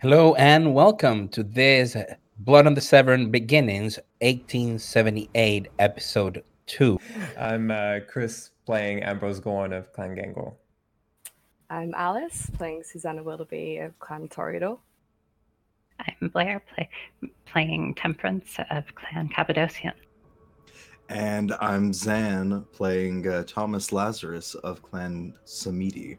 Hello and welcome to this Blood on the Severn Beginnings 1878 episode 2. I'm uh, Chris playing Ambrose Gorn of Clan Gangrel. I'm Alice playing Susanna Willoughby of Clan Toreador. I'm Blair play, playing Temperance of Clan Cappadocian. And I'm Zan playing uh, Thomas Lazarus of Clan Samedi.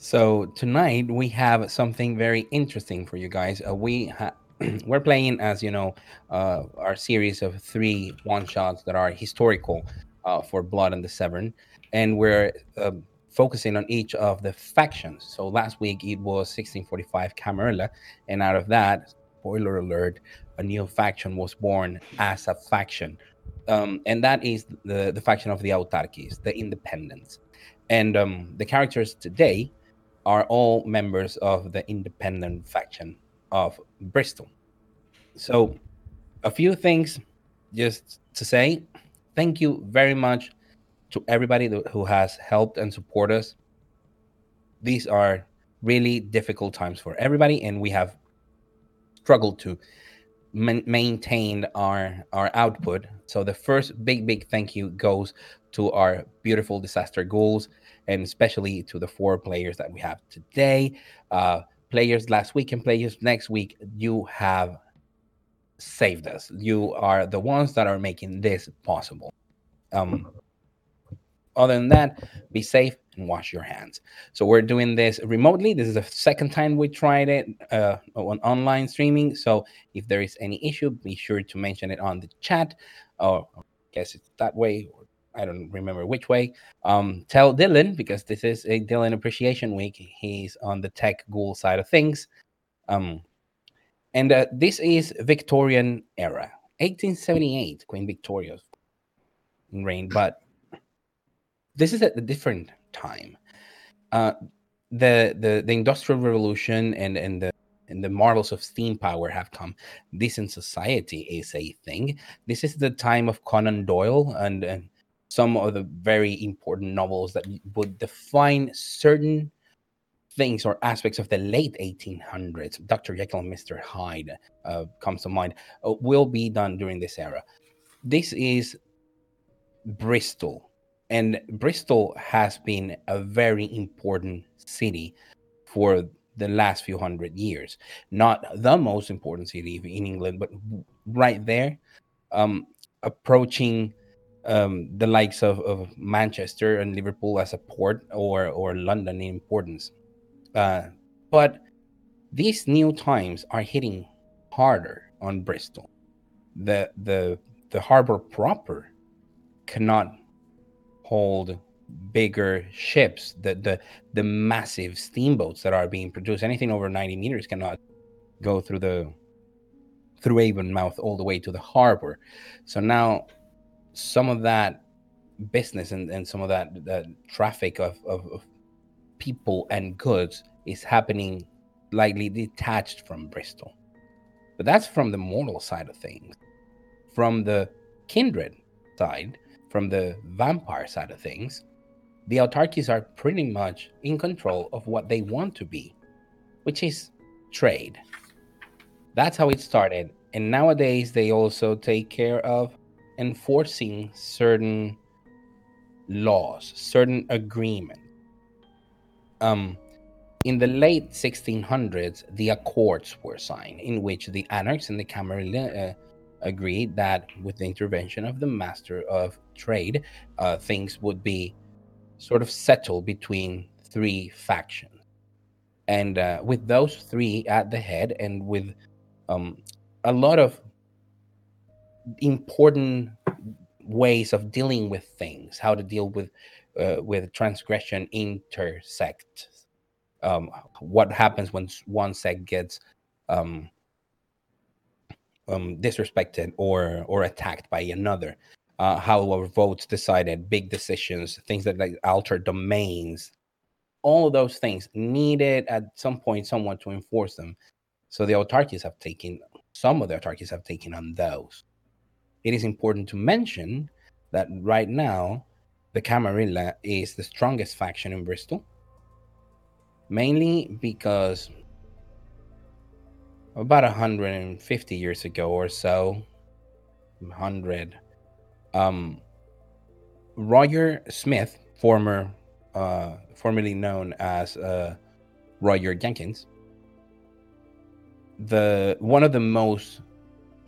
So tonight we have something very interesting for you guys. Uh, we ha- we're playing, as you know, uh, our series of three one shots that are historical uh, for Blood on the Severn, and we're uh, focusing on each of the factions. So last week it was 1645 Camarilla, and out of that, spoiler alert, a new faction was born as a faction, um, and that is the the faction of the Autarkis, the Independents, and um, the characters today are all members of the independent faction of Bristol. So, a few things just to say thank you very much to everybody who has helped and support us. These are really difficult times for everybody, and we have struggled to ma- maintain our our output. So the first big big thank you goes to our beautiful disaster ghouls and especially to the four players that we have today. Uh, players last week and players next week, you have saved us. You are the ones that are making this possible. Um, other than that, be safe and wash your hands. So we're doing this remotely. This is the second time we tried it uh, on online streaming. So if there is any issue, be sure to mention it on the chat. Or I guess it's that way, I don't remember which way. Um, tell Dylan because this is a Dylan Appreciation Week. He's on the tech ghoul side of things. Um, and uh, this is Victorian era, 1878, Queen Victoria's reign. But this is a, a different time. Uh, the the the Industrial Revolution and and the and the marvels of steam power have come. Decent society is a thing. This is the time of Conan Doyle and, and some of the very important novels that would define certain things or aspects of the late 1800s. Dr. Jekyll and Mr. Hyde uh, comes to mind, uh, will be done during this era. This is Bristol, and Bristol has been a very important city for the last few hundred years. Not the most important city in England, but right there, um, approaching um, the likes of, of Manchester and Liverpool as a port or or London in importance. Uh, but these new times are hitting harder on Bristol. The the the harbor proper cannot hold bigger ships. The the the massive steamboats that are being produced, anything over 90 meters cannot go through the through Avonmouth all the way to the harbor. So now some of that business and, and some of that, that traffic of, of, of people and goods is happening likely detached from Bristol. But that's from the mortal side of things. From the kindred side, from the vampire side of things, the autarkis are pretty much in control of what they want to be, which is trade. That's how it started. And nowadays, they also take care of enforcing certain laws, certain agreements. Um, in the late 1600s, the Accords were signed, in which the Anarchs and the Camarilla uh, agreed that with the intervention of the Master of Trade, uh, things would be sort of settled between three factions. And uh, with those three at the head, and with um, a lot of important ways of dealing with things, how to deal with uh, with transgression intersect. Um, what happens when one sect gets um, um, disrespected or or attacked by another? Uh, how our votes decided, big decisions, things that like alter domains, all of those things needed at some point someone to enforce them. So the autarkis have taken some of the autarkis have taken on those it is important to mention that right now the Camarilla is the strongest faction in Bristol, mainly because about 150 years ago or so, 100, um, Roger Smith, former, uh, formerly known as uh, Roger Jenkins, the one of the most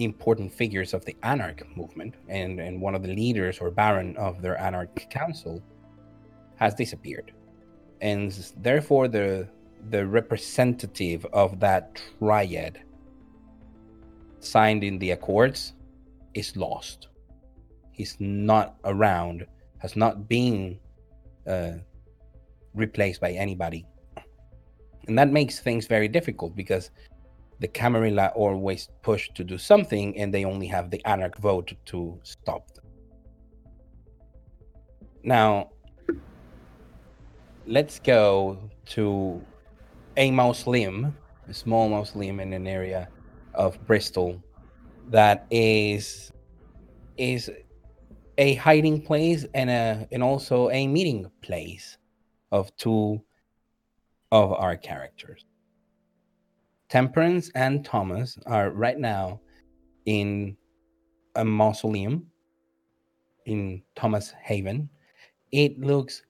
important figures of the Anarch movement and, and one of the leaders or baron of their Anarch Council, has disappeared, and therefore the the representative of that triad signed in the Accords is lost. He's not around, has not been uh, replaced by anybody. And that makes things very difficult because the Camarilla always push to do something and they only have the Anarch vote to stop them. Now, let's go to a mausoleum, a small mausoleum in an area of Bristol that is is a hiding place and a and also a meeting place of two of our characters. Temperance and Thomas are right now in a mausoleum in Thomas Haven. It looks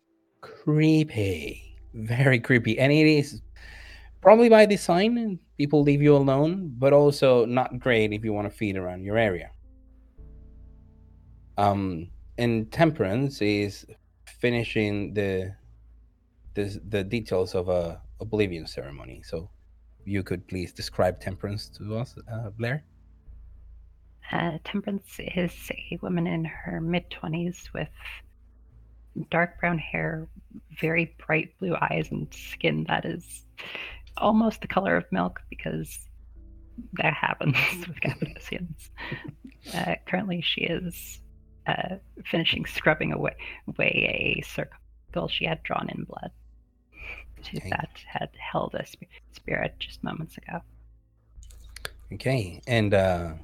creepy, very creepy, and it is probably by design. People leave you alone, but also not great if you want to feed around your area. Um, and Temperance is finishing the the the details of a oblivion ceremony. So, you could please describe Temperance to us, uh, Blair. Uh, Temperance is a woman in her mid 20s with dark brown hair, very bright blue eyes, and skin that is almost the color of milk because that happens with Cappadocians. Uh, currently, she is uh, finishing scrubbing away, away a circle she had drawn in blood to Okay. that had held a sp- spirit just moments ago. Okay, and uh,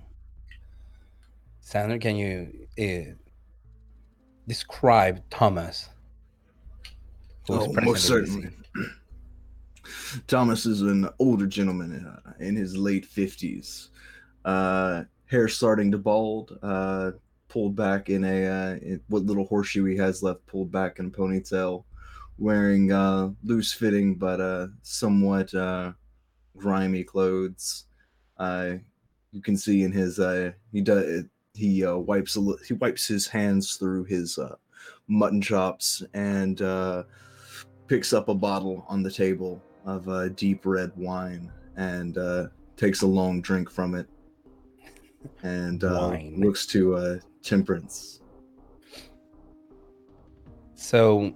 Sandra, can you uh, describe Thomas? Oh, most certainly. Thomas is an older gentleman uh, in his late 50s. Uh, hair starting to bald, uh, pulled back in a uh, in what little horseshoe he has left, pulled back in a ponytail, wearing uh, loose fitting but uh, somewhat uh, grimy clothes. Uh, you can see in his uh, he does he uh, wipes a li- he wipes his hands through his uh, mutton chops and uh, picks up a bottle on the table of uh, deep red wine and uh, takes a long drink from it and uh, looks to uh, Temperance. So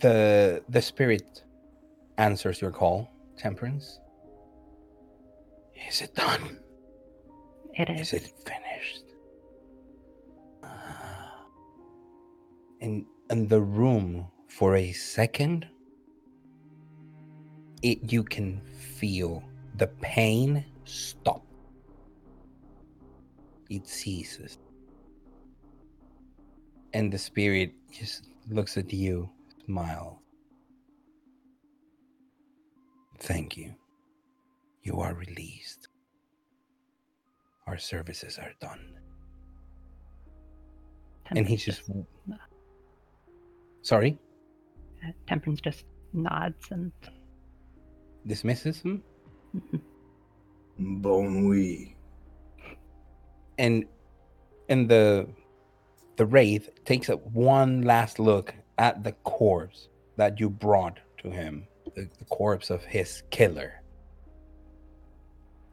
the the spirit answers your call, Temperance. Is it done? It is. Is it finished? Ah. In in the room for a second, it you can feel the pain stop. It ceases. And the spirit just looks at you, smiles. Thank you. You are released. Our services are done. and Temperance he's just just- sorry, uh, Temperance just nods and dismisses him. Bon oui. and and the the wraith takes a one last look at the corpse that you brought to him the, the corpse of his killer.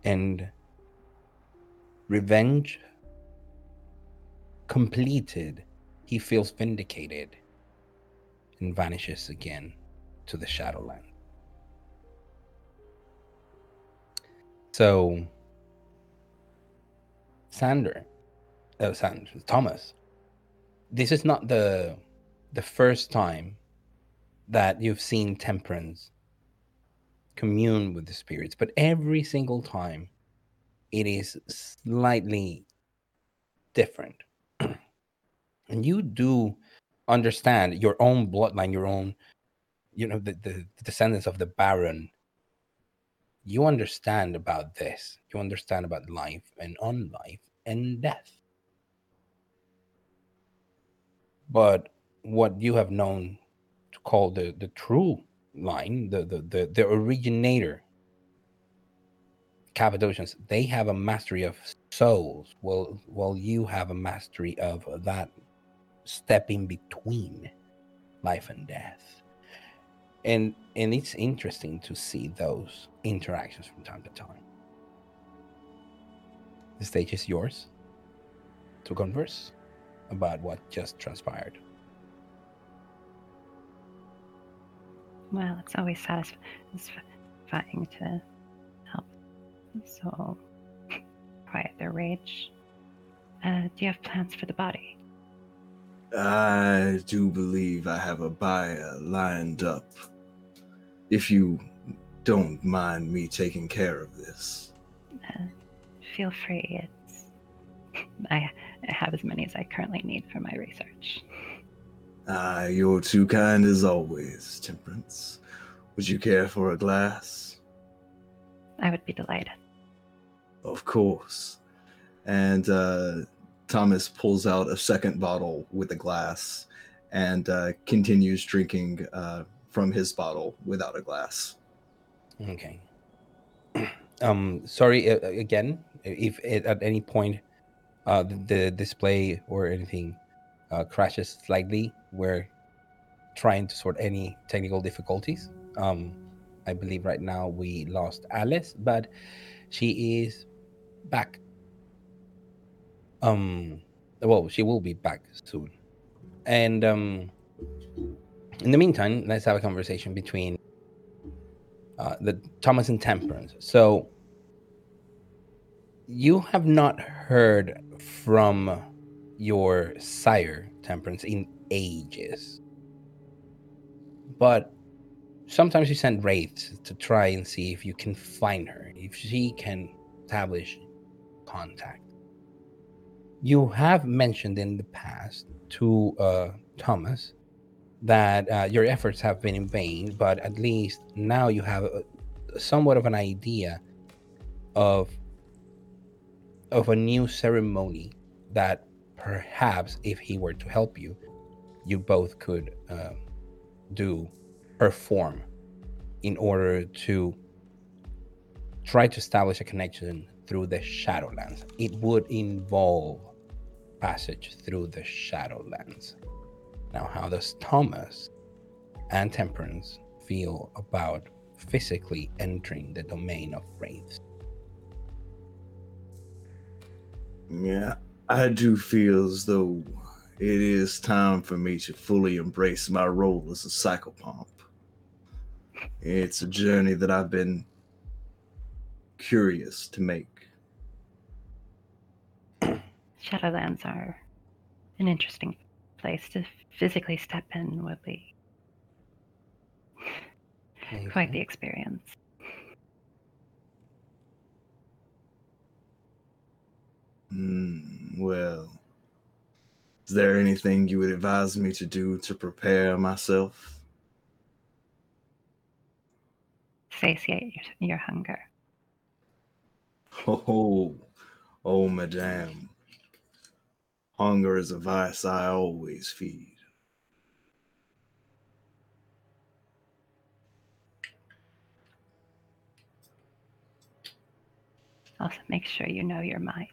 And revenge completed he feels vindicated and vanishes again to the shadowland so Sander, uh, Sander, Thomas, this is not the the first time that you've seen Temperance commune with the spirits, but every single time it is slightly different. and you do understand your own bloodline, your own, you know, the, the descendants of the Baron you understand about this. You understand about life and unlife and death. But what you have known to call the, the true line, the, the, the, the originator, Cappadocians, they have a mastery of souls, while, while you have a mastery of that step in between life and death. And and it's interesting to see those interactions from time to time. The stage is yours to converse about what just transpired. Well, it's always satisfying to help so quiet their rage. Uh, do you have plans for the body? I do believe I have a buyer lined up. If you don't mind me taking care of this. Uh, feel free. It's I have as many as I currently need for my research. Ah, you're too kind as always, Temperance. Would you care for a glass? I would be delighted. Of course. And uh, Thomas pulls out a second bottle with a glass and uh, continues drinking uh, from his bottle without a glass. Okay. Um, sorry uh, again. If it, at any point uh, the, the display or anything uh, crashes slightly, we're trying to sort any technical difficulties. Um, I believe right now we lost Alice, but she is back. Um, well, she will be back soon. And um, in the meantime, let's have a conversation between uh, the Thomas and Temperance. So you have not heard from your sire, Temperance, in ages. But sometimes you send wraiths to try and see if you can find her, if she can establish contact. You have mentioned in the past to uh, Thomas that uh, your efforts have been in vain, but at least now you have a, somewhat of an idea of of a new ceremony that perhaps if he were to help you, you both could uh, do perform in order to try to establish a connection through the Shadowlands. It would involve passage through the Shadowlands. Now, how does Thomas and Temperance feel about physically entering the domain of wraiths? Yeah, I do feel as though it is time for me to fully embrace my role as a psychopomp. It's a journey that I've been curious to make. Shadowlands are an interesting place to physically step in would be quite the experience. Hmm, well, is there anything you would advise me to do to prepare myself? Satiate your, your hunger. Oh, oh, madame. Hunger is a vice I always feed. Also, make sure you know your mind.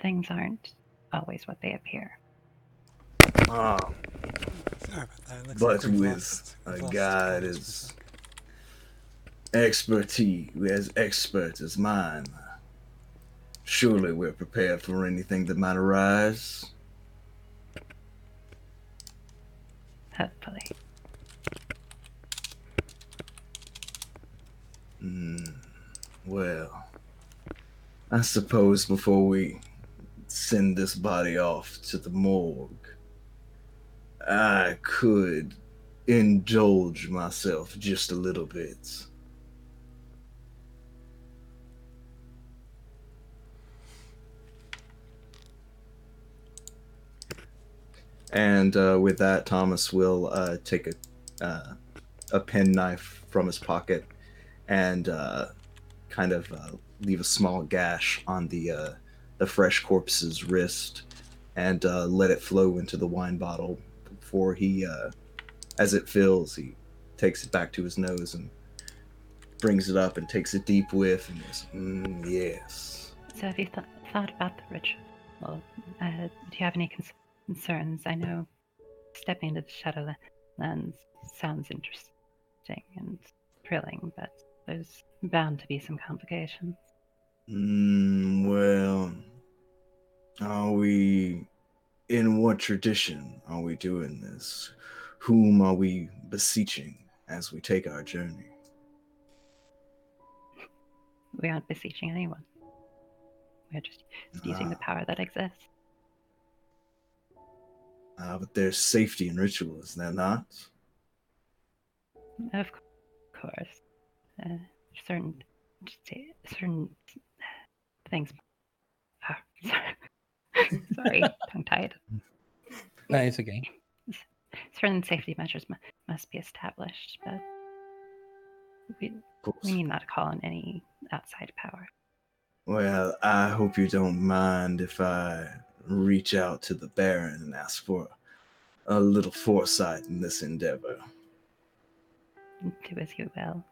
Things aren't always what they appear. Ah, Sorry about that. But like with a we've lost guide as for a second. expertise, as expert as mine, surely we're prepared for anything that might arise. Hopefully. Hmm. Well, I suppose before we send this body off to the morgue, I could indulge myself just a little bit. And uh, with that, Thomas will uh, take a uh, a penknife from his pocket and uh, kind of uh, leave a small gash on the uh, the fresh corpse's wrist and let it flow into the wine bottle before he, uh, as it fills, he takes it back to his nose and brings it up and takes a deep whiff and goes, mm, "Yes." So have you th- thought about the ritual? Uh, do you have any cons- concerns? I know stepping into the Shadowlands sounds interesting and thrilling, but there's bound to be some complications. Mm, well, are we in what tradition are we doing this? Whom are we beseeching as we take our journey? We aren't beseeching anyone. We're just using the Ah. power that exists. Uh, but there's safety in ritual, is there not? Of course, uh, certain certain things. Ah, sorry, sorry tongue-tied. No, it's okay. Certain safety measures mu- must be established, but we, we need not call on any outside power. Well, I hope you don't mind if I reach out to the Baron and ask for a little foresight in this endeavor. Do as you will.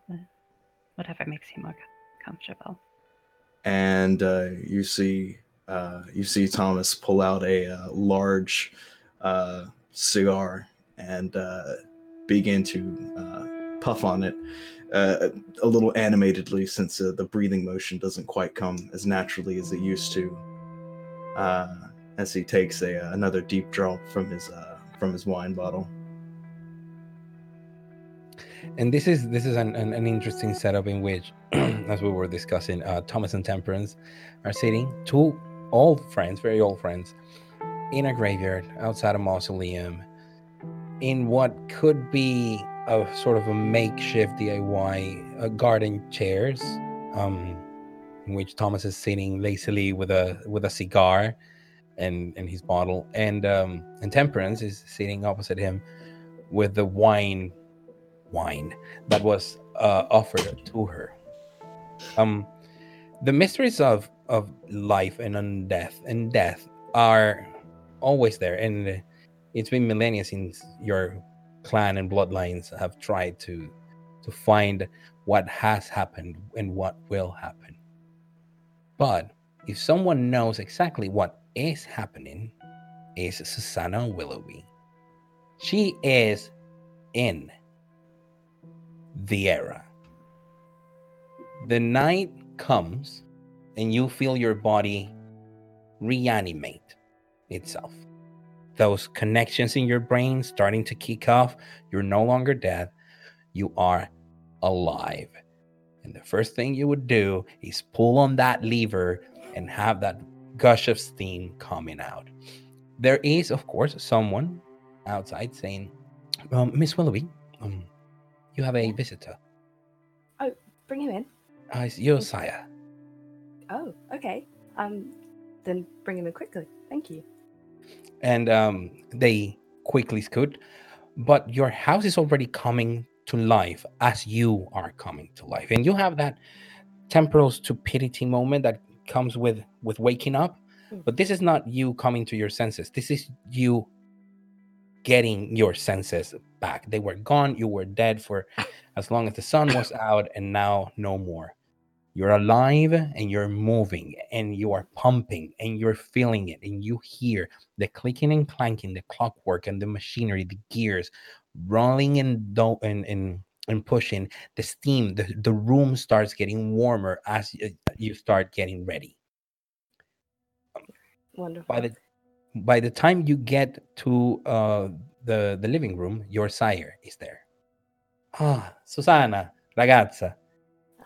Whatever makes you more comfortable. and uh, you see uh, you see Thomas pull out a uh, large uh, cigar and uh, begin to puff on it a little animatedly since the breathing motion doesn't quite come as naturally as it used to as he takes a another deep draw from his from his wine bottle. And this is this is an, an, an interesting setup in which as we were discussing thomas and temperance are sitting two old friends very old friends in a graveyard outside a mausoleum in what could be a sort of a makeshift diy uh, garden chairs um, in which thomas is sitting lazily with a with a cigar and and his bottle and um and temperance is sitting opposite him with the wine wine that was uh, offered to her. Um, the mysteries of of life and on death and death are always there, and it's been millennia since your clan and bloodlines have tried to to find what has happened and what will happen. But if someone knows exactly what is happening, is Susanna Willoughby. She is in the era. The night comes and you feel your body reanimate itself. Those connections in your brain starting to kick off. You're no longer dead, you are alive. And the first thing you would do is pull on that lever and have that gush of steam coming out. There is, of course, someone outside saying, um, Miss Willoughby, um, you have a visitor. Oh, bring him in. Uh, it's Josiah. Oh, okay. Um, then bring him in quickly. Thank you. And um, they quickly scoot. But your house is already coming to life as you are coming to life. And you have that temporal stupidity moment that comes with with waking up. Mm. But this is not you coming to your senses. This is you getting your senses back. They were gone. You were dead for as long as the sun was out, and now no more. You're alive and you're moving and you are pumping and you're feeling it and you hear the clicking and clanking, the clockwork and the machinery, the gears rolling and do- and, and and pushing the steam. The, the room starts getting warmer as you start getting ready. Wonderful. By the by the time you get to uh, the the living room, your sire is there. Ah, Susanna, ragazza,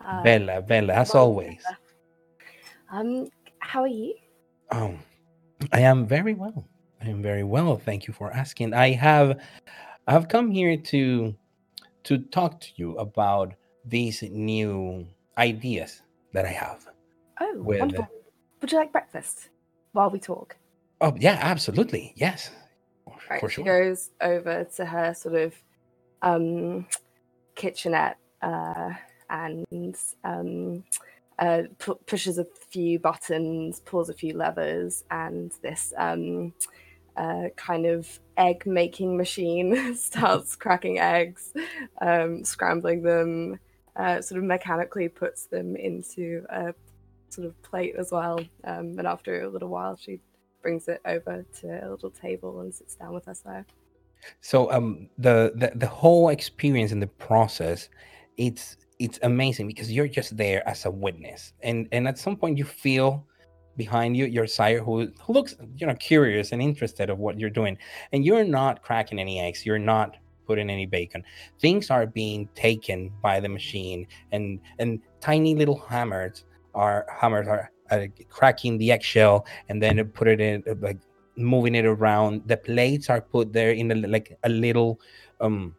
Uh, bella, bella, as well, always. Um, how are you? Oh, I am very well. I am very well. Thank you for asking. I have I've come here to to talk to you about these new ideas that I have. Oh, With- wonderful. Would you like breakfast while we talk? Oh, yeah, absolutely. Yes. Right, For she goes over to her sort of um, kitchenette uh, and um, uh, pu- pushes a few buttons, pulls a few levers, and this um, uh, kind of egg making machine starts cracking eggs, um, scrambling them, uh, sort of mechanically puts them into a sort of plate as well. Um, and after a little while, she brings it over to a little table and sits down with us there. So um the, the the whole experience and the process, it's it's amazing because you're just there as a witness, and and at some point you feel behind you your sire who, looks you know curious and interested of what you're doing, and you're not cracking any eggs, you're not putting any bacon. Things are being taken by the machine, and and tiny little hammers are hammers are uh, cracking the eggshell, and then put it in like moving it around. The plates are put there in a, like a little um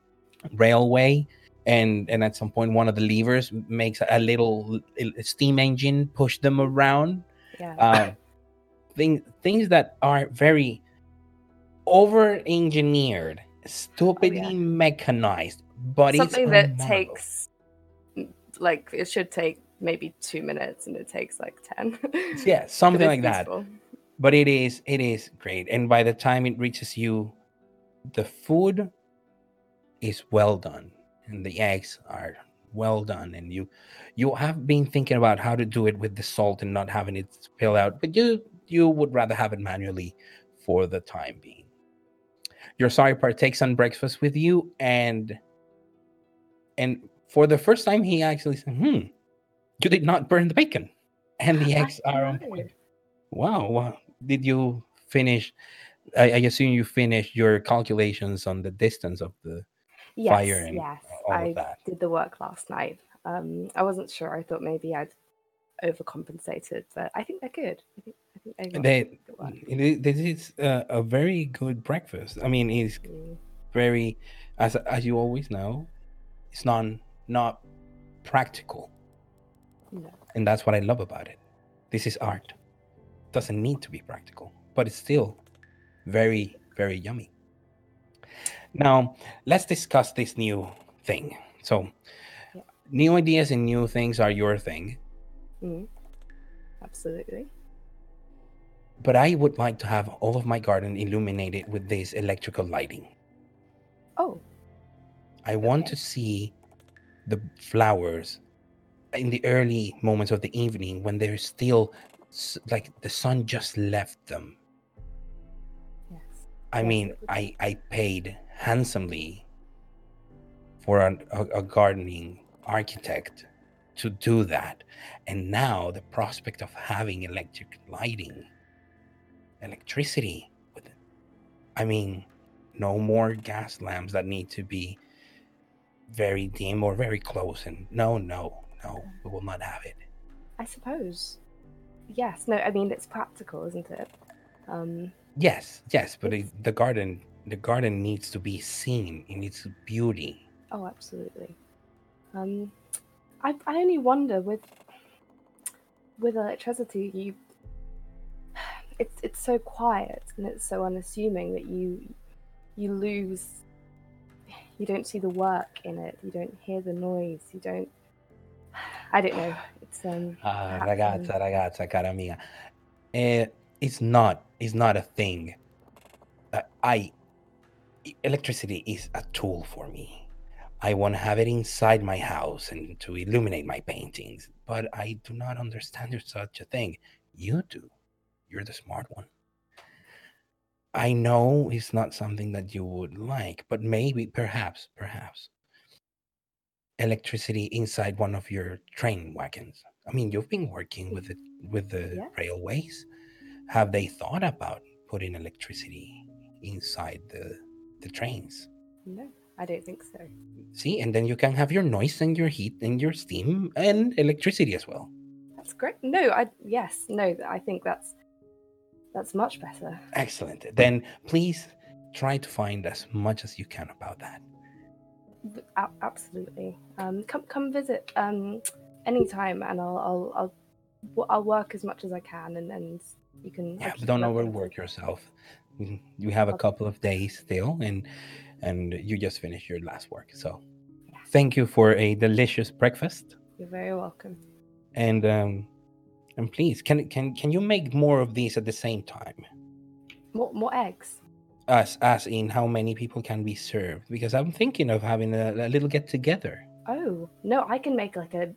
railway and and at some point one of the levers makes a little steam engine push them around. Yeah. uh, thing, things that are very over engineered stupidly mechanized but Something that takes mm, like it should take maybe two minutes and it takes like ten. yeah something like that. but it is it is great. And by the time it reaches you the food is well done and the eggs are well done and you you have been thinking about how to do it with the salt and not having it spill out but you you would rather have it manually for the time being your sorry partakes on breakfast with you and and for the first time he actually said hmm you did not burn the bacon and the eggs are on point Wow. Wow. Did you finish? I, I assume you finished your calculations on the distance of the Yes, fire and yes. all I of that. did the work last night. Um, I wasn't sure. I thought maybe I'd overcompensated, but I think they're good. I think I think they They, this is a, a very good breakfast. I mean, it's Mm, very, as as you always know, it's not not practical, no. and that's what I love about it. This is art. Doesn't need to be practical, but it's still very very yummy. Now let's discuss this new thing. So, Yeah. new ideas and new things are your thing. Mm, absolutely. but I would like to have all of my garden illuminated with this electrical lighting. Oh, I want Okay. to see the flowers in the early moments of the evening when they're still like the sun just left them. yes. I mean, I I paid handsomely for an, a, a gardening architect to do that, and now the prospect of having electric lighting, electricity with, I mean, no more gas lamps that need to be very dim or very close, and no, no, no, we will not have it. I suppose. Yes. No. I mean, it's practical, isn't it? Um, Yes, yes, but it, the garden, the garden needs to be seen in its beauty. Oh, absolutely. Um, I I only wonder with with electricity, you it's it's so quiet and it's so unassuming that you you lose. You don't see the work in it. You don't hear the noise. You don't. I don't know. It's um. Ah, ragazza, ragazza, cara mia. Eh, it's not. It's not a thing. Uh, I electricity is a tool for me. I want to have it inside my house and to illuminate my paintings, but I do not understand such a thing. You do. You're the smart one. I know it's not something that you would like, but maybe, perhaps, perhaps electricity inside one of your train wagons. I mean, you've been working with it mm-hmm. with the Yeah. railways. Have they thought about putting electricity inside the the trains? No, I don't think so. See, and then you can have your noise and your heat and your steam and electricity as well. That's great. No, I yes, no. I think that's that's much better. Excellent. Then please try to find as much as you can about that. A- absolutely. Um, come come visit um anytime, and I'll I'll I'll, I'll work as much as I can, and and you can. Yeah, but don't overwork yourself. You have a couple of days still, and and you just finished your last work. So Yeah. thank you for a delicious breakfast. You're very welcome. and um, and please, can can can you make more of these at the same time? More, more eggs. As as in how many people can be served? Because I'm thinking of having a, a little get together. Oh no, I can make like a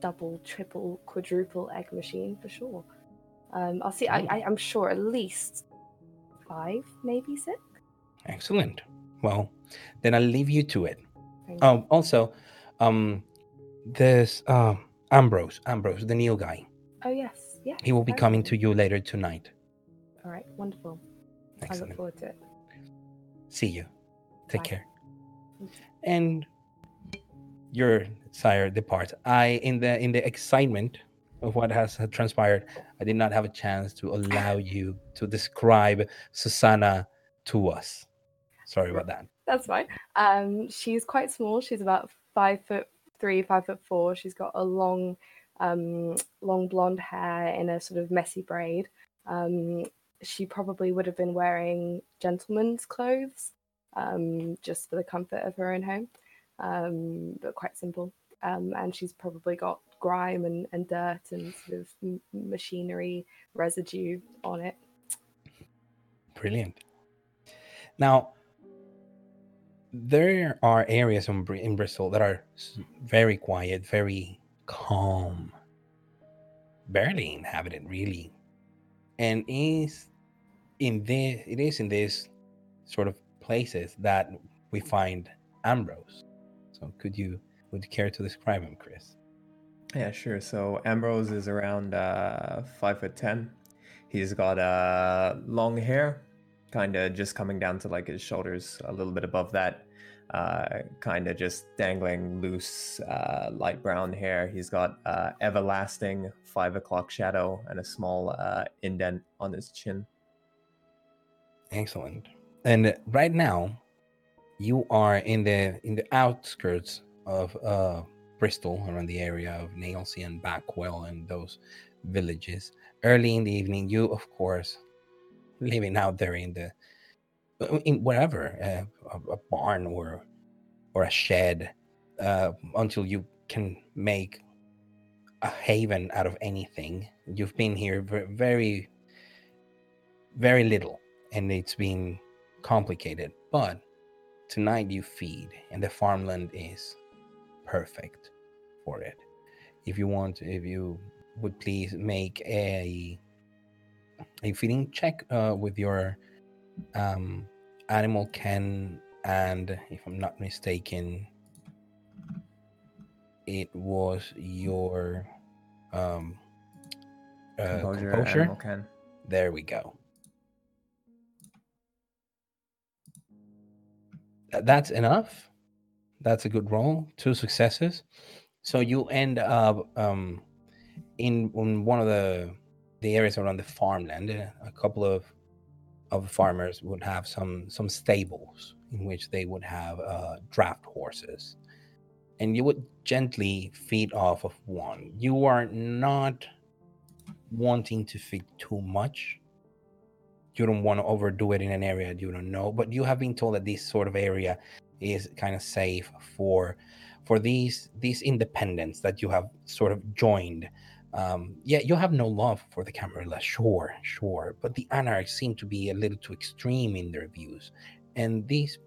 double, triple, quadruple egg machine for sure. Um, I'll see. I, Oh. I, I'm sure at least five, maybe six. Excellent. Well, then I'll leave you to it. Um, also, um, there's uh, Ambrose, Ambrose, the Neil guy. Oh yes, yeah. He will be coming to you later tonight. All right, wonderful. I look forward to it. See you. Take Bye. care. And your sire departs. I, in the in the excitement of what has transpired, I did not have a chance to allow you to describe Susanna to us. Sorry about that. That's fine. Um, she's quite small. She's about five foot three, five foot four. She's got a long, um, long blonde hair in a sort of messy braid. Um, she probably would have been wearing gentleman's clothes, um, just for the comfort of her own home, um, but quite simple. Um, and she's probably got grime and, and dirt and sort of machinery residue on it. Brilliant. Now, there are areas in, Br- in Bristol that are very quiet, very calm, barely inhabited, really, and is in this it is in this sort of places that we find Ambrose. So, could you would you care to describe him, Chris? Yeah, sure. So Ambrose is around uh, five foot ten. He's got uh, long hair, kind of just coming down to like his shoulders, a little bit above that. Uh, kind of just dangling loose, uh, light brown hair. He's got uh, everlasting five o'clock shadow and a small uh, indent on his chin. Excellent. And right now, you are in the in the outskirts of uh, Bristol, around the area of Nailsea and Backwell and those villages. Early in the evening, you of course living out there in the in wherever uh, a, a barn or or a shed uh, until you can make a haven out of anything. You've been here very very little and it's been complicated. But tonight you feed, and the farmland is perfect for it. If you want, if you would please make a a feeding check uh, with your um, animal ken, and if I'm not mistaken, it was your um, uh, Composure, composure. can. There we go. That's enough. That's a good roll. Two successes. So you end up um, in, in one of the the areas around the farmland. uh, A couple of of farmers would have some some stables in which they would have uh, draft horses, and you would gently feed off of one. You are not wanting to feed too much you don't want to overdo it in an area you don't know but you have been told that this sort of area is kind of safe for for these these independents that you have sort of joined um yeah you have no love for the camarilla sure sure but the anarchs seem to be a little too extreme in their views and these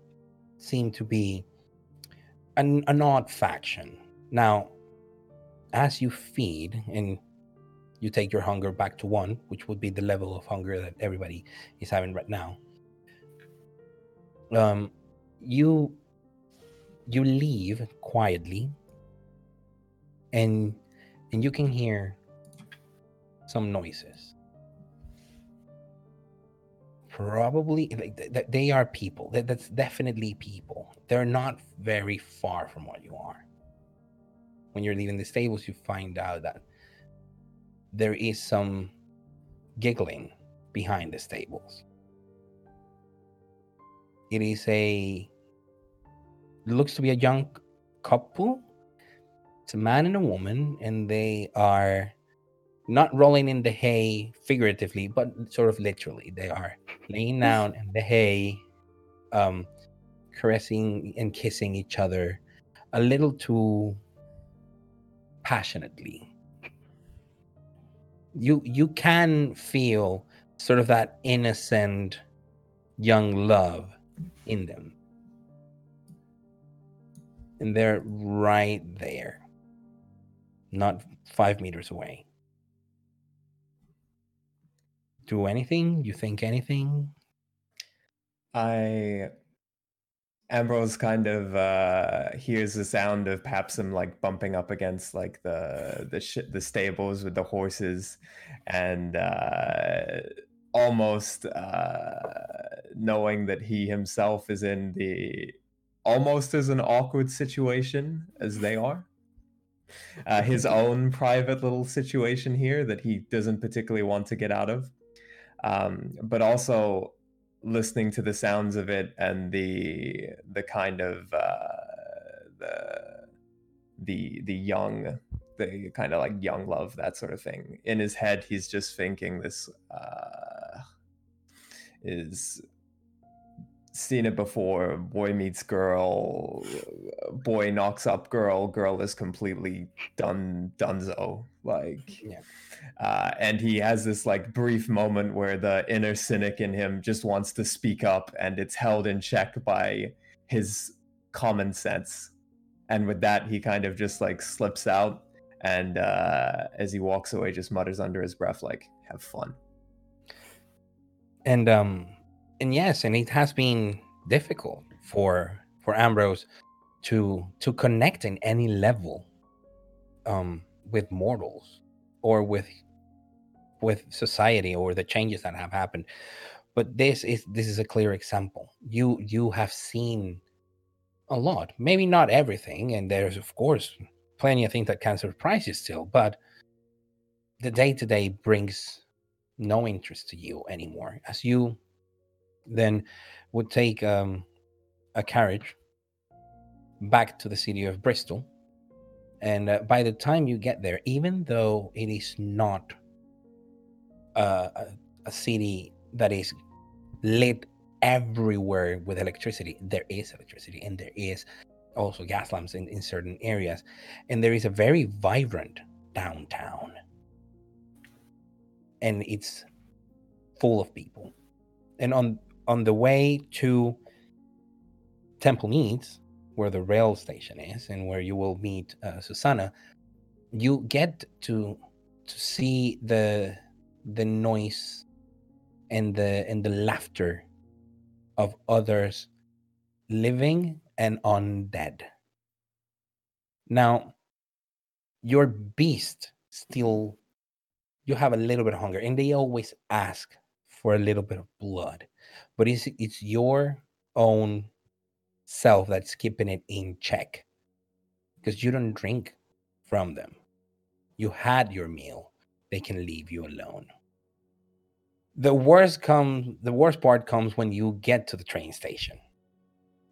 seem to be an, an odd faction now as you feed and you take your hunger back to one, which would be the level of hunger that everybody is having right now. Um, you you leave quietly, and and you can hear some noises. Probably like, th- th- they are people. That, that's definitely people. They're not very far from what you are. When you're leaving the stables, you find out that there is some giggling behind the stables. It is a looks to be a young couple. It's a man and a woman, and they are not rolling in the hay figuratively, but sort of literally. They are laying down in the hay, um, caressing and kissing each other a little too passionately you you can feel sort of that innocent young love in them and they're right there. Not five meters away. Do anything? You think anything? I Ambrose kind of uh hears the sound of Papsum like bumping up against like the the sh- the stables with the horses and uh almost uh knowing that he himself is in the almost as an awkward situation as they are. Uh, his own private little situation here that he doesn't particularly want to get out of. Um, but also listening to the sounds of it and the the kind of uh, the the the young the kind of like young love that sort of thing. In his head he's just thinking this uh is seen it before. Boy meets girl boy knocks up girl girl is completely done dunzo like Yeah. uh, and he has this like brief moment where the inner cynic in him just wants to speak up and it's held in check by his common sense. And with that he kind of just like slips out and uh, as he walks away just mutters under his breath like have fun. And um and yes and it has been difficult for for ambrose to to connect in any level um with mortals or with with society or the changes that have happened. But this is this is a clear example. You you have seen a lot. Maybe not everything and there's of course plenty of things that can surprise you still but the day to day brings no interest to you anymore. As you then would take um, a carriage back to the city of bristol. And uh, by the time you get there even though it is not uh, a, a city that is lit everywhere with electricity there is electricity and there is also gas lamps in, in certain areas. And there is a very vibrant downtown. And it's full of people. And on on the way to temple meads where the rail station is and where you will meet uh, susanna you get to to see the the noise and the and the laughter of others living and undead. Now your beast still you have a little bit of hunger and they always ask for a little bit of blood but it's it's your own self that's keeping it in check because you don't drink from them. You had your meal they can leave you alone. The worst comes the worst part comes when you get to the train station.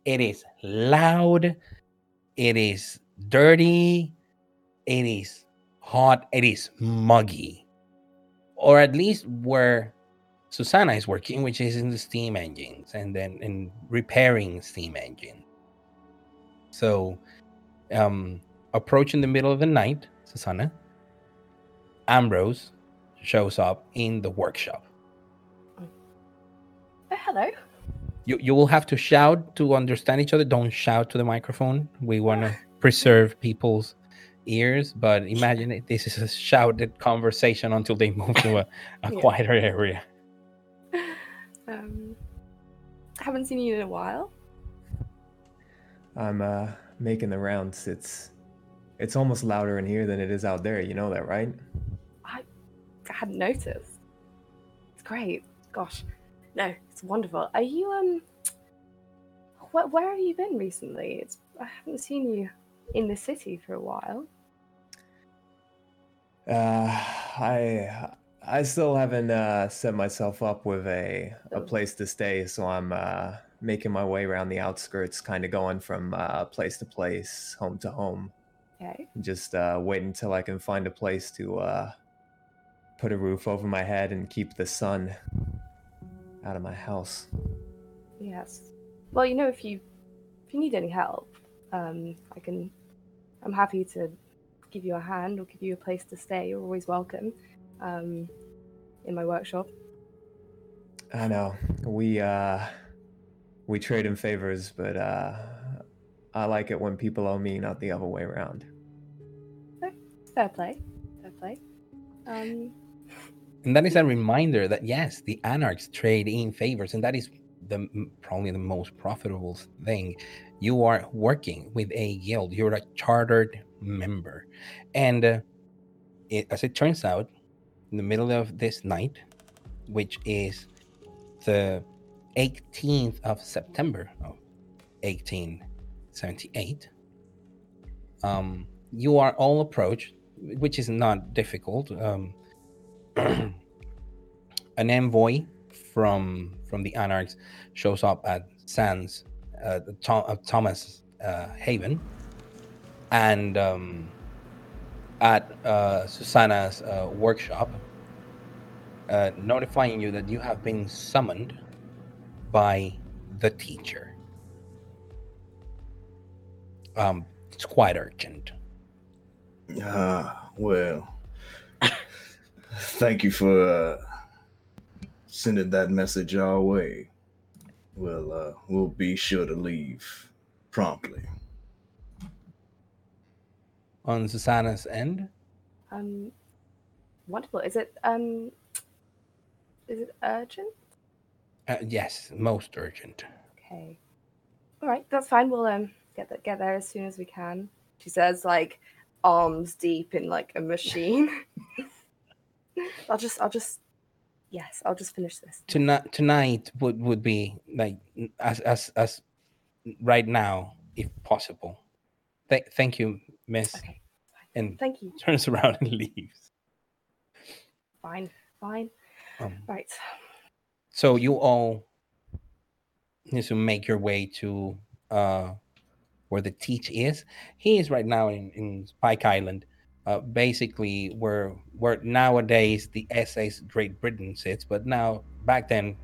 It is loud it is dirty it is hot it is muggy or at least where susanna is working which is in the steam engines and then in repairing steam engine so um approaching the middle of the night susanna ambrose shows up in the workshop Oh, hello. you you will have to shout to understand each other. Don't shout to the microphone. We want to preserve people's ears, but imagine it, this is a shouted conversation until they move to a, a Yeah. quieter area. Um, haven't seen you in a while. i'm uh making the rounds it's it's almost louder in here than it is out there you know that right I hadn't noticed. It's great. Gosh, no, it's wonderful. Are you um? Where, where have you been recently? It's I haven't seen you in the city for a while. Uh, I I still haven't uh, set myself up with a a place to stay, so I'm uh, making my way around the outskirts, kind of going from uh, place to place, home to home. Okay. Just uh, waiting until I can find a place to uh, put a roof over my head and keep the sun out of my house. Yes. Well, you know, if you if you need any help, um, I can. I'm happy to give you a hand or give you a place to stay. You're always welcome. Um, in my workshop. I know we uh, we trade in favors, but uh, I like it when people owe me, not the other way around. Fair play. Fair play. Um, And that is a reminder that yes, the anarchs trade in favors, and that is the probably the most profitable thing. You are working with a guild. You're a chartered member, and uh, it, as it turns out, in the middle of this night, which is the 18th of September of 1878, um, you are all approached, which is not difficult. Um, an envoy from from the Anarchs shows up at Sans, uh, uh, Thomas uh, Haven, and um, at uh, Susanna's uh, workshop, uh, notifying you that you have been summoned by the teacher. Um, it's quite urgent. Ah, well. Thank you for uh, sending that message our way. Well, uh, we'll be sure to leave promptly. On Susanna's end, um, wonderful. Is it um, is it urgent? uh, yes, most urgent. Okay. All right, that's fine. We'll um get that get there as soon as we can. She says, like arms deep in like a machine. I'll just, I'll just, yes, I'll just finish this. tonight tonight would would be like as as as right now if possible Th- thank you miss Okay, and thank you. turns around and leaves Fine, fine. um, Right. so you all need to make your way to uh where the teach is he is right now in in spike island uh basically where where nowadays the SS Great Britain sits but now back then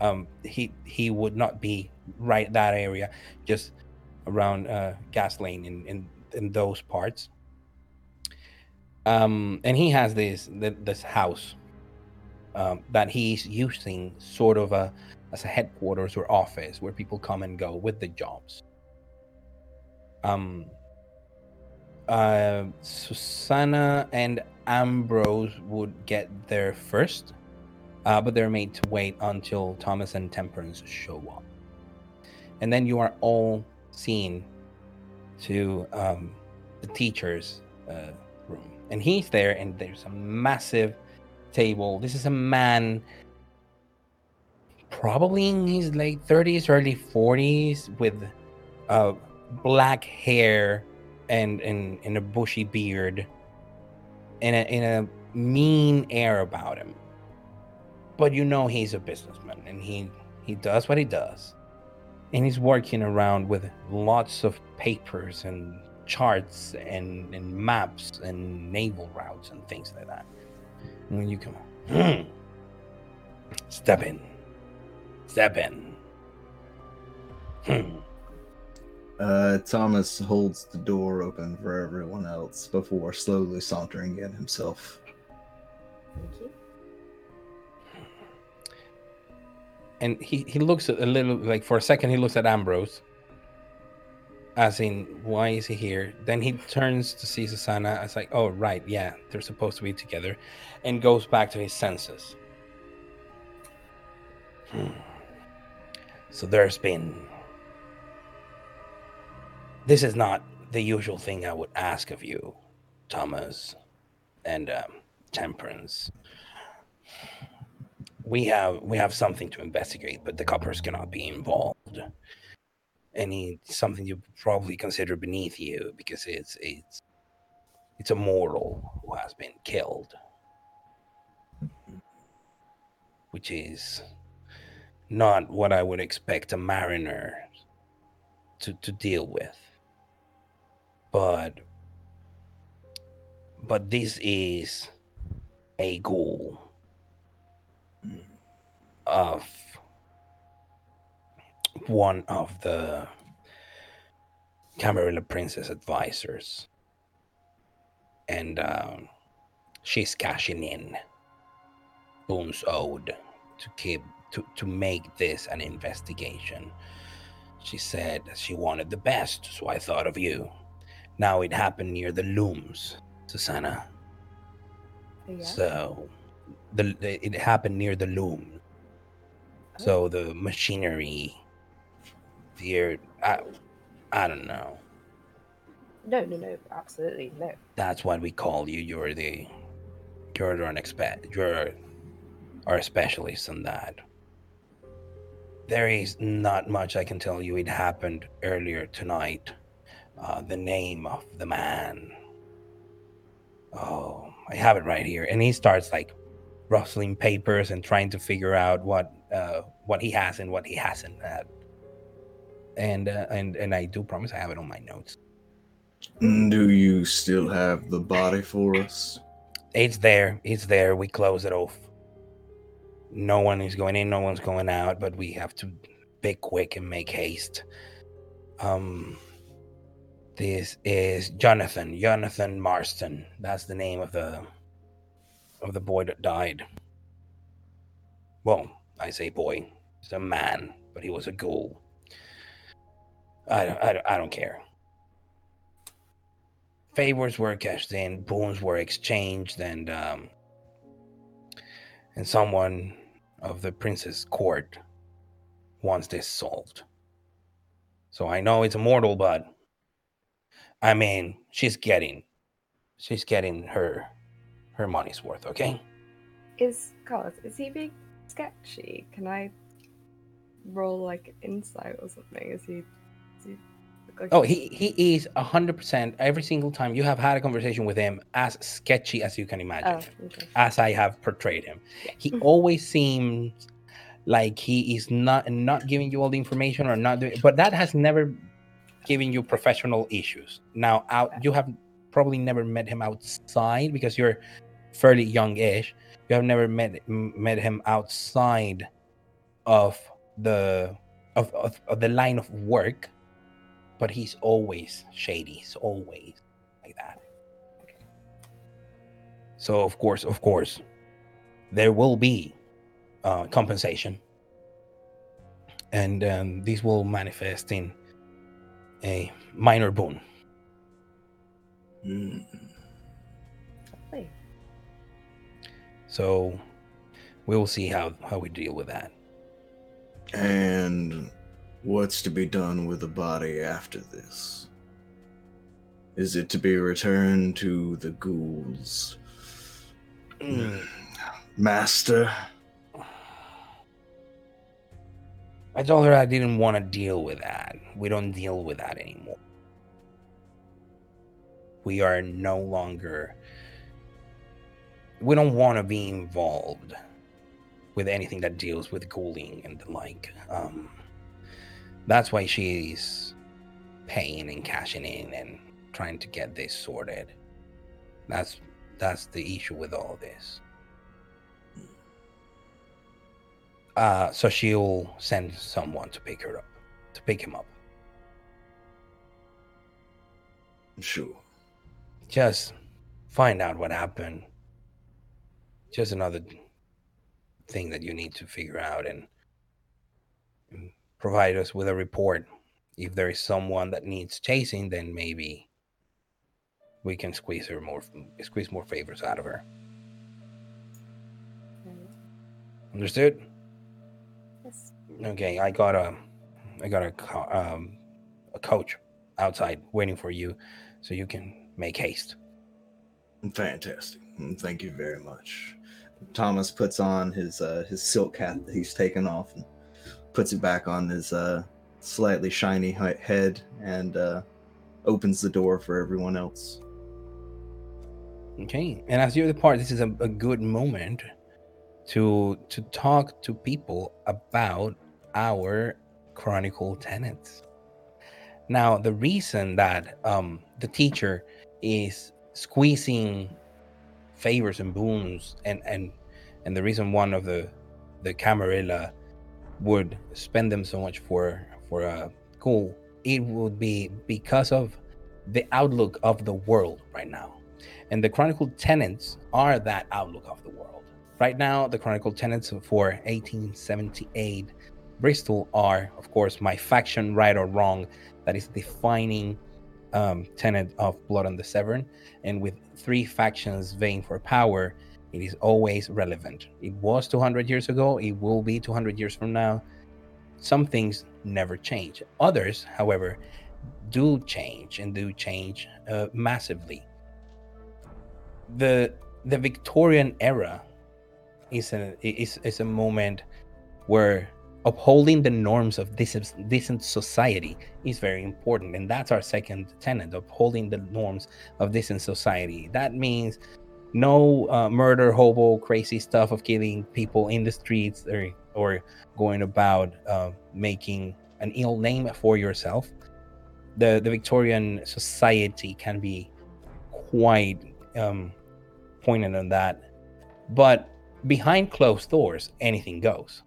um he he would not be right that area just around uh gas lane in in, in those parts um and he has this this house um, that he's using sort of a as a headquarters or office where people come and go with the jobs. Um, uh, Susanna and Ambrose would get there first, uh, but they're made to wait until Thomas and Temperance show up, and then you are all seen to um, the teacher's uh, room, and he's there, and there's a massive table. This is a man probably in his late 30s, early 40s with uh, black hair and, and, and a bushy beard and a, and a mean air about him. But you know he's a businessman and he, he does what he does. And he's working around with lots of papers and charts and, and maps and naval routes and things like that. And when you come on, step in. Step in. Hmm. Uh, Thomas holds the door open for everyone else before slowly sauntering in himself. Thank you. And he, he looks a little like for a second he looks at Ambrose. As in, why is he here? Then he turns to see Susanna. It's like, oh right, yeah, they're supposed to be together, and goes back to his senses. Hmm. So there's been. This is not the usual thing I would ask of you, Thomas, and um, Temperance. We have we have something to investigate, but the coppers cannot be involved. Any something you probably consider beneath you because it's it's it's a mortal who has been killed, which is not what I would expect a mariner to, to deal with. But but this is a ghoul of one of the Camarilla Princess advisors. And um, she's cashing in. Boons owed to keep to, to make this an investigation. She said she wanted the best, so I thought of you. Now it happened near the looms, Susanna. Yeah. So the it happened near the loom. So the machinery, the I, I don't know. No, no, no, absolutely no. That's what we call you. You're the you're an expert. You're our specialist in that. There is not much I can tell you. It happened earlier tonight. Uh, the name of the man. Oh, I have it right here. And he starts like rustling papers and trying to figure out what uh, what he has and what he hasn't had. And uh, and and I do promise I have it on my notes. Mm, Do you still have the body for us? It's there. It's there. We close it off. No one is going in. No one's going out. But we have to be quick and make haste. Um, this is Jonathan. Jonathan Marston. That's the name of the of the boy that died. Well, I say boy. He's a man, but he was a ghoul. I don't, I don't, I don't care. Favors were cashed in, boons were exchanged, and um, and someone of the prince's court wants this solved. So I know it's immortal, but I mean, she's getting, she's getting her, her money's worth. Okay. Is Carlos, is he being sketchy? Can I roll like insight or something? Is he, does he like Oh, he he is a hundred percent every single time you have had a conversation with him as sketchy as you can imagine. Oh, okay. as I have portrayed him. He always seems like he is not not giving you all the information or not doing, but that has never given you professional issues. Now, out you have probably never met him outside because you're fairly young-ish. You have never met met him outside of the of, of, of the line of work, but he's always shady. He's always like that. So of course, of course, there will be uh, compensation, and um, these will manifest in a minor boon. Mm, So we will see how how we deal with that. And what's to be done with the body after this? Is it to be returned to the ghouls? Hmm. Master? I told her I didn't want to deal with that. We don't deal with that anymore. We are no longer. We don't want to be involved with anything that deals with ghouling and the like. Um, that's why she's paying and cashing in and trying to get this sorted. That's that's the issue with all this. Uh, so she'll send someone to pick her up, to pick him up. Sure. Just find out what happened. Just another thing that you need to figure out and, and provide us with a report. If there is someone that needs chasing, then maybe we can squeeze her more, squeeze more favors out of her. Right. Understood? Yes. Okay, I got a, I got a, co- um, a coach outside waiting for you, so you can make haste. Fantastic. Thank you very much. Thomas puts on his uh, his silk hat that he's taken off and puts it back on his uh, slightly shiny head and uh, opens the door for everyone else. Okay, and as you depart, this is a, a good moment to to talk to people about our chronicle tenets. Now, the reason that um, the teacher is squeezing favors and boons, and and and the reason one of the the Camarilla would spend them so much for for a cool, it would be because of the outlook of the world right now And the Chronicle tenets are that outlook of the world. Right now, the Chronicle tenets for 1878 Bristol are, of course, my faction, right or wrong, that is defining um, tenet of Blood on the Severn. And with three factions vying for power, it is always relevant. It was 200 years ago, it will be 200 years from now. Some things never change. Others, however, do change and do change uh, massively. The the Victorian era is a is, is a moment where upholding the norms of decent, society is very important and that's our second tenet upholding the norms of decent society. That means no uh, murder hobo crazy stuff of killing people in the streets or or going about uh, making an ill name for yourself. The the victorian society can be quite um pointed on that. But behind closed doors anything goes.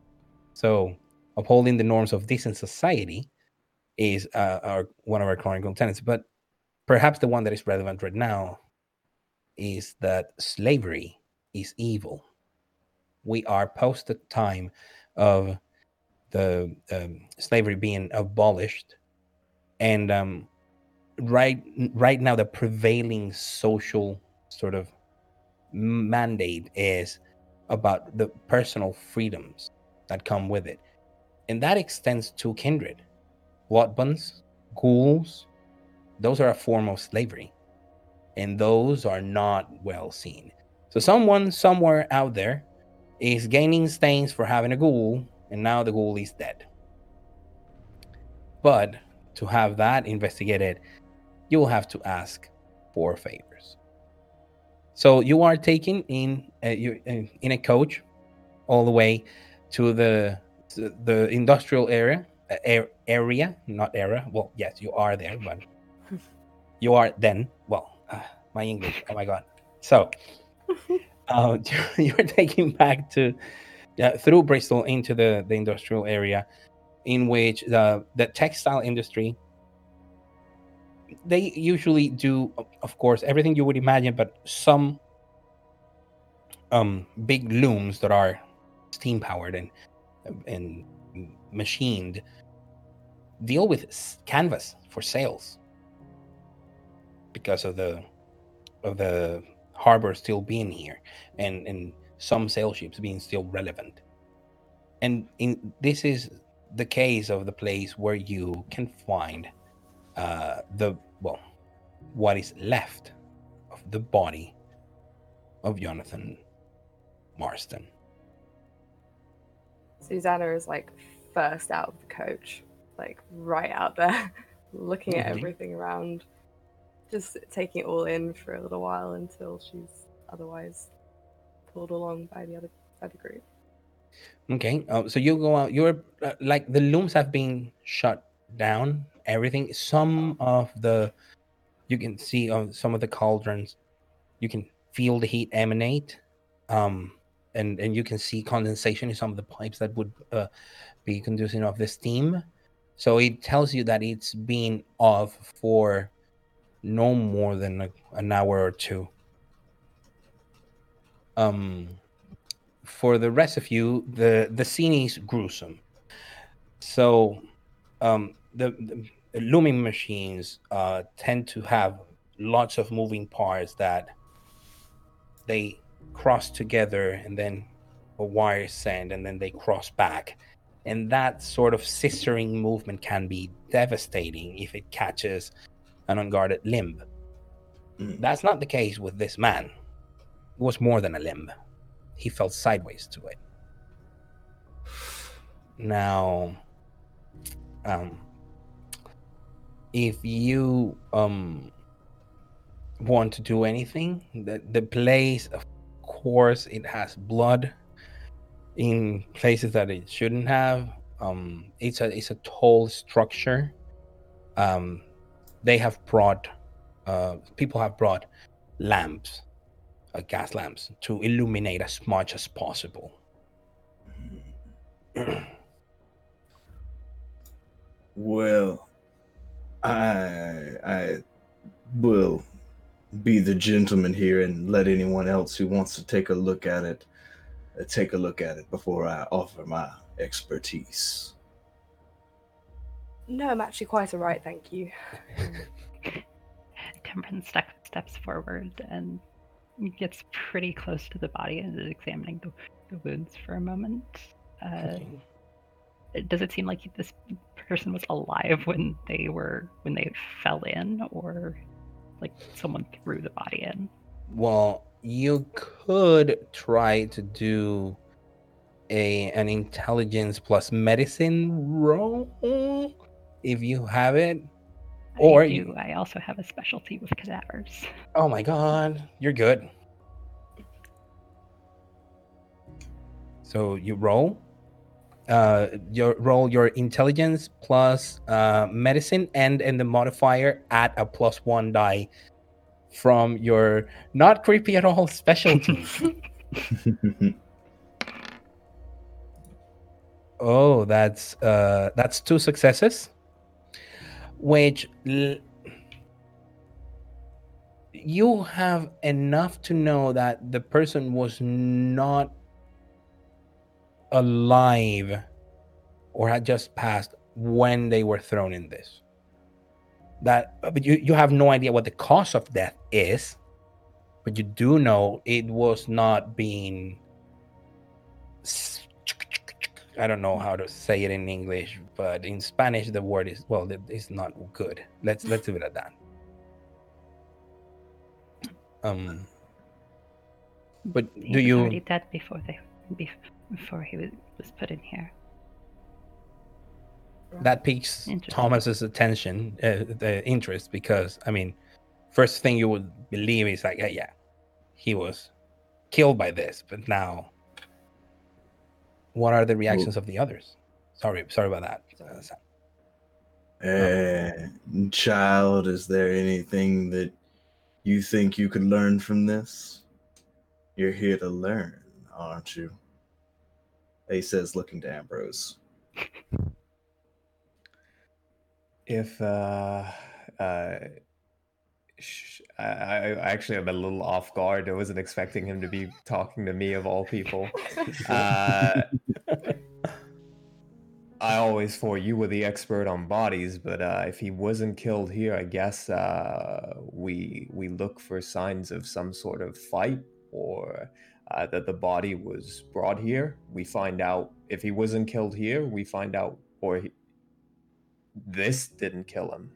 So upholding the norms of decent society is uh, our, one of our chronicle tenets. But perhaps the one that is relevant right now is that slavery is evil. We are post the time of the um, slavery being abolished, and um, right right now the prevailing social sort of mandate is about the personal freedoms that come with it and that extends to kindred. Bloodbonds, ghouls, those are a form of slavery, and those are not well seen. So, someone somewhere out there is gaining stains for having a ghoul, and now the ghoul is dead. But to have that investigated, you will have to ask for favors. So you are taken in uh, in a coach all the way to the the industrial area uh, area not era. Well yes you are there but you are then. Well uh, my english oh my god. So uh, you're taking back to uh, through bristol into the the industrial area in which the the textile industry they usually do of course everything you would imagine but some um big looms that are steam powered and and machined deal with canvas for sails because of the of the harbor still being here and and some sail ships being still relevant. And in this is the case of the place where you can find uh the well what is left of the body of jonathan marston Susanna is like first out of the coach, like right out there, looking at Mhm. everything around, just taking it all in for a little while until she's otherwise pulled along by the other by the group. Okay, uh, so you go out. You're uh, like the looms have been shut down. Everything. Some of the you can see on some of the cauldrons. You can feel the heat emanate, um, and and you can see condensation in some of the pipes that would uh, be conducing of the steam. So it tells you that it's been off for no more than a, an hour or two. Um, for the rest of you, the the scene is gruesome. So, um, the, the looming machines uh, tend to have lots of moving parts that they cross together and then a wire send and then they cross back. And that sort of scissoring movement can be devastating if it catches an unguarded limb. Mm. That's not the case with this man. It was more than a limb. He fell sideways to it. Now, um, if you um want to do anything, the the place, of course, it has blood in places that it shouldn't have. Um, it's a it's a tall structure. Um, they have brought uh, people have brought lamps, uh, gas lamps, to illuminate as much as possible. Well, I I will be the gentleman here and let anyone else who wants to take a look at it uh, take a look at it before I offer my expertise. No, I'm actually quite alright, thank you. Temperance step, steps forward and gets pretty close to the body and is examining the, the wounds for a moment. Uh, Okay. does it seem like this person was alive when they were when they fell in, or like someone threw the body in? Well, you could try to do a an intelligence plus medicine roll if you have it. Or I you- I also have a specialty with cadavers. Oh my god, you're good. So you roll. Uh, your roll your intelligence plus uh, medicine, and and the modifier add a plus one die from your not creepy at all specialty. oh, that's uh, that's two successes, which l- you have enough to know that the person was not alive or had just passed when they were thrown in this. That, but you, you have no idea what the cause of death is, but you do know it was not being. I don't know how to say it in English, but in Spanish the word is well, it's not good. Let's let's leave it at that. Um, but do you? already dead before they bef- before he was, was put in here? that piques Thomas's attention, uh, the interest, because I mean, first thing you would believe is like, yeah, yeah, he was killed by this, but now, what are the reactions of the others? Sorry, sorry about that. uh, Sam. Uh, child, is there anything that you think you could learn from this? You're here to learn, aren't you? He says, looking to Ambrose. If uh, uh, sh- I, I I actually am a little off guard. I wasn't expecting him to be talking to me of all people. Uh, I always thought you were the expert on bodies, but uh, if he wasn't killed here, I guess uh, we we look for signs of some sort of fight or uh, that the body was brought here. We find out if he wasn't killed here. We find out, or he, this didn't kill him.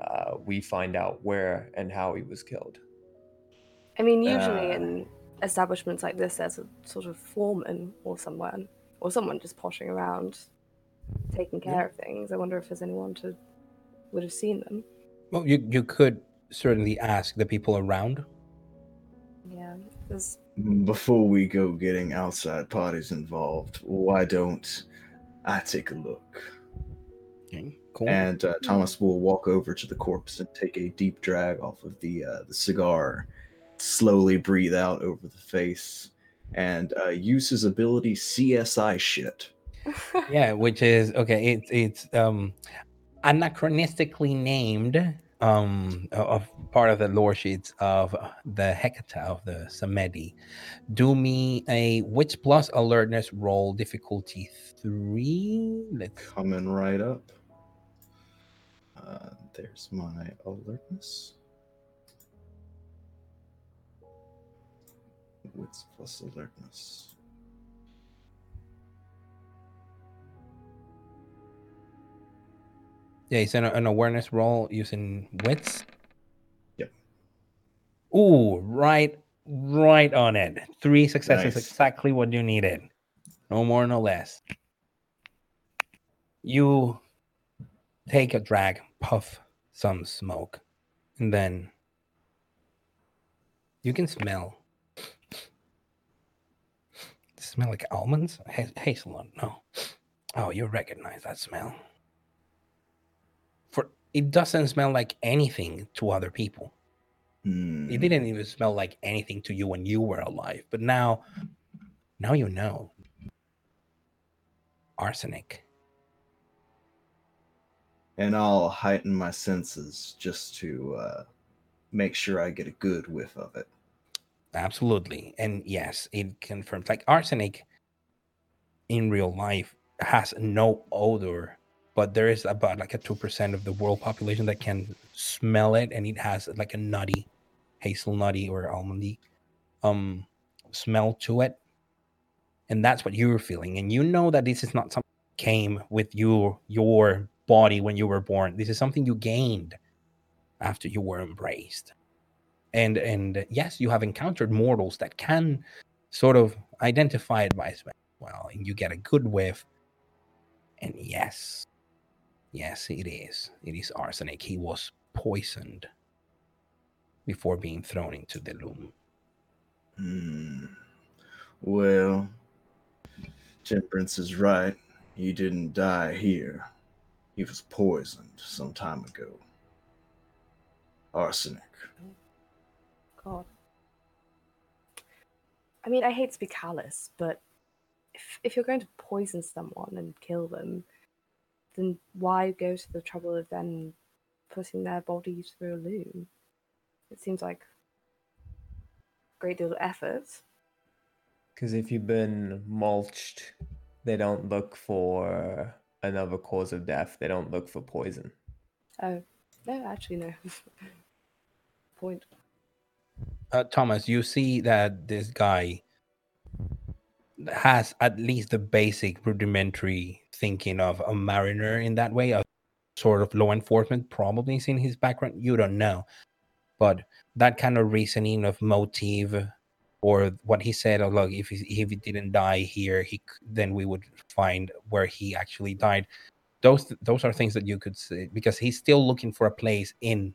Uh, we find out where and how he was killed. I mean, usually Uh. in establishments like this, there's a sort of foreman or someone, or someone just poshing around, taking care of things. I wonder if there's anyone to would have seen them. Well, you you could certainly ask the people around. Yeah, there's Before we go getting outside parties involved, why don't I take a look? Okay, cool. And uh, Thomas will walk over to the corpse and take a deep drag off of the uh, the cigar, slowly breathe out over the face, and uh, use his ability CSI shit. yeah which is okay it's it's um anachronistically named um of part of the lore sheets of the hecata of the samedi do me a wits plus alertness roll difficulty three let's Coming right up. Uh, there's my alertness. Wits plus alertness. Yeah it's an, an awareness roll using wits? Yep. Ooh, right right on it. Three successes Nice. exactly what you needed. No more no less. You take a drag puff some smoke and then you can smell. Smell like almonds? Ha- hazelnut no. Oh you recognize that smell it doesn't smell like anything to other people Hmm. it didn't even smell like anything to you when you were alive but now now you know arsenic and I'll heighten my senses just to uh, make sure I get a good whiff of it. Absolutely. And yes, it confirms like arsenic in real life has no odor, but there is about like a 2% of the world population that can smell it and it has like a nutty, hazelnutty or almondy um smell to it. And that's what you're feeling. And you know that this is not something that came with your your body when you were born. This is something you gained after you were embraced and and yes you have encountered mortals that can sort of identify it by smell well and you get a good whiff and yes yes it is it is arsenic he was poisoned before being thrown into the loom Hmm. Well, Temperance is right. He didn't die here. He was poisoned some time ago. Arsenic. God. I mean, I hate to be callous, but if, if you're going to poison someone and kill them, then why go to the trouble of then putting their bodies through a loom? It seems like a great deal of effort. Because if you've been mulched, they don't look for another cause of death. They don't look for poison. Oh, no, actually, no. Point. uh, thomas you see that this guy has at least the basic rudimentary thinking of a mariner in that way a sort of law enforcement probably is in his background you don't know. But that kind of reasoning of motive or what he said oh look if he, if he didn't die here he then we would find where he actually died. Those those are things that you could see because he's still looking for a place in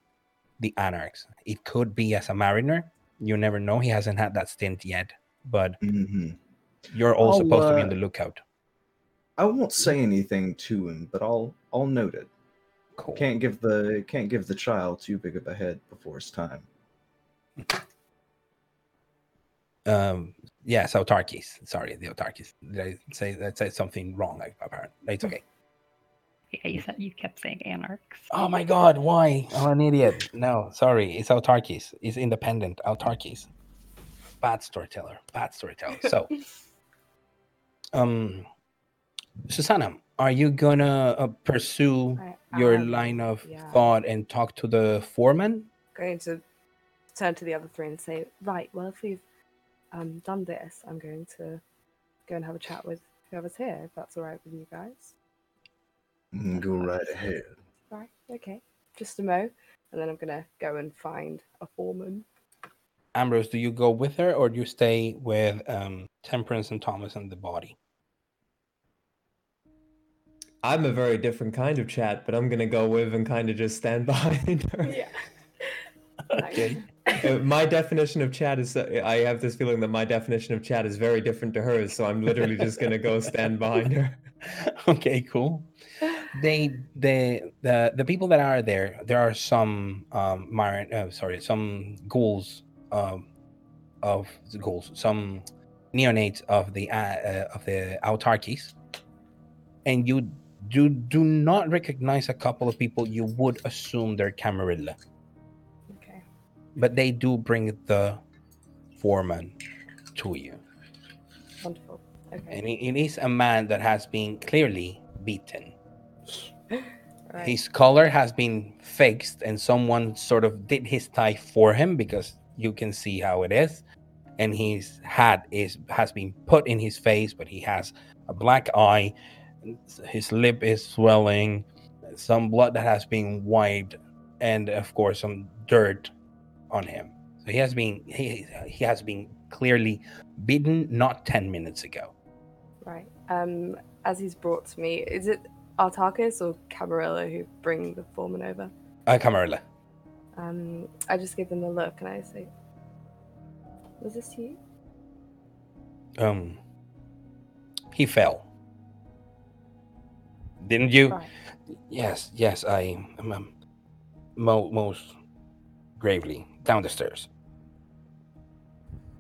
the anarchs. It could be as a mariner. You never know. He hasn't had that stint yet. But hmm you're all I'll, supposed to be on uh, the lookout. I won't say anything to him, but I'll I'll note it. cool. Can't give the can't give the child too big of a head before it's time. um yes autarkis. Sorry the autarkis. Did i say that said something wrong like apparently? It's okay. Yeah, you said you kept saying anarchs. oh my god why? I'm an idiot. No sorry it's autarkis. It's independent autarkis. Bad storyteller bad storyteller. So um susanna are you gonna uh, pursue I your am, line of yeah. thought and talk to the foreman Going to turn to the other three and say, right, well, if we've um, done this, I'm going to go and have a chat with whoever's here, if that's all right with you guys. Mm, Go right ahead. Right, okay. Just a mo. And then I'm going to go and find a foreman. Ambrose do you go with her or do you stay with um temperance and thomas and the body I'm a very different kind of chat, but I'm gonna go with and kind of just stand behind her. Yeah. Okay. My definition of chat is I have this feeling that my definition of chat is very different to hers, so I'm literally just gonna go stand behind her. okay, cool. They the the the people that are there, there are some um Marin, uh, sorry, some ghouls um of the ghouls, some neonates of the uh, uh, of the autarkis, and you do do not recognize a couple of people you would assume they're Camarilla, Okay. but they do bring the foreman to you. Wonderful. Okay. and it, is a man that has been clearly beaten. Right. His collar has been fixed, and someone sort of did his tie for him because you can see how it is. And his hat is has been put in his face, but he has a black eye. His lip is swelling, some blood that has been wiped, and of course some dirt on him. So he has been he, he has been clearly beaten not ten minutes ago. Right. Um, as he's brought to me, is it Autarkis or Camarilla who bring the foreman over? Uh, Camarilla. Um, I just give them a look and I say, "Was this you?" um he fell didn't you Right. yes yes i um, um, mo- most gravely down the stairs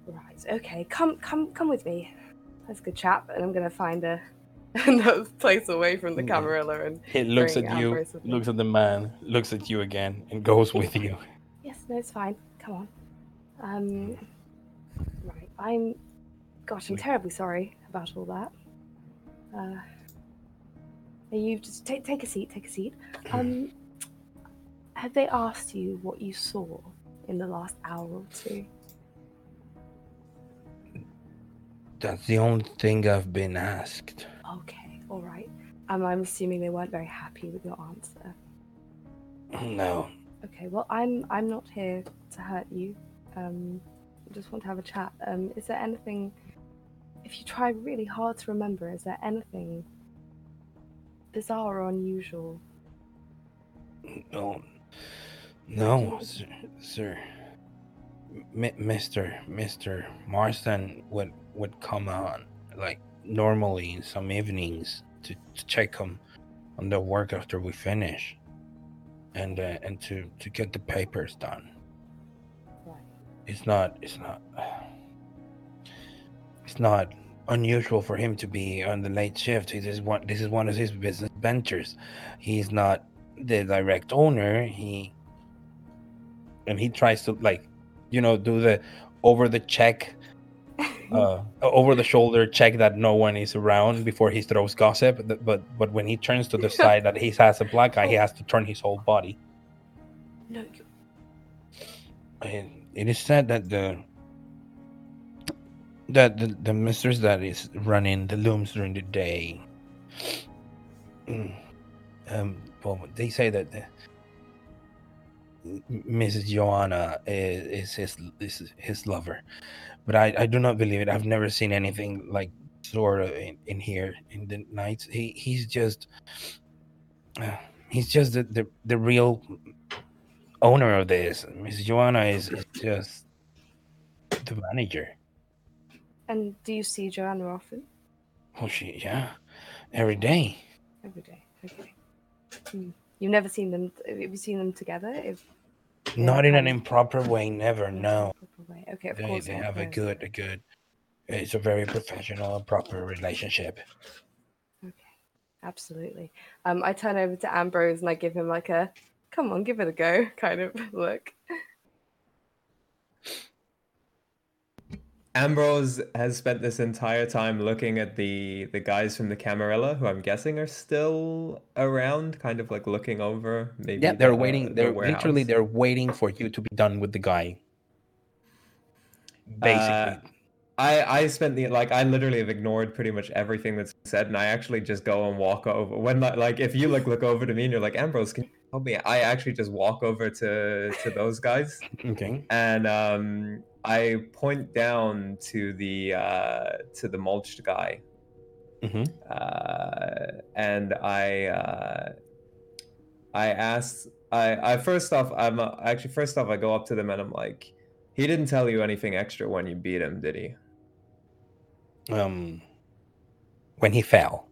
Right. Okay. Come, come, come with me. That's a good chap, and I'm gonna find a another place away from the Mm. Camarilla and he looks at you Ambrose looks at the man looks at you again and goes with you Yes. no, it's fine. Come on. Um, right. I'm. Gosh, I'm terribly sorry about all that. Uh, are you just take take a seat? Take a seat. Um, have they asked you what you saw in the last hour or two? That's the only thing I've been asked. Okay, all right. Um, I'm assuming they weren't very happy with your answer. No. Okay, well, I'm I'm not here to hurt you. Um, I just want to have a chat. Um, is there anything? If you try really hard to remember, is there anything bizarre or unusual? No. No, sir. sir. M- Mr. Mr. Marston would would come on like normally in some evenings to, to check on on the work after we finish, and uh, and to to get the papers done. Right. It's not. It's not. It's not unusual for him to be on the late shift. This is one. This is one of his business ventures. He's not the direct owner. He and he tries to like, you know, do the over the check, uh, over the shoulder check that no one is around before he throws gossip. But but, when he turns to the side that he has a black guy, he has to turn his whole body. no, you And it is said that the that the, the mistress that is running the looms during the day um well they say that the, mrs joanna is, is his is his lover but i i do not believe it i've never seen anything like sort of in, in here in the nights he he's just uh, he's just the, the the real owner of this mrs joanna is, is just the manager And do you see Joanna often? Oh, she, yeah, every day. Every day. Okay. Hmm. You've never seen them. Have you seen them together? If Not in an improper way, never. No, way. Okay, of they, course. they not, have a good, a good. It's a very professional and proper relationship. Okay, absolutely. Um, I turn over to Ambrose and I give him like a "come on, give it a go" kind of look. Ambrose has spent this entire time looking at the the guys from the Camarilla, who I'm guessing are still around, kind of like looking over. Maybe Yeah, they're the- waiting. the They're literally they're waiting for you to be done with the guy. Basically, I I spent the like I literally have ignored pretty much everything that's said, and I actually just go and walk over. When like, like if you like look over to me and you're like Ambrose, can you help me? I actually just walk over to to those guys, okay. and um I point down to the uh to the mulched guy, hmm uh, and I uh, I asked I I first off I'm uh, actually first off I go up to them and I'm like, he didn't tell you anything extra when you beat him, did he? Um, when he fell,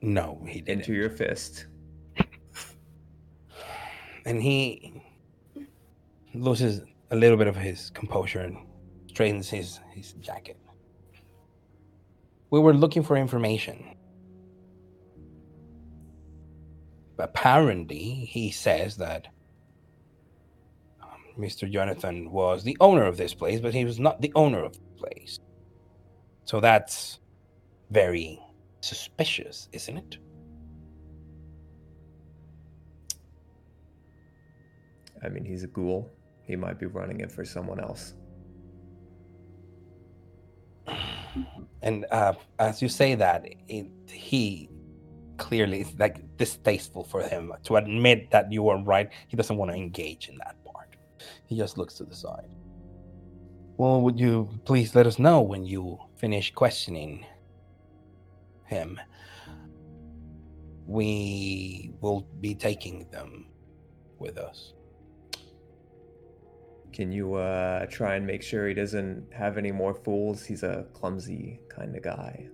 no, he didn't. Into your fist. and he loses a little bit of his composure and straightens his his jacket. We were looking for information. Apparently, he says that Mr. Jonathan was the owner of this place, but he was not the owner of the place. So that's very suspicious, isn't it? I mean, he's a ghoul. He might be running it for someone else. And uh, as you say that, it, he clearly is like distasteful for him to admit that you are right. He doesn't want to engage in that. He just looks to the side. Well, would you please let us know when you finish questioning him? We will be taking them with us. Can you uh, try and make sure he doesn't have any more fools? He's a clumsy kind of guy.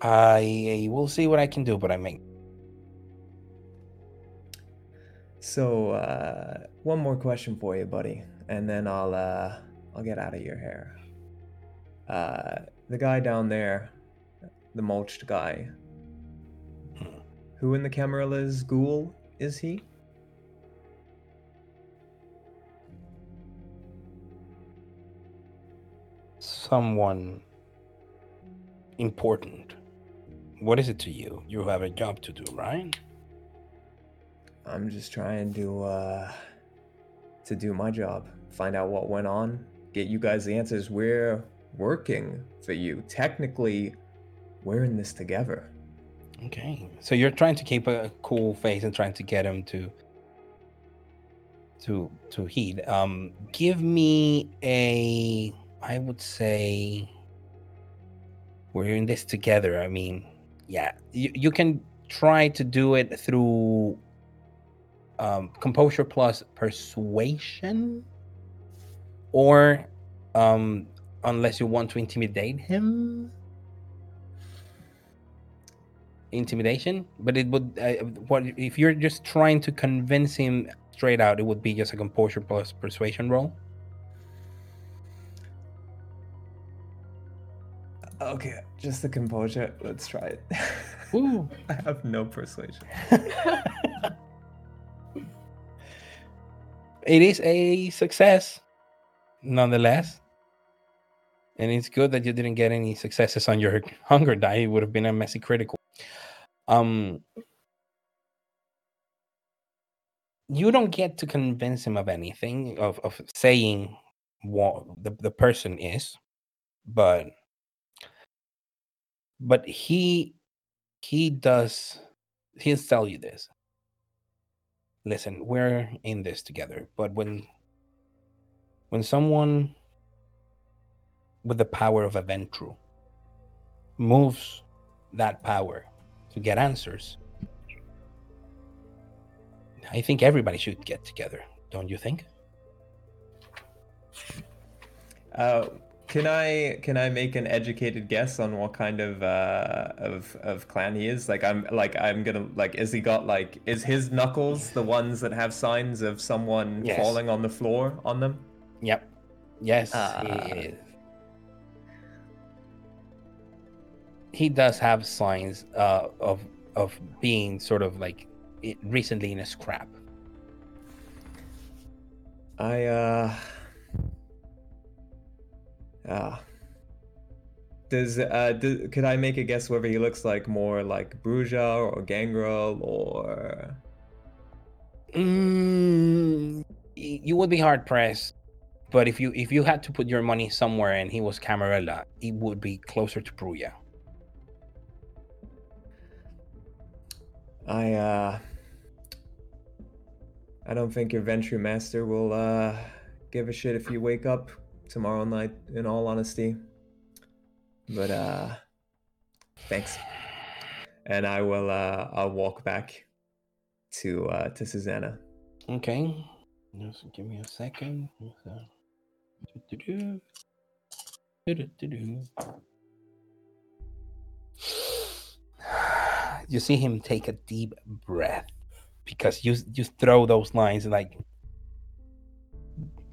I will see what I can do, but I may. So uh, one more question for you, buddy, and then I'll uh, I'll get out of your hair. Uh, the guy down there, the mulched guy. Hmm. Who in the Camarilla ghoul is he? Someone important. What is it to you? You have a job to do, right? I'm just trying to uh to do my job, find out what went on, get you guys the answers. We're working for you. Technically, we're in this together. Okay. So you're trying to keep a cool face and trying to get him to to to heed. Um give me a I would say we're in this together. I mean, yeah. You you can try to do it through um composure plus persuasion or um unless you want to intimidate him intimidation but it would uh, what if you're just trying to convince him straight out it would be just a composure plus persuasion roll Okay, just the composure. Let's try it. Ooh. I have no persuasion. it is a success nonetheless. And it's good that you didn't get any successes on your hunger die it would have been a messy critical. Um you don't get to convince him of anything of, of saying what the, the person is but but he he does he'll tell you this listen we're in this together but when when someone with the power of a Ventrue moves that power to get answers i think everybody should get together don't you think? Uh, can I can I make an educated guess on what kind of uh, of of clan he is? Like I'm like I'm gonna like is he got like is his knuckles the ones that have signs of someone Yes. falling on the floor on them? yep yes Uh, he is. he does have signs uh, of of being sort of like recently in a scrap I uh ah does uh do, could I make a guess whether he looks like more like Brujah or Gangrel or Mm, you would be hard pressed, but if you if you had to put your money somewhere and he was Camarilla, it would be closer to Brujah. I uh I don't think your Ventrue Master will uh give a shit if you wake up tomorrow night in all honesty. But uh thanks. And I will uh I'll walk back to uh to Susanna. Okay, just give me a second. You see him take a deep breath because you you throw those lines like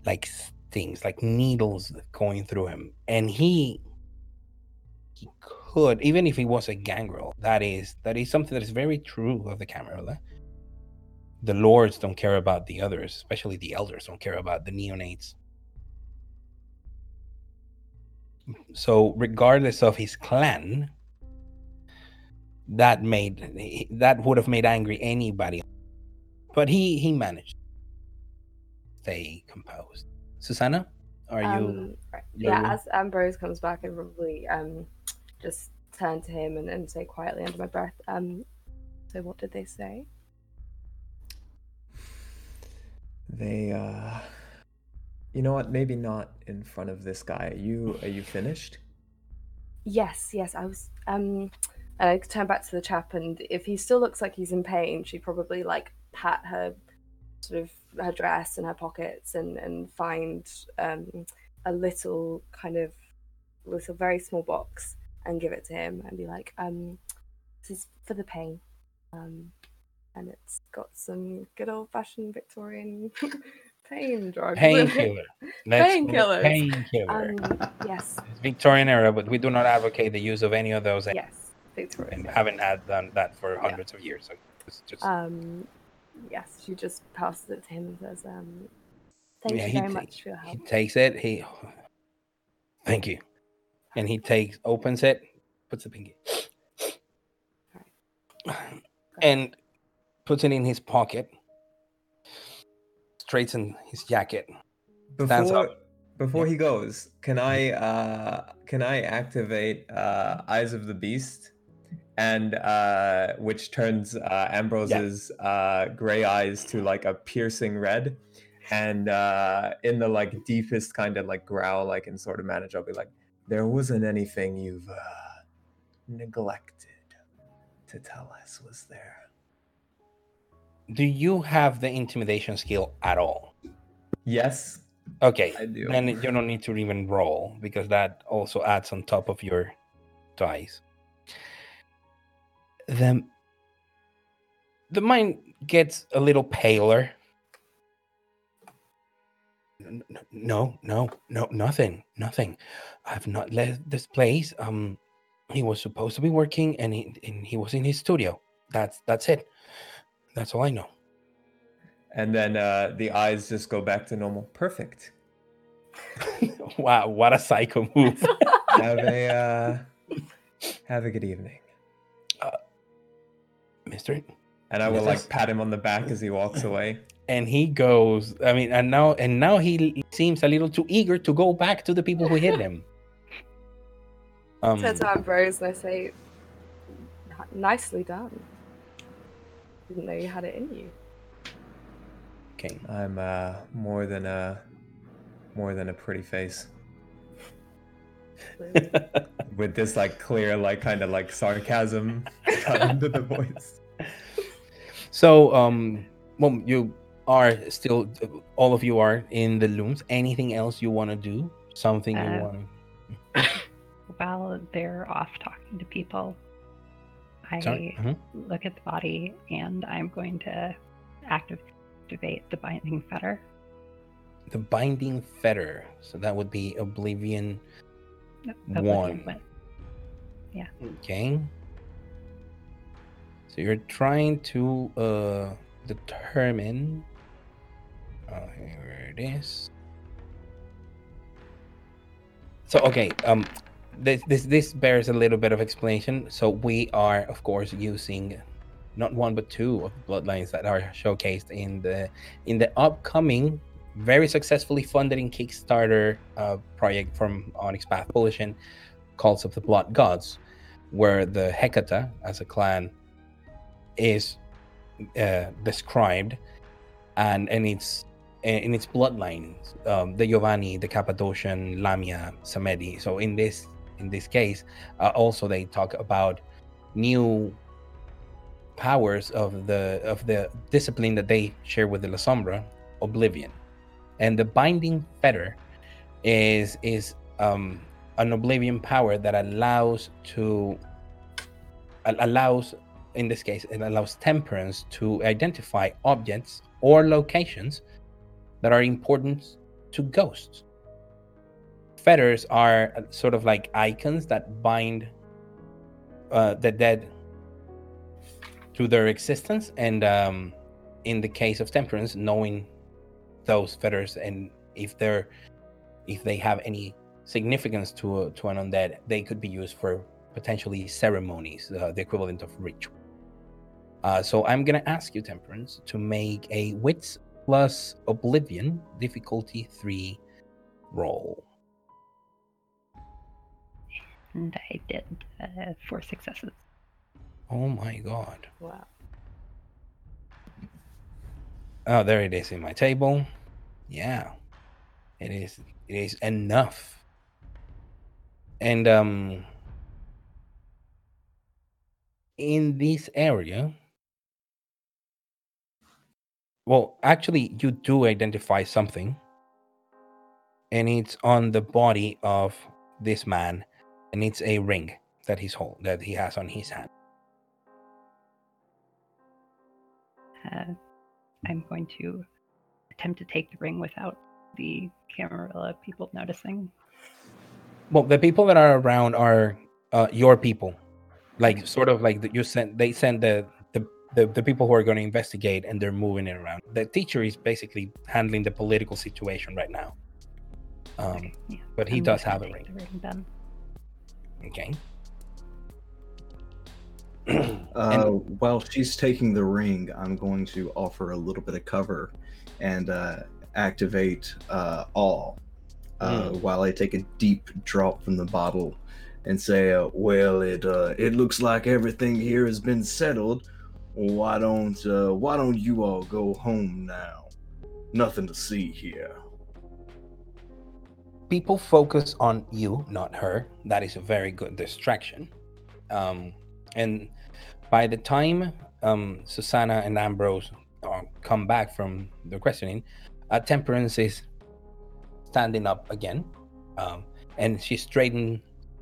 like stings, like needles going through him, and he he could even if he was a gangrel. That is that is something that is very true of the Camarilla the lords don't care about the others, especially the elders don't care about the neonates. So, regardless of his clan, that made that would have made angry anybody. But he he managed to stay composed. Susanna, are you? Um, you're- yeah, as Ambrose comes back, I probably um, just turn to him and, and say quietly under my breath, um, so what did they say? They uh you know what, maybe not in front of this guy. Are you are you finished? Yes, yes, I was. Um, and I turn back to the chap, and if he still looks like he's in pain, she'd probably like pat her sort of her dress and her pockets, and and find um a little kind of little very small box and give it to him, and be like, um, this is for the pain, um, and it's got some good old fashioned Victorian pain drugs. Painkiller. Painkillers. Painkiller. Um, yes, It's Victorian era, but we do not advocate the use of any of those yes, Victorian. and haven't had done that for hundreds of years. So it's just Um, yes, she just passes it to him and says, um, "Thank Yeah, you very ta- much for your help." he takes it. He thank you. and he takes opens it, puts the pinky, and puts it in his pocket, straightens his jacket. Stands Before up. before he goes, can I uh can I activate uh Eyes of the Beast and uh which turns uh Ambrose's uh gray eyes to like a piercing red and uh in the like deepest kind of like growl I can sort of manage I'll be like there wasn't anything you've uh neglected to tell us was there. Do you have the intimidation skill at all? Yes, Okay, I do. then you don't need to even roll because that also adds on top of your dice. The the mind gets a little paler. No, no, no, nothing, nothing. I've not left this place. Um, he was supposed to be working, and he and he was in his studio. That's that's it. That's all I know. and then uh the eyes just go back to normal. Perfect. wow, what a psycho move. Have a uh have a good evening. Mister. And I will like pat him on the back as he walks away. and he goes i mean and now and now he seems a little too eager to go back to the people who hit him um Turn to Ambrose and I say, nicely done. Didn't know you had it in you. okay I'm uh more than a more than a pretty face. With this like clear, like kind of like sarcasm cut into the voice. So um well you are still all of you are in the looms anything else you want to do something you Uh, want While they're off talking to people, I to Mhm. look at the body and I'm going to activate the binding fetter. the binding fetter so that would be oblivion Oblivion One. wit. okay so you're trying to uh determine oh here it is. So okay um this this this bears a little bit of explanation. So we are of course using not one but two of the bloodlines that are showcased in the in the upcoming very successfully funded in kickstarter uh, project from onyx path publishing cults of the blood gods where the hecata as a clan is uh, described and and its in its bloodlines um, the giovanni the cappadocian lamia samedi. So in this in this case uh, also they talk about new powers of the of the discipline that they share with the Lasombra oblivion. And the binding fetter is is um an oblivion power that allows to allows in this case it allows temperance to identify objects or locations that are important to ghosts. Fetters are uh, sort of like icons that bind uh, the dead to their existence and um, in the case of temperance knowing those fetters and if they're if they have any significance to to an undead they could be used for potentially ceremonies uh, the equivalent of ritual uh, so i'm gonna ask you temperance to make a wits plus oblivion difficulty 3 roll And I did uh, four successes. oh my god Wow. Oh, there it is in my table. Yeah, it is. It is enough. And um, in this area, well, actually, you do identify something, and it's on the body of this man, and it's a ring that he's hold that he has on his hand. Uh, I'm going to attempt to take the ring without the Camarilla people noticing. well the people that are around are uh, your people like sort of like the, you sent they send the, the the the people who are going to investigate and they're moving it around the teacher is basically handling the political situation right now um Okay, yeah. but he I'm does have a ring ring. Okay. Uh, while she's taking the ring, I'm going to offer a little bit of cover and uh, activate uh, all uh, while I take a deep drop from the bottle and say, uh, "Well, it uh, it looks like everything here has been settled. Why don't uh, Why don't you all go home now? Nothing to see here." people focus on you, not her. That is a very good distraction. Um, and by the time um, Susanna and Ambrose uh, come back from the questioning, uh, Temperance is standing up again, um, and she straightened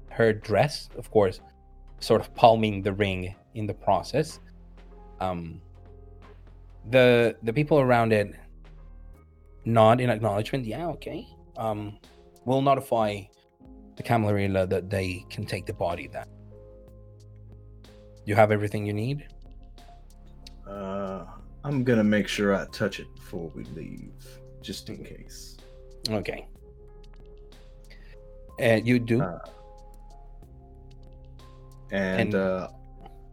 her dress, of course, sort of palming the ring in the process. Um, the the people around it nod in acknowledgement. Yeah, okay. Um, we'll notify the Camarilla that they can take the body then. You have everything you need? Uh, I'm gonna make sure I touch it before we leave, just in case. Okay. And you do? Uh, And, And- uh,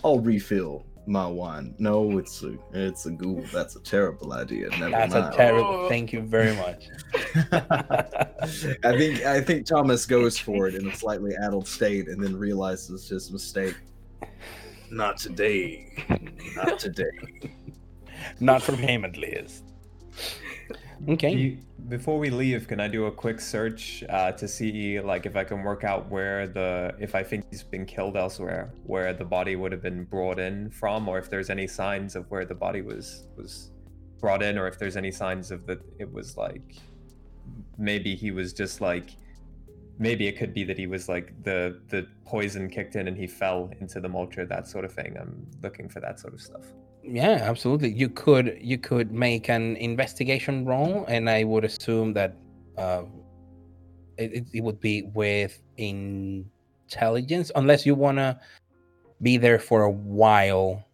I'll refill my wine. No, it's a it's a ghoul. That's a terrible idea. Never That's a mind. terrible. Thank you very much. I think I think Thomas goes for it in a slightly addled state and then realizes his mistake. Not today. Not today. Not from him, at least. Okay. Before we leave, can I do a quick search uh, to see like if I can work out where the if I think he's been killed elsewhere, where the body would have been brought in from, or if there's any signs of where the body was was brought in, or if there's any signs of that it was like maybe he was just like maybe it could be that he was like the the poison kicked in and he fell into the mulcher, that sort of thing. I'm looking for that sort of stuff. Yeah, absolutely. You could you could make an investigation roll, and I would assume that uh, it, it- would be with intelligence, unless you wanna be there for a while,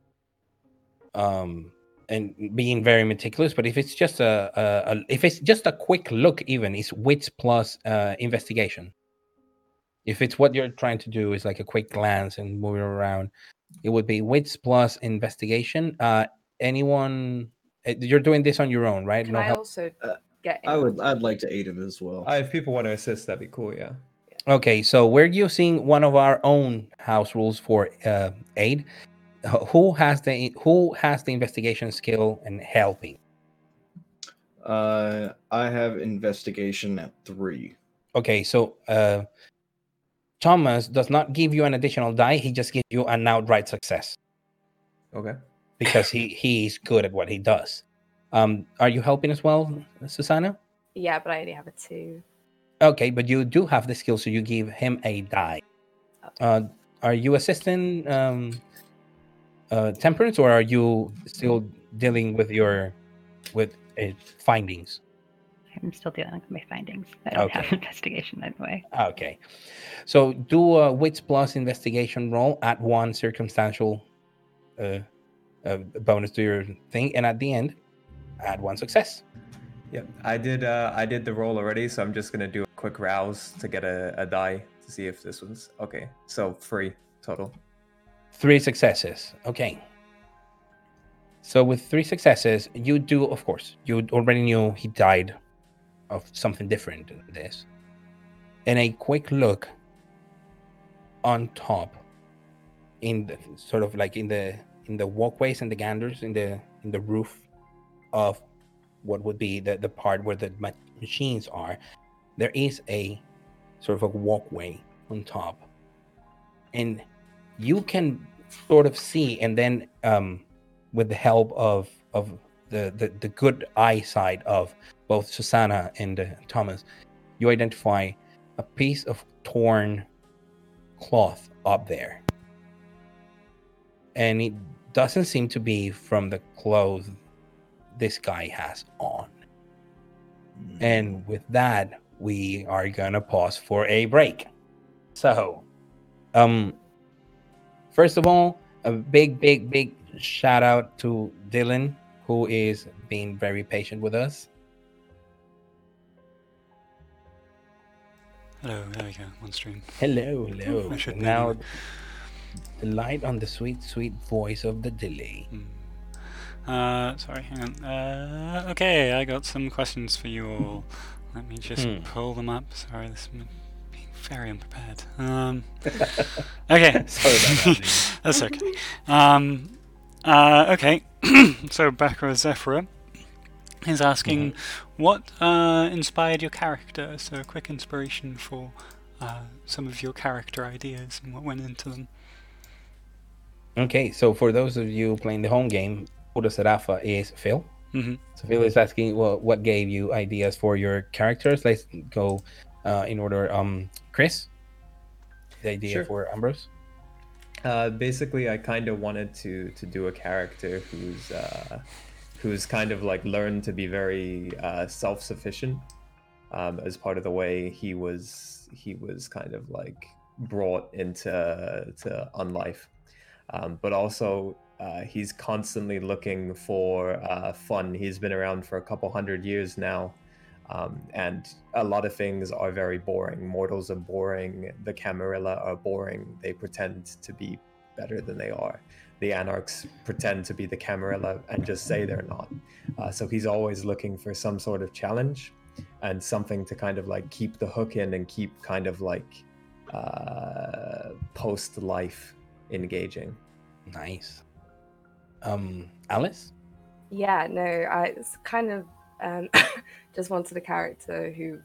um, and being very meticulous. But if it's just a, a, a if it's just a quick look, even it's wits plus uh, investigation. If it's what you're trying to do is like a quick glance and moving around, it would be wits plus investigation. Uh, anyone? uh, You're doing this on your own, right? Can no I help. also Uh, get? I would? I'd like to aid him as well. Uh, if people want to assist, that'd be cool. Yeah. Okay, so we're using one of our own house rules for uh, aid. Who has the who has the investigation skill and helping? Uh, I have investigation at three. Okay, so uh, Thomas does not give you an additional die; he just gives you an outright success Okay. because he he's good at what he does. Um, are you helping as well, Susanna? Yeah, but I only have a two. Okay, but you do have the skill, so you give him a die. Uh, are you assisting um, uh, Temperance, or are you still dealing with your with uh, findings? I'm still dealing with my findings. I don't have Okay. investigation anyway. Okay, so do a wits plus investigation roll at one circumstantial uh, uh, bonus to your thing, and at the end, add one success. Yep, I did. Uh, I did the roll already, so I'm just gonna do a quick rouse to get a, a die to see if this was okay. So three total. Three successes. Okay. So with three successes, you do, of course, you already knew he died of something different than this. And a quick look on top, in the sort of like in the in the walkways and the ganders in the in the roof of what would be the the part where the ma- machines are, there is a sort of a walkway on top, and you can sort of see and then um with the help of of the the, the good eyesight of both susanna and uh, thomas you identify a piece of torn cloth up there. And it doesn't seem to be from the clothes this guy has on. And with that we are gonna pause for a break. So um first of all a big big big shout out to dylan who is being very patient with us Hello, there we go. One stream. Hello, hello. I should now, the light on the sweet, sweet voice of the Dilly. Hmm. Uh, sorry, hang on. Uh, okay, I got some questions for you all. Let me just Hmm. pull them up. Sorry, this is being very unprepared. Um, okay. Sorry about that. That's okay. Um, uh, okay. so Bakra Zephyra is asking what uh, inspired your character. So a quick inspiration for uh, some of your character ideas and what went into them. Okay, so for those of you playing the home game, Oda Serafa is Phil. hmm So Phil is asking, well, what gave you ideas for your characters? Let's go uh, in order. Um, Chris, the idea Sure. for Ambrose. Uh, basically, I kind of wanted to to do a character who's uh, who's kind of like learned to be very uh, self sufficient um, as part of the way he was he was kind of like brought into to unlife, um, but also. Uh, he's constantly looking for uh, fun. He's been around for a couple hundred years now, um, and a lot of things are very boring. Mortals are boring. The Camarilla are boring. They pretend to be better than they are. The Anarchs pretend to be the Camarilla and just say they're not. Uh, so he's always looking for some sort of challenge and something to kind of like keep the hook in and keep kind of like uh, post life engaging. Nice. Um, Alice. Yeah, no, I it's kind of um, just wanted a character who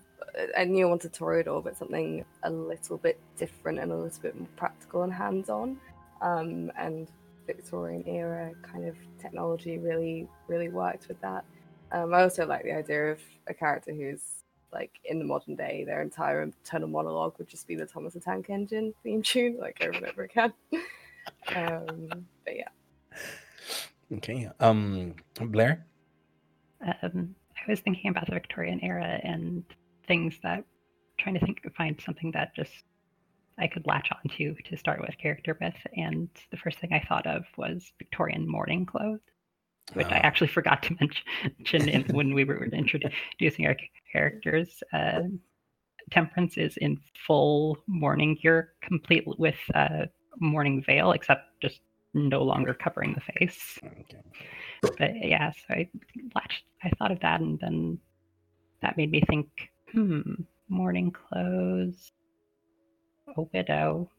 I knew I wanted Toreador, but something a little bit different and a little bit more practical and hands-on. Um, and Victorian era kind of technology really, really worked with that. Um, I also like the idea of a character who's like in the modern day, their entire internal monologue would just be the Thomas the Tank Engine theme tune, like over and over again. um, but yeah. Okay. Um, Blair. Um, I was thinking about the Victorian era and things that trying to think find something that just I could latch onto to start with character with, and the first thing I thought of was Victorian mourning clothes, which I Ah. actually forgot to mention in, when we were introducing our characters. Uh, Temperance is in full mourning gear, complete with uh, mourning veil, except just no longer covering the face Okay. but yeah, so I latched, I thought of that, and then that made me think, hmm, morning clothes, a widow,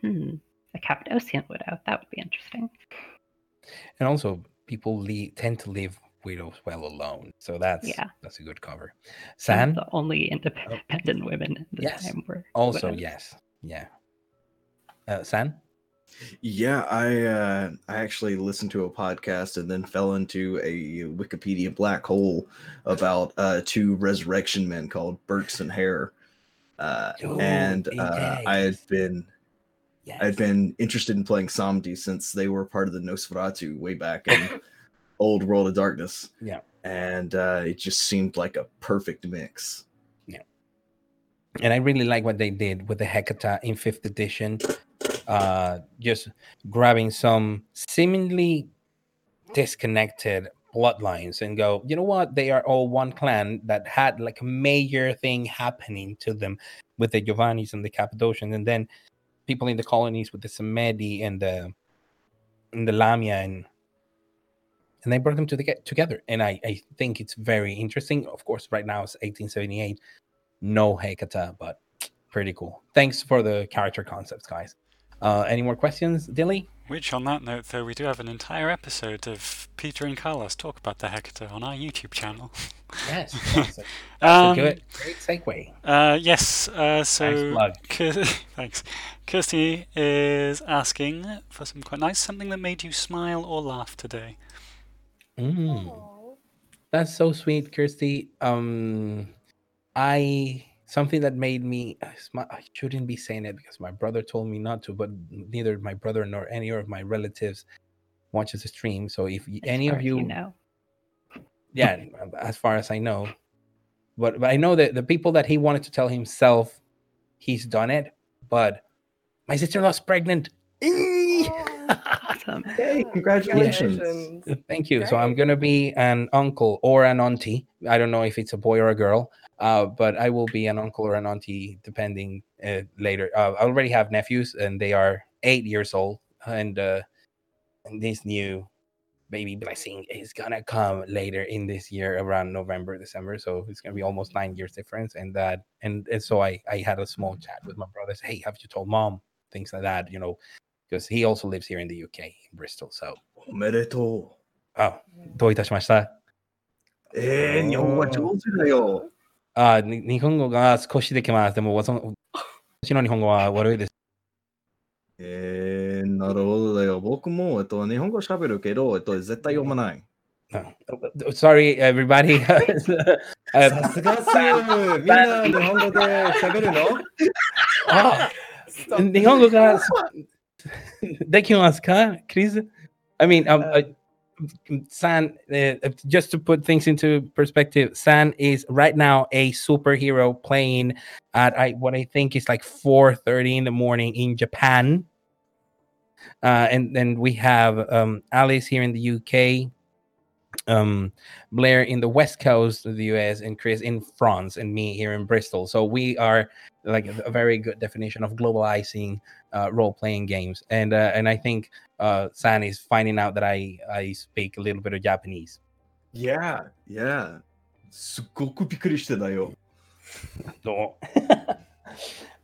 hmm, a Cappadocian widow. That would be interesting. And also, people le- tend to leave widows well alone, so that's Yeah. that's a good cover. Sam, the only independent women at the Yes. time were Also, widows. yes. Yeah. Uh, San. Yeah, I uh, I actually listened to a podcast and then fell into a Wikipedia black hole about uh, two resurrection men called Burke and Hare, uh, and uh, I had been Yes. I'd been interested in playing Samedi since they were part of the Nosferatu way back in Old World of Darkness. Yeah. and uh, it just seemed like a perfect mix. Yeah, and I really like what they did with the Hecata in fifth edition. Uh, just grabbing some seemingly disconnected bloodlines and go, you know what? They are all one clan that had like a major thing happening to them with the Giovannis and the Cappadocians, and then people in the colonies with the Samedi and the and the Lamia and and they brought them to the, together. And I, I think it's very interesting. Of course, right now it's 1878 no Hecata, but pretty cool. Thanks for the character concepts, guys. Uh, any more questions, Dilly? Which, on that note, though, we do have an entire episode of Peter and Carlos talk about the Hecata on our YouTube channel. Yes. yes, that's Um, a good, great segue. Uh, yes, uh, so plug. Kir- thanks. Kirsty is asking for some quite nice something that made you smile or laugh today. Mm, that's so sweet, Kirsty. Um, I something that made me I shouldn't be saying it because my brother told me not to, but neither my brother nor any of my relatives watches the stream. So if As any of as you know. yeah uh, as far as i know but, but i know that the people that he wanted to tell himself he's done it but my sister-in-law's pregnant Awesome. Hey, congratulations! Congratulations. thank you so i'm gonna be an uncle or an auntie i don't know if it's a boy or a girl Uh, but I will be an uncle or an auntie depending uh, later. Uh, I already have nephews, and they are eight years old, and, uh, and this new baby blessing is gonna come later in this year around November, December. So it's gonna be almost nine years difference, and that and, and so I I had a small chat with my brother. Say, hey, have you told mom? Things like that, you know, because he also lives here in the UK in Bristol. So おめでと oh, どういたしました。う。えー、日本語は上手だよ。 あに日本語が少しできます。でも、その私の日本語は悪いです。えー、なるほどだよ。僕も、えっと、日本語喋るけど、えっと、絶対読まない。Sorry, everybody. あ さすがっす。みんな日本語で喋るの？あ日本語ができますか、クリス I mean, um, uh, San, uh, just to put things into perspective, San is right now a superhero playing at I, what I think is like 4:30 in the morning in Japan. Uh, and then we have um, Alice here in the UK, um, Blair in the west coast of the US, and Chris in France, and me here in Bristol. So we are like a, a very good definition of globalizing uh, role-playing games. And uh, and I think uh, San is finding out that I I speak a little bit of Japanese. Yeah, yeah. すっごくびっくりしてたよ。 No.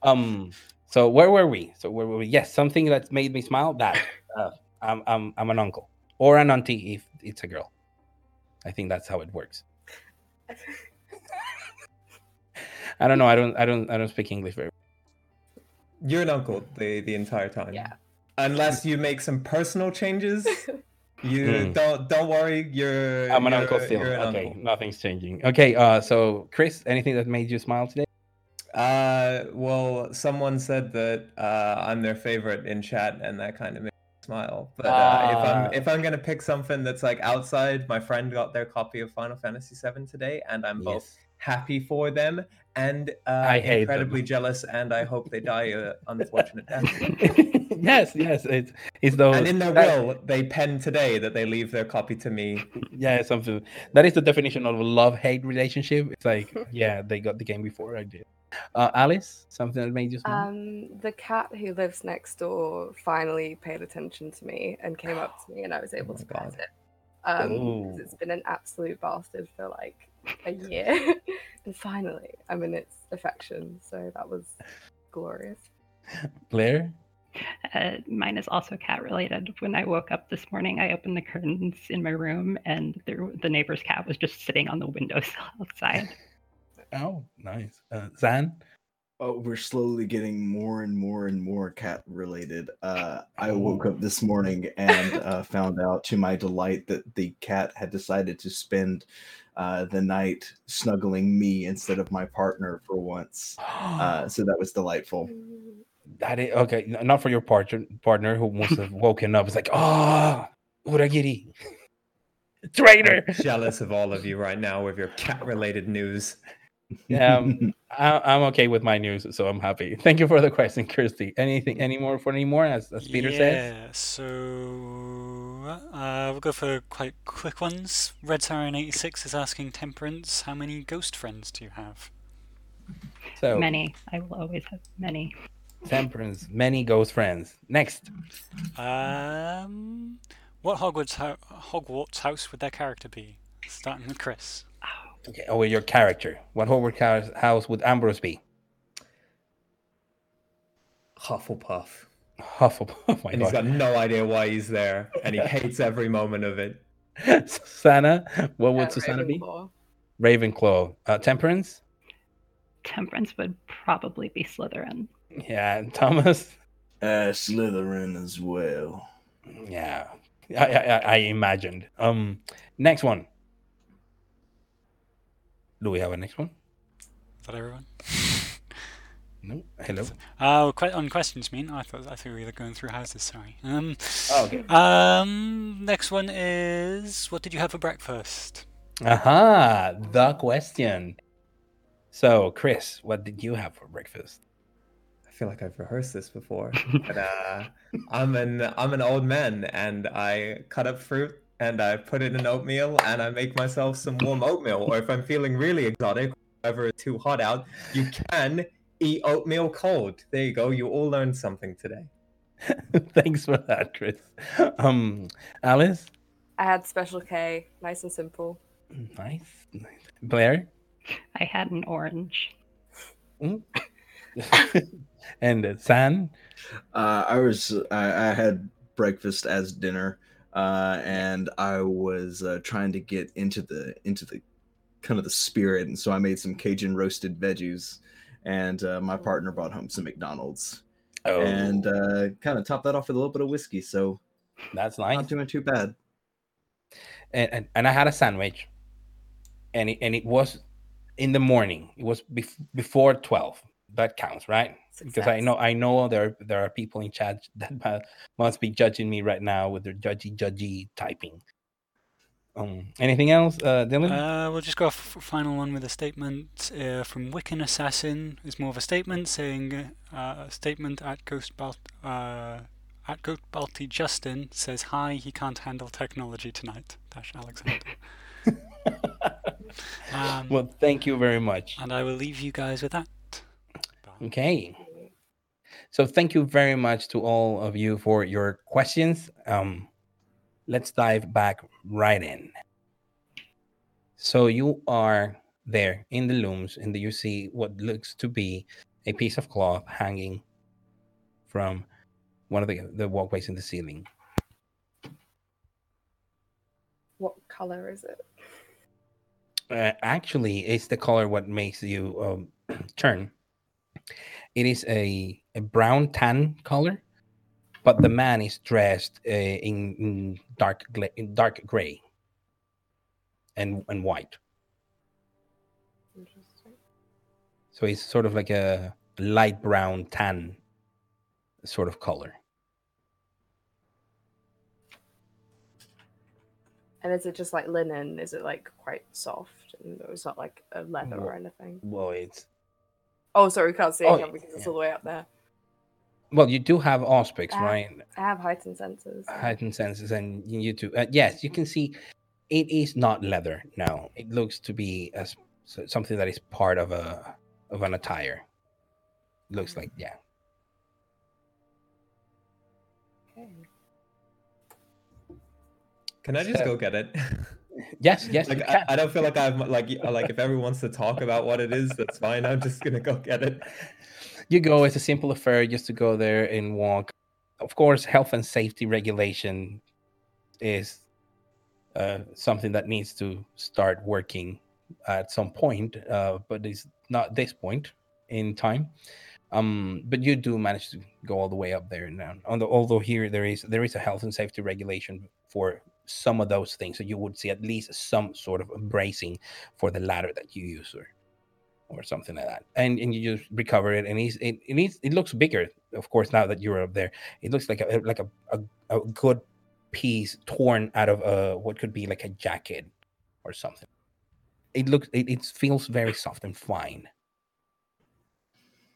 um. So where were we? So where were we? Yes, something that made me smile. That uh, I'm I'm I'm an uncle or an auntie if it's a girl. I think that's how it works. I don't know. I don't I don't I don't speak English very. Well. You're an uncle the, the entire time. Yeah. Unless you make some personal changes. You Hmm. don't don't worry, you're I'm an you're- uncle still. an Okay, uncle. nothing's changing. Okay. Uh. So Chris, anything that made you smile today? Uh well someone said that uh I'm their favorite in chat and that kind of makes me smile. But uh, if Ah. I'm if I'm gonna pick something that's like outside, my friend got their copy of Final Fantasy VII today, and I'm both happy for them and uh, I hate them. incredibly jealous, and I hope they die a unfortunate death. yes. Yes. It's it's those. And in their that- will, they pen today that they leave their copy to me. yeah something that is the definition of a love hate relationship it's like yeah they got the game before i did uh alice something that made you smile Um, the cat who lives next door finally paid attention to me and came up to me, and I was able my to pet it. Um, 'cause Ooh. it's been an absolute bastard for like a year, and finally I'm in its affection. So that was glorious. blair Uh, mine is also cat related. When I woke up this morning, I opened the curtains in my room, and there, the neighbor's cat was just sitting on the windowsill outside. oh nice uh zan Oh, we're slowly getting more and more and more cat related. Uh, I woke up this morning and uh, found out to my delight that the cat had decided to spend uh, the night snuggling me instead of my partner for once. Uh, so that was delightful. that is okay not for your partner partner who must have woken up it's like oh uragiri traitor I'm jealous of all of you right now with your cat-related news. Um I, i'm okay with my news so i'm happy thank you for the question kirsty anything any more for any more as, as peter says yeah, so uh, we'll go for quite quick ones. Red Siren 86 is asking Temperance, how many ghost friends do you have? so Many. I will always have many. temperance many ghost friends next Um, what Hogwarts, ho- Hogwarts house would their character be? Starting with Chris. Okay, or your character. What Hogwarts house- house would Ambrose be? Hufflepuff. Hufflepuff. Oh my And he's got no idea why he's there, and he hates every moment of it. Susanna. What would Uh, Susanna be? Ravenclaw. Ravenclaw. Uh, Temperance. Temperance would probably be Slytherin. Yeah. Thomas. Uh, Slytherin as well. Yeah. I, I, I- I imagined. Um. Next one. Do we have a next one? Is that everyone? No. Hello. Oh, que- on questions, mean? I thought I thought we were going through houses. Sorry. Um, Oh, okay. um, next one is what did you have for breakfast? Aha. The question. So, Chris, what did you have for breakfast? I feel like I've rehearsed this before, but uh, I'm an I'm an old man, and I cut up fruit and I put it in oatmeal, and I make myself some warm oatmeal. Or if I'm feeling really exotic, whenever it's too hot out, you can eat oatmeal cold. There you go. You all learned something today. Thanks for that, Chris. Um, Alice, I had Special K, nice and simple. nice, nice. Blair, I had an orange. and uh, San. Uh, I was I, I had breakfast as dinner, uh, and I was uh, trying to get into the into the kind of the spirit, and so I made some Cajun roasted veggies, and uh, my partner brought home some McDonald's, Oh, and uh, kind of topped that off with a little bit of whiskey. So that's nice. not doing too bad. and, and, and I had a sandwich, and it, and it was in the morning. It was bef- before twelve. That counts, right? Because I know I know there there are people in chat that must be judging me right now with their judgy judgy typing. Um, anything else, uh, Dylan? Uh, we'll just go off f- final one with a statement uh, from Wiccan Assassin. It's more of a statement saying uh, a statement at Ghost Balt uh, at Ghost Balti Justin says hi. He can't handle technology tonight. Dash Alexander. Um, well, thank you very much. and I will leave you guys with that. Bye. Okay. So thank you very much to all of you for your questions. Um, let's dive back right in. So you are there in the looms, and you see what looks to be a piece of cloth hanging from one of the, the walkways in the ceiling. What color is it? Uh, actually, it's the color what makes you um, turn. It is a, a brown tan color, but the man is dressed uh, in, in dark gla- in dark gray and and white. Interesting. So it's sort of like a light brown tan sort of color. And is it just like linen? Is it like quite soft and it's not like a leather or anything? Well, it's Oh, sorry, we can't see Oh, it because it's all the way up there. Well, you do have Auspex, Ah. right? I have heightened senses. so- heightened senses and you you too uh, yes you can see it is not leather no it looks to be as something that is part of a of an attire looks like yeah Okay. Can I just So- go get it? yes yes like you I, can. I don't feel like I've like like if everyone wants to talk about what it is, that's fine. I'm just gonna go get it. You go it's a simple affair just to go there and walk. Of course health and safety regulation is uh, something that needs to start working at some point uh, but it's not this point in time. Um but you do manage to go all the way up there now. On although here there is there is a health and safety regulation for some of those things so you would see at least some sort of bracing for the ladder that you use or or something like that and and you just recover it and it's, it it, needs, it looks bigger of course now that you're up there it looks like a like a, a, a good piece torn out of a what could be like a jacket or something it looks it, it feels very soft and fine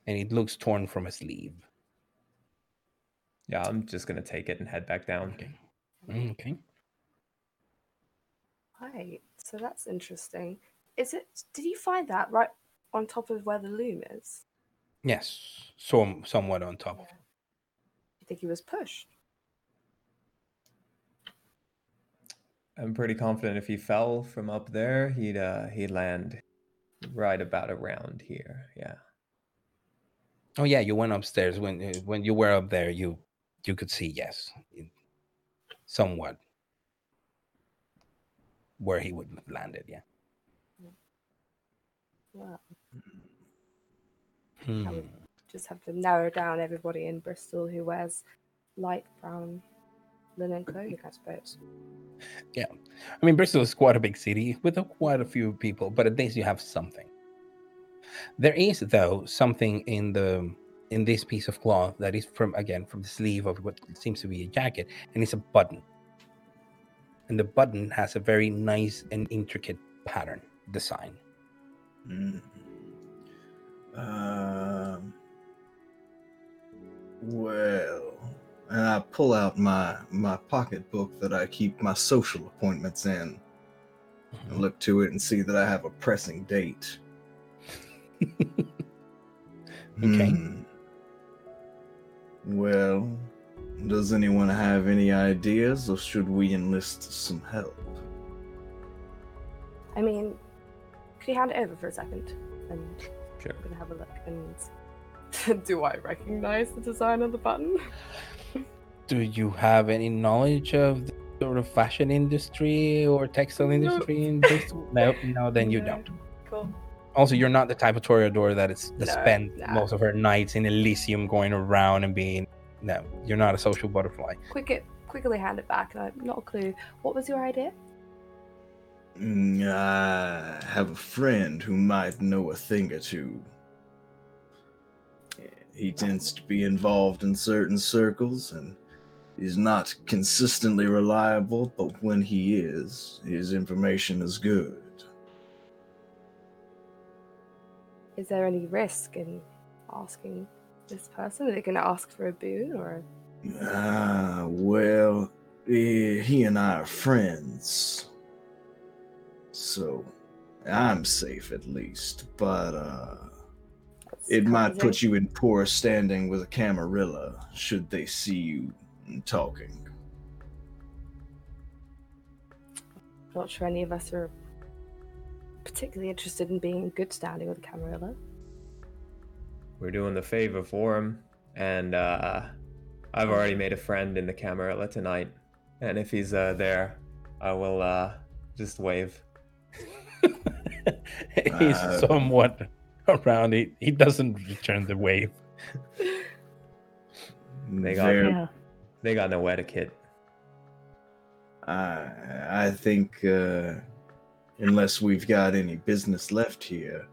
and it looks torn from a sleeve Yeah, I'm just gonna take it and head back down. okay okay Right. So that's interesting. Is it? Did you find that right on top of where the loom is? yes some somewhat on top of You think he was pushed? I'm pretty confident if he fell from up there, he'd uh he'd land right about around here. Yeah. oh yeah you went upstairs when uh, when you were up there you you could see yes it- somewhat where he would have landed yeah Well, Hmm. would- just have to narrow down everybody in Bristol who wears light brown linen clothing, I suppose. Yeah. I mean, Bristol is quite a big city with a, quite a few people, but at least you have something. There is, though, something in the in this piece of cloth that is from again from the sleeve of what seems to be a jacket, and it's a button. And the button has a very nice and intricate pattern design. Mm. Um. Well, and I pull out my my pocketbook that I keep my social appointments in, and look to it and see that I have a pressing date. Okay. Hmm. Well, does anyone have any ideas, or should we enlist some help? I mean, could you hand it over for a second? And Sure. I'm gonna have a look. And do I recognize the design of the button? Do you have any knowledge of the sort of fashion industry or textile industry in Bristol? No, no, then you No. don't. Cool. Also, you're not the type of Toreador that is that No, spend nah. most of her nights in Elysium going around and being. No, you're not a social butterfly. Quick it, quickly hand it back. Not a clue. What was your idea? Mm, I have a friend who might know a thing or two. He tends to be involved in certain circles and he's not consistently reliable, but when he is, his information is good. Is there any risk in asking this person? Are they going to ask for a boon or? Ah, well, eh, he and I are friends. So, I'm safe at least, but, uh, It might put you in poor standing with a Camarilla should they see you talking. Not sure any of us are particularly interested in being in good standing with a Camarilla. We're doing the favor for him, and uh, I've already made a friend in the Camarilla tonight. And if he's uh, there, I will uh, just wave. He's Uh, somewhat around it. He doesn't return the wave. They got- Yeah. They got no etiquette. I, I think, uh, unless we've got any business left here,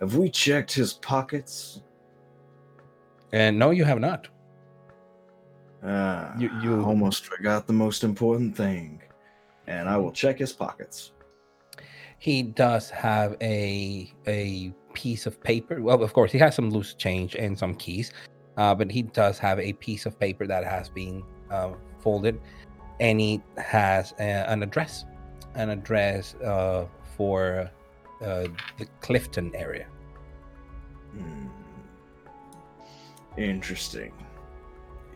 have we checked his pockets? And no, you have not. Uh, You- you- almost forgot the most important thing, and I will check his pockets. He does have a a piece of paper. Well, of course, he has some loose change and some keys, uh, but he does have a piece of paper that has been uh, folded, and he has a, an address, an address uh, for uh, the Clifton area. Hmm. Interesting.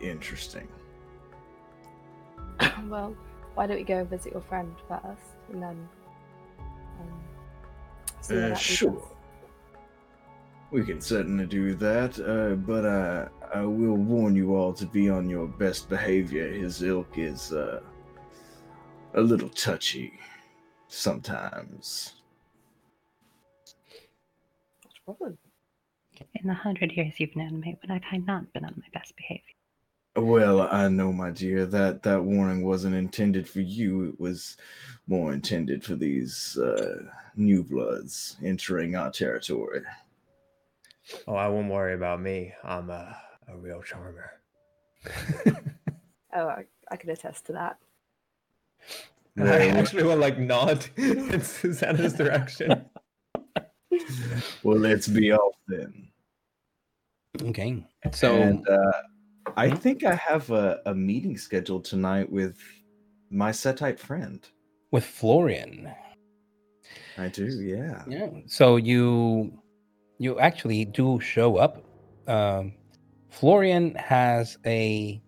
Interesting. well, why don't we go and visit your friend first, and then um, Uh, sure. us? We can certainly do that, uh, but uh, I will warn you all to be on your best behavior. His ilk is uh, a little touchy sometimes. Not a. In the hundred years you've known me, when have I not been on my best behavior? Well, I know, my dear, that that warning wasn't intended for you. It was more intended for these uh, new bloods entering our territory. Oh, I won't worry about me. I'm a, a real charmer. Oh, I, I can attest to that. I Well, actually will like nod in Susanna's direction. well, let's be off then. Okay, so and, uh, I Mhm. think I have a, a meeting scheduled tonight with my Setite friend. with Florian, I do, yeah. yeah. So you you actually do show up. Um, Florian has a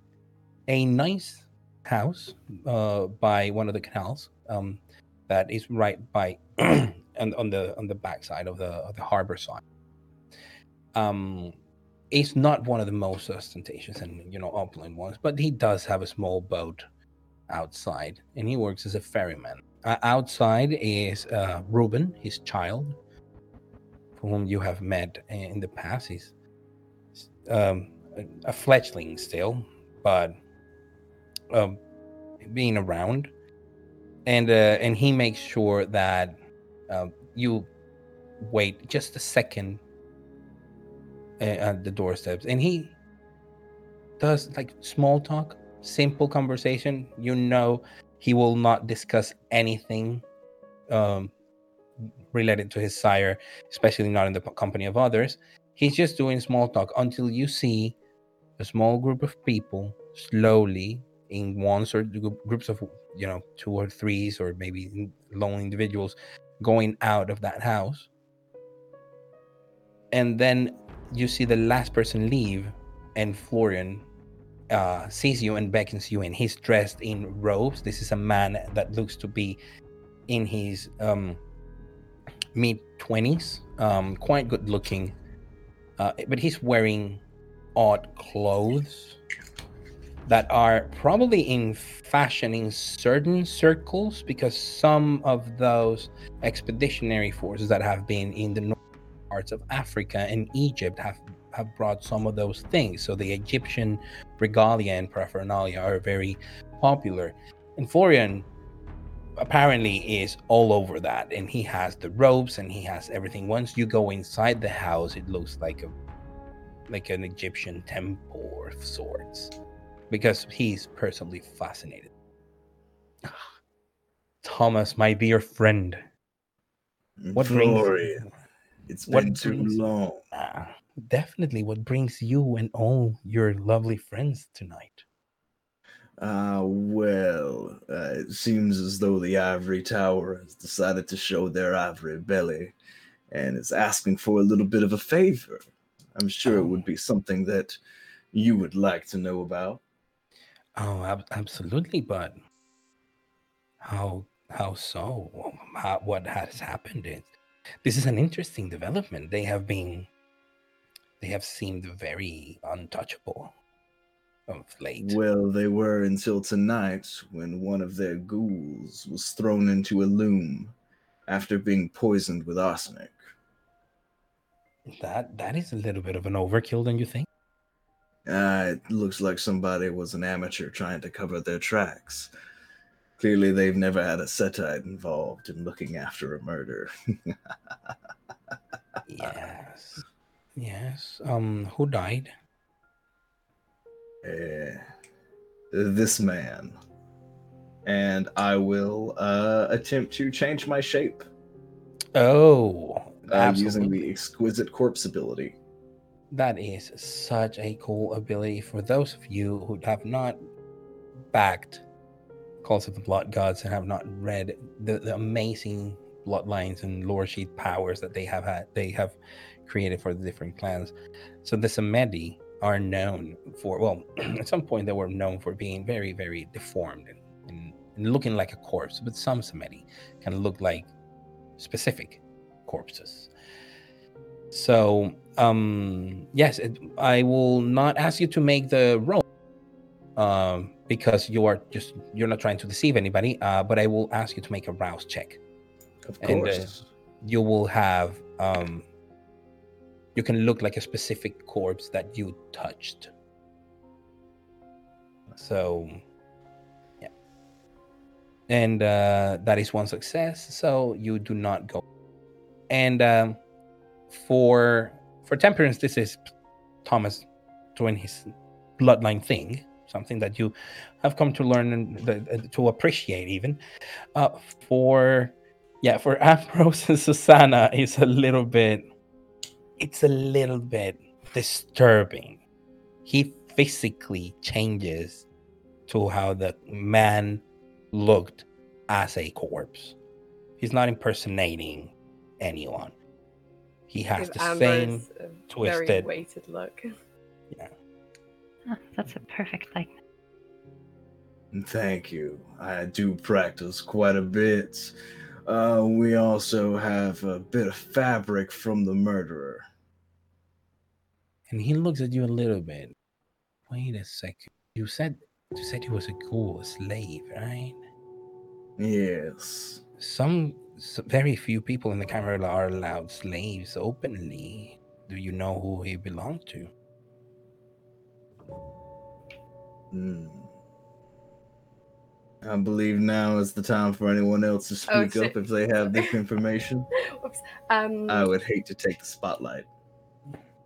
a nice house uh, by one of the canals um, that is right by on, on the on the backside of the of the harbor side. Um, it's not one of the most ostentatious and you know opulent ones, but he does have a small boat outside, and he works as a ferryman. Uh, outside is uh, Ruben, his child, whom you have met in the past. He's um, a, fledgling still, but um, being around, and uh, and he makes sure that uh, you wait just a second at the doorsteps, and he does like small talk, simple conversation. You know, he will not discuss anything um, related to his sire, especially not in the company of others. He's just doing small talk until you see a small group of people slowly in ones or groups of you know two or threes or maybe lone individuals going out of that house and then you see the last person leave, and Florian uh, sees you and beckons you in. He's dressed in robes. This is a man that looks to be in his um, mid twenties, um, quite good looking, uh, but he's wearing odd clothes that are probably in fashion in certain circles because some of those expeditionary forces that have been in the north parts of Africa and Egypt have have brought some of those things. So the Egyptian regalia and paraphernalia are very popular. And Florian apparently is all over that and he has the ropes and he has everything. Once you go inside the house, it looks like a like an Egyptian temple of sorts because he's personally fascinated. Thomas be your friend. What brings It's what been too brings- long. Ah, definitely what brings you and all your lovely friends tonight. Ah, well, uh, it seems as though the Ivory Tower has decided to show their ivory belly and is asking for a little bit of a favor. I'm sure it would be something that you would like to know about. Oh, ab- absolutely, but how how so? How, what has happened is this is an interesting development. They have been they have seemed very untouchable of late. Well, they were until tonight when one of their ghouls was thrown into a loom after being poisoned with arsenic. That that is a little bit of an overkill, don't you think? Uh, it looks like somebody was an amateur trying to cover their tracks. Clearly, they've never had a setite involved in looking after a murder. Yes. Yes. Um who died? Eh, this man. And I will uh, attempt to change my shape Oh, uh, using the exquisite corpse ability. That is such a cool ability for those of you who have not backed Cults of the Blood Gods and have not read the, the amazing bloodlines and lore sheet powers that they have had they have created for the different clans. So the Samedi are known for well, at some point they were known for being very, very deformed and, and, and looking like a corpse, but some Samedi can look like specific corpses. So, um, yes, it, I will not ask you to make the roll, um, because you are just you're not trying to deceive anybody. Uh, but I will ask you to make a rouse check. Of And, uh, course. You will have um, you can look like a specific corpse that you touched. So, yeah, and uh, that is one success. So you do not go. And um, for for temperance, this is Thomas doing his bloodline thing, something that you have come to learn and uh, to appreciate, even. Uh, for yeah, for Ambrose and Susanna, is a little bit. It's a little bit disturbing. He physically changes to how the man looked as a corpse. He's not impersonating anyone. He has the same. Ambrose a very twisted- weighted look. Oh, that's a perfect likeness. Thank you. I do practice quite a bit. Uh, we also have a bit of fabric from the murderer. And he looks at you a little bit. Wait a second. You said you said he was a ghoul, a slave, right? Yes. Some s- very few people in the Camarilla are allowed slaves openly. Do you know who he belonged to? Hmm. I believe now is the time for anyone else to Oh, speak up if they have this information. Whoops. Um, I would hate to take the spotlight.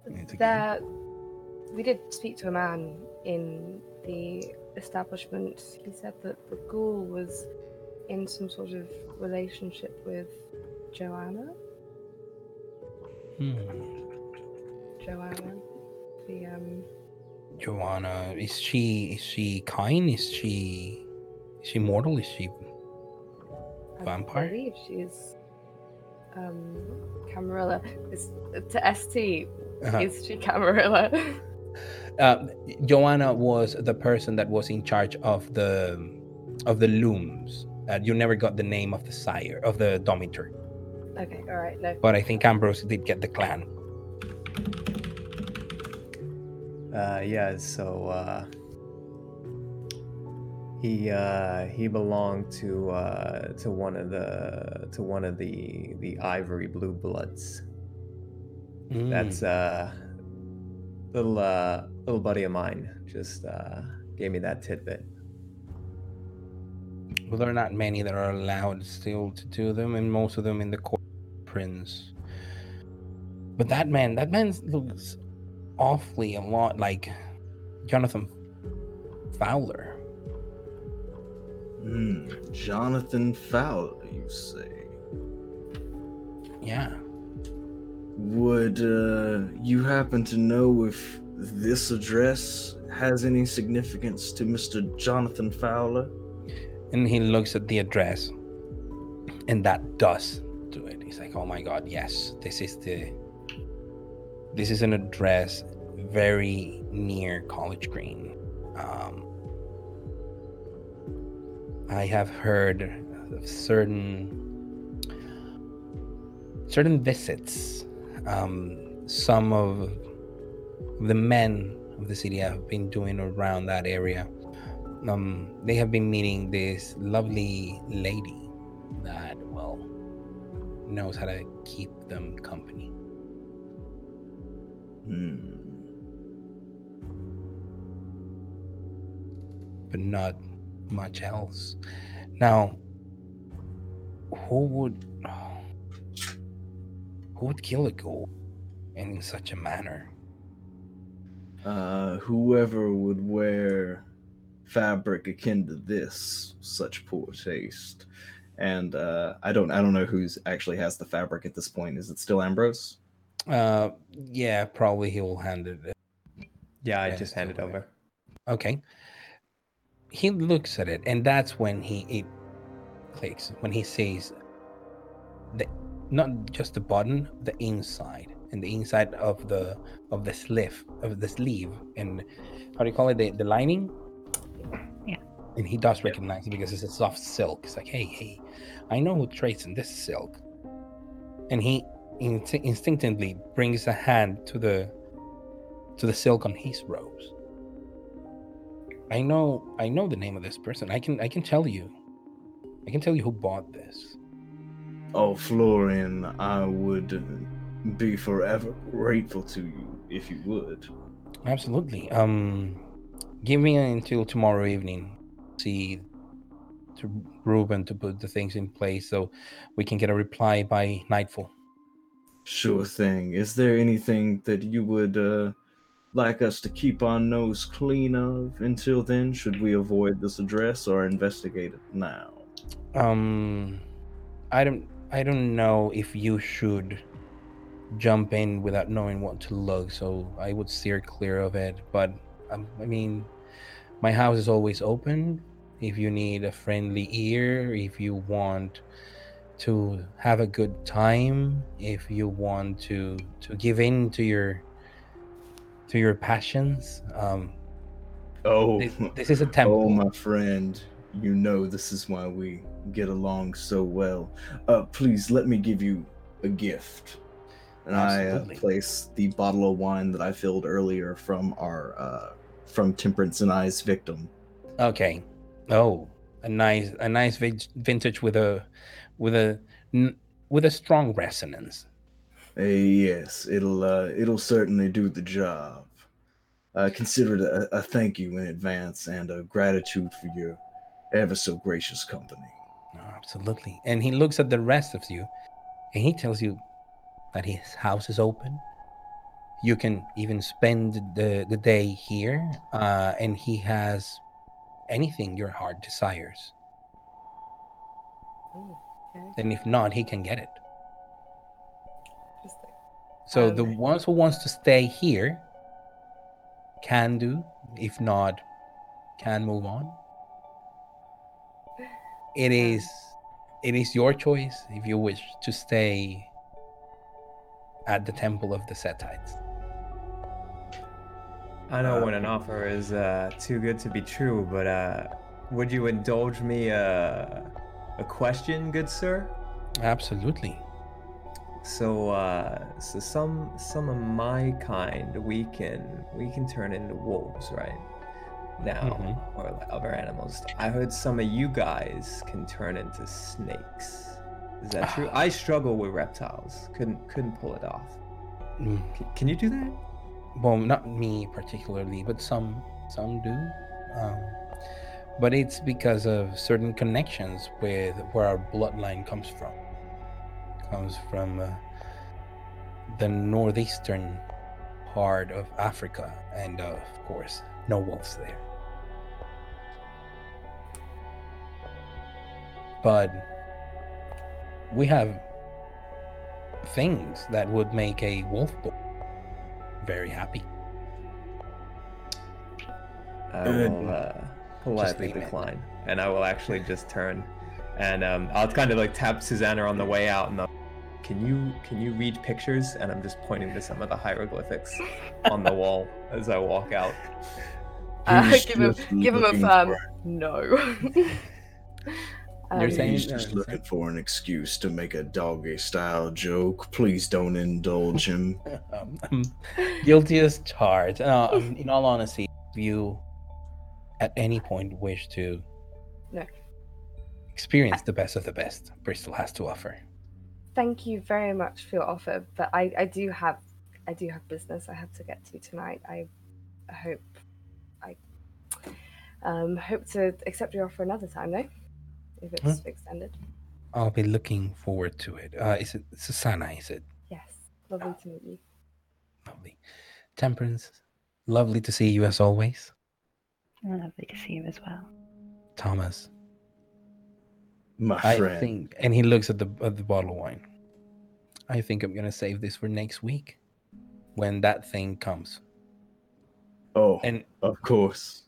It's there, we did speak to a man in the establishment. He said that the ghoul was in some sort of relationship with Joanna. Hmm. Joanna, the um, Joanna, is she is she kind? Is she is she mortal? Is she I Vampire? believe she's um, Camarilla. Is to ST. Uh-huh. Is she Camarilla? Uh, Joanna was the person that was in charge of the of the looms. Uh, you never got the name of the sire of the domitor, okay, all right. No. but I think Ambrose did get the clan. Uh, yeah, so uh, he uh, he belonged to uh, to one of the to one of the the Ivory Blue Bloods. Mm. That's uh, little uh, little buddy of mine just uh, gave me that tidbit. Well, there are not many that are allowed still to do them, and most of them in the court prince. But that man, that man looks awfully a lot like Jonathan Fowler. Hmm, Jonathan Fowler, you say? Yeah. Would uh, you happen to know if this address has any significance to Mr. Jonathan Fowler? And he looks at the address, and that does do it. He's like, "Oh my God, yes, this is the, this is an address very near College Green. Um, I have heard of certain, certain visits. Um, some of the men of the city have been doing around that area." um, they have been meeting this lovely lady that well knows how to keep them company. Hmm. but not much else. Now, who would who would kill a ghoul in such a manner? Uh, whoever would wear fabric akin to this, such poor taste. And uh, I don't, I don't know who's actually has the fabric at this point. Is it still Ambrose? Uh, yeah, probably he will hand it. Yeah, I Yeah, just hand it over. Okay. He looks at it, and that's when he it clicks when he sees the not just the button, the inside, and the inside of the of the sleeve of the sleeve, and how do you call it? The the lining. Yeah. And he does recognize it because it's a soft silk. It's like, hey, hey, I know who trades in this silk. And he in- instinctively brings a hand to the to the silk on his robes. I know I know the name of this person. I can I can tell you. I can tell you who bought this. Oh, Florian, I would be forever grateful to you if you would. Absolutely. Um give me until tomorrow evening. See to Ruben to put the things in place so we can get a reply by nightfall. Sure thing. Is there anything that you would uh, like us to keep our nose clean of until then? Should we avoid this address or investigate it now? Um I don't I don't know if you should jump in without knowing what to look, so I would steer clear of it. But um, I mean, my house is always open. If you need a friendly ear, if you want to have a good time, if you want to to give in to your to your passions, um, Oh, this, this is a temple. oh, my friend. You know this is why we get along so well. Uh, please let me give you a gift. And I uh, place the bottle of wine that I filled earlier from our uh, from Temperance and I's victim. Okay. Oh, a nice, a nice vintage with a, with a, n- with a strong resonance. Uh, yes, it'll uh, it'll certainly do the job. Uh, consider it a, a thank you in advance and a gratitude for your ever so gracious company. No, absolutely. And he looks at the rest of you, and he tells you that his house is open. You can even spend the the day here, uh, and he has anything your heart desires. Ooh, okay. And if not, he can get it. Interesting. So the Um, ones who wants to stay here can do. If not, can move on. It is it is your choice if you wish to stay at the Temple of the Setites. I know when an offer is uh, too good to be true, but uh, would you indulge me uh, a question, good sir? Absolutely. So, uh, so some some of my kind we can we can turn into wolves, right? Now, Mhm. or like other animals. I heard some of you guys can turn into snakes. Is that true? I struggle with reptiles. Couldn't couldn't pull it off. Mm, Can, can you do that? Well, not me particularly, but some some do. Um, but it's because of certain connections with where our bloodline comes from. Comes from uh, the northeastern part of Africa, and uh, of course, no wolves there. But we have things that would make a wolf boy very happy. I will uh, politely leave it. decline, and I will actually just turn, and um, I'll kind of like tap Susanna on the way out, and I'll, can you can you read pictures? And I'm just pointing to some of the hieroglyphics on the wall as I walk out. Uh, give him, give him a looking firm for- no. You're Um, saying- He's just you're looking for an excuse to make a doggy style joke. Please don't indulge him. um, um, guilty as charged. Uh, um, in all honesty, you at any point wish to No. experience the best of the best Bristol has to offer. Thank you very much for your offer, but I, I do have I do have business I have to get to tonight. I, I hope I um, hope to accept your offer another time though, if it's extended. I'll be looking forward to it. Uh, is it Susanna? Is it Yes, lovely to meet you. lovely? Temperance, lovely to see you as always. Lovely to see you as well. Thomas, My I friend. think, and he looks at the at the bottle of wine. I think I'm gonna save this for next week, when that thing comes. Oh, And of course.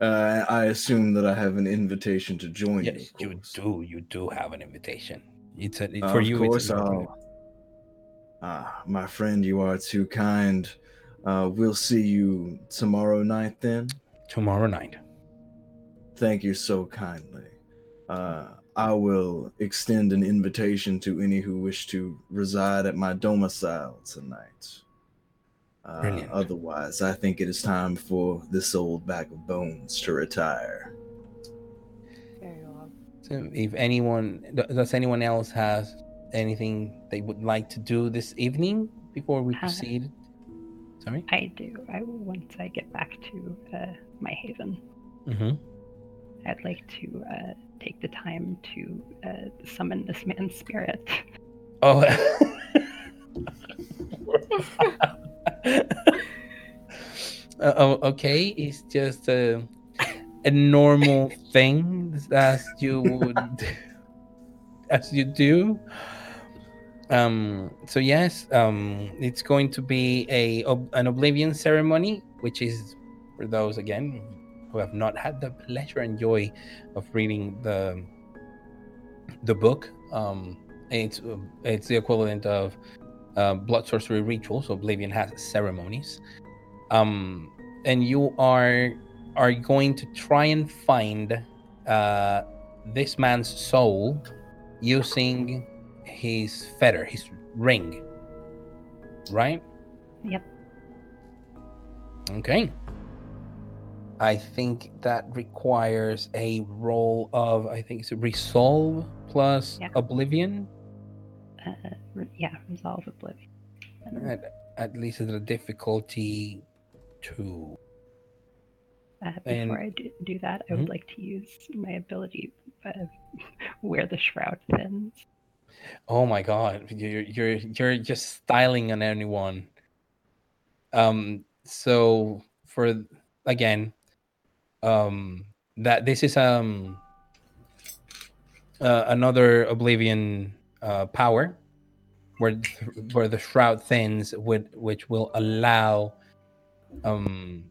Uh, I assume that I have an invitation to join yes, you. you do. You do have an invitation. It's a, it, Uh, for of you. course, it's an. I'll- Ah, my friend, you are too kind. Uh, we'll see you tomorrow night then. Tomorrow night. Thank you so kindly. Uh, I will extend an invitation to any who wish to reside at my domicile tonight. Uh, otherwise, I think it is time for this old bag of bones to retire. Very well. So if anyone does anyone else has anything they would like to do this evening before we Uh, proceed? Sorry. I do. I will once I get back to uh, my haven. Mm-hmm. I'd like to uh, take the time to uh, summon this man's spirit. Oh. Uh, oh, okay. It's just a a normal thing as you would as you do. Um. So yes. Um. It's going to be a ob- an oblivion ceremony, which is for those again who have not had the pleasure and joy of reading the the book. Um. It's it's the equivalent of uh, blood sorcery rituals. Oblivion has ceremonies, um, and you are are going to try and find uh, this man's soul using his fetter, his ring. Right? Yep. Okay. I think that requires a roll of I think it's resolve plus Yeah. oblivion. Uh, yeah, resolve oblivion. At, at least at a difficulty two. Uh, and- before I do, do that, I would Mhm. like to use my ability uh, where the shroud thins. Oh my god, you're you're you're just styling on anyone. Um. So for again, um, that this is um uh, another oblivion uh, power, where th- where the shroud thins, would which will allow um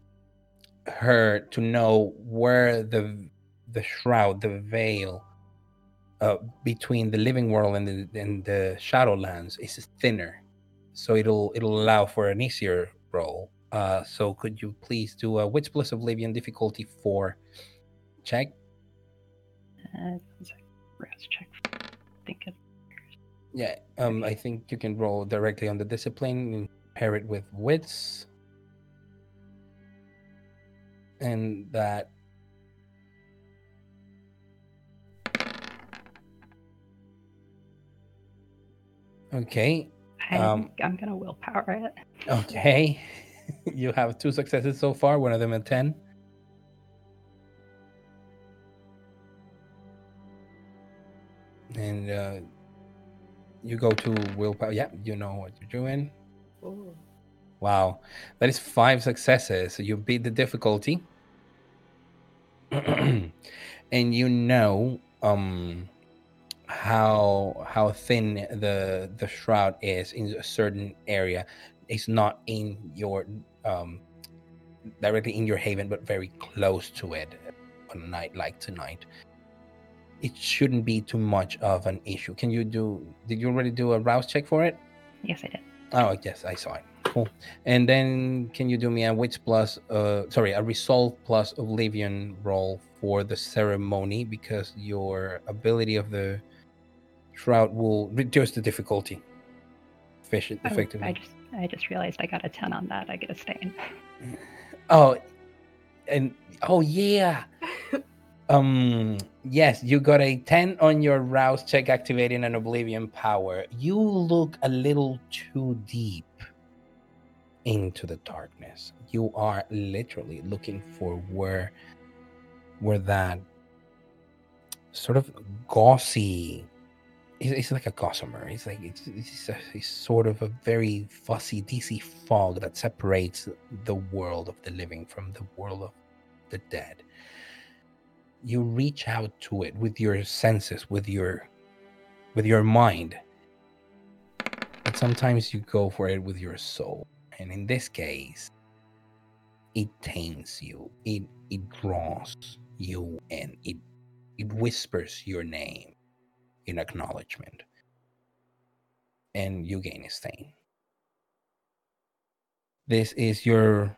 her to know where the the shroud, the veil, uh, between the living world and the and the Shadowlands is thinner, so it'll it'll allow for an easier roll. Uh, so could you please do a Wits plus Oblivion difficulty four check? Uh, check. Think it. Yeah, um, I think you can roll directly on the discipline and pair it with wits, and that. Okay, I, Um, I'm gonna willpower it. okay. you have two successes so far. One of them a ten. And uh, you go to willpower. Yeah, you know what you're doing. Ooh. Wow, that is five successes. You beat the difficulty, and you know um how how thin the the shroud is in a certain area. It's not in your um directly in your haven, but very close to it on a night like tonight. It shouldn't be too much of an issue. Can you do? Did you already do a rouse check for it? Yes, I did. Oh yes, I saw it. Cool. And then can you do me a wits plus uh sorry, a resolve plus oblivion roll for the ceremony because your ability of the shroud will reduce the difficulty. Efficient effectively. I just I just realized I got a ten on that. I get a stain. Oh and oh yeah. um yes, you got a 10 on your rouse check activating an oblivion power. You look a little too deep into the darkness. You are literally looking for where where that sort of gauzy it's, it's like a gossamer. It's like it's, it's, a, sort of a very fussy DC fog that separates the world of the living from the world of the dead. You reach out to it with your senses, with your with your mind. But sometimes you go for it with your soul. And in this case, it tames you. It it draws you in. It it whispers your name in acknowledgement. And you gain a stain. This is your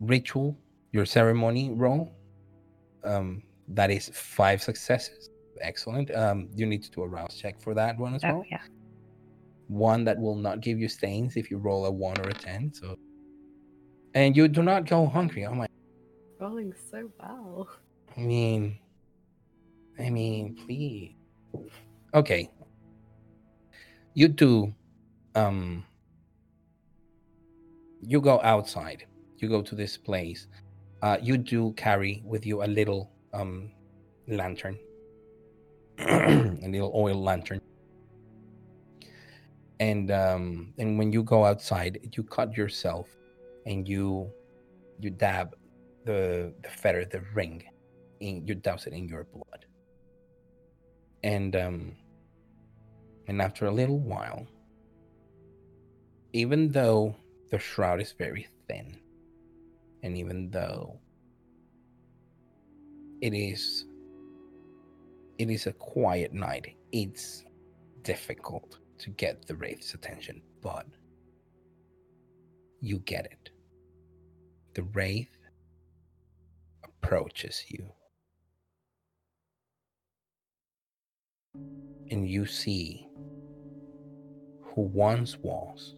ritual, your ceremony roll. Um, that is five successes. Excellent. Um, you need to do a rouse check for that one as well. Oh well. yeah. One that will not give you stains if you roll a one or a ten. So, and you do not go hungry. Oh my! Rolling so well. I mean, I mean, please. Okay. You do. Um. You go outside. You go to this place. Uh, you do carry with you a little um lantern, a little oil lantern. And um, and when you go outside, you cut yourself, and you you dab the the fetter, the ring, in you douse it in your blood. And um, and after a little while, even though the shroud is very thin, and even though it is it is a quiet night, it's difficult to get the wraith's attention, but you get it. The wraith approaches you. And you see who once was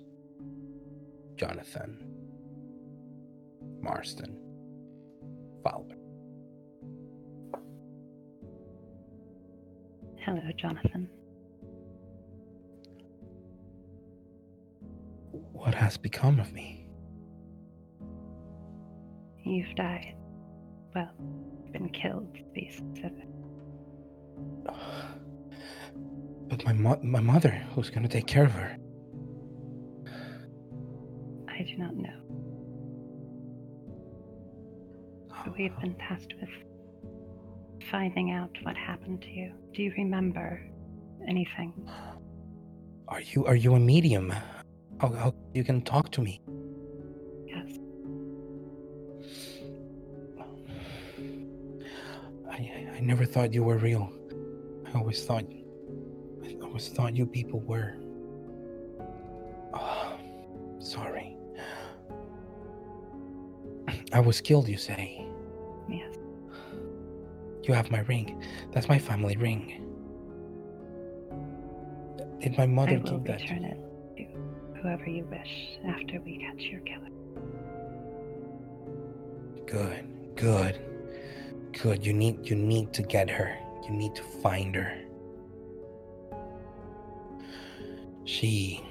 Jonathan Marston Fowler. Hello, Jonathan. What has become of me? You've died. Well, been killed, to be specific. But my mo- my mother, who's going to take care of her? I do not know. We've been tasked with finding out what happened to you. Do you remember anything? Are you are you a medium? How, how you can talk to me? Yes. I I never thought you were real. I always thought. Always thought you people were. Oh, sorry. I was killed, you say? Yes. You have my ring. That's my family ring. Did my mother I will give that to return you? it to whoever you wish after we catch your killer. Good, good, good. You need you need to get her. You need to find her. She.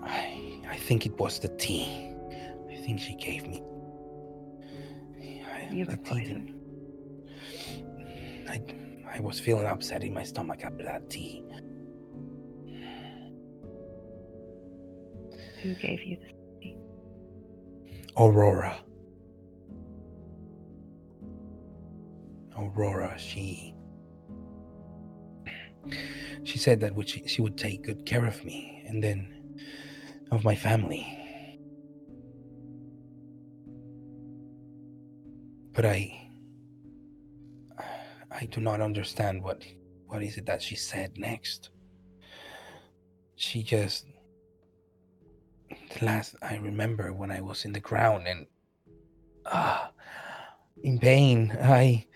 I I think it was the tea. I think she gave me. I- You the tea. I I was feeling upset in my stomach after that tea. Who gave you this? Tea? Aurora. Aurora, she she said that she, she would take good care of me and then of my family. But I I do not understand what what is it that she said next. She just the last I remember when I was in the ground and ah in pain I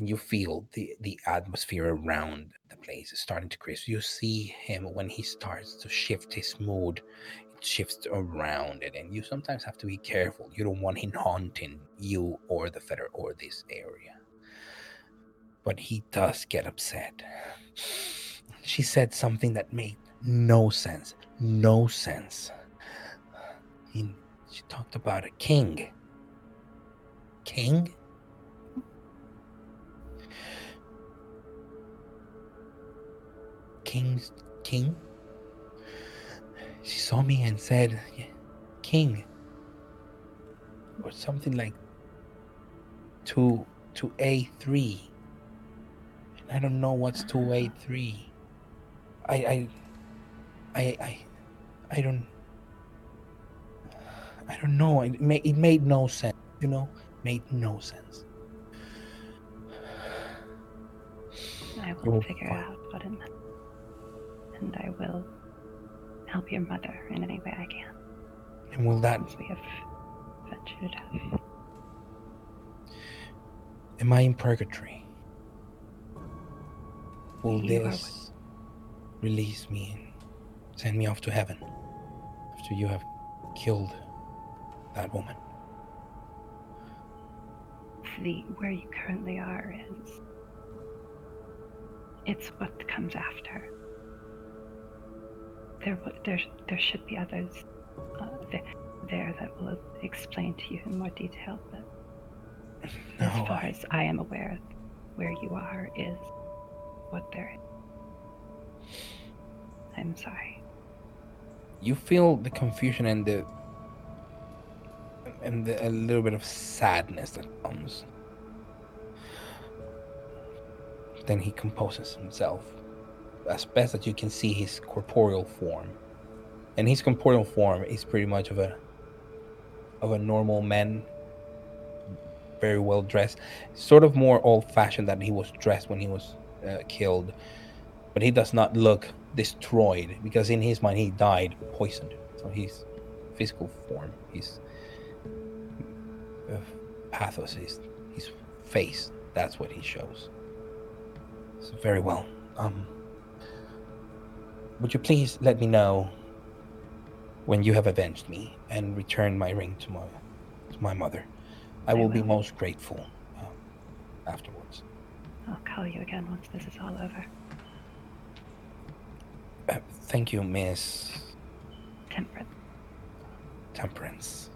and you feel the the atmosphere around the place is starting to crisp. You see him when he starts to shift his mood, it shifts around it, and you sometimes have to be careful. You don't want him haunting you or the fetter or this area. But he does get upset. She said something that made no sense. No sense. He, she talked about a king. King? King's king? She saw me and said, King. Or something like to to A3. And I don't know what's to A3. I I I I I don't I don't know. It made it made no sense. You know, made no sense. I Oh, will figure fine. out what it meant. And I will help your mother in any way I can. And will that we have ventured out. am I in purgatory? Will You this release me and send me off to heaven after you have killed that woman? The where you currently are is it's what comes after. There, there, there should be others uh, there, there that will explain to you in more detail. But No, as far I- as I am aware, where you are is what there is. I'm sorry. you feel the confusion and the and the, a little bit of sadness that comes. Then he composes himself as best that you can see his corporeal form, and his corporeal form is pretty much of a of a normal man, very well dressed, sort of more old fashioned than he was dressed when he was uh, killed, but he does not look destroyed because in his mind he died poisoned. So his physical form, his uh, pathos, his, his face, that's what he shows. So very well. Um, would you please let me know when you have avenged me and returned my ring to my to my mother? I will be most grateful um, afterwards. I'll call you again once this is all over. Uh, thank you, Miss Temperate. Temperance.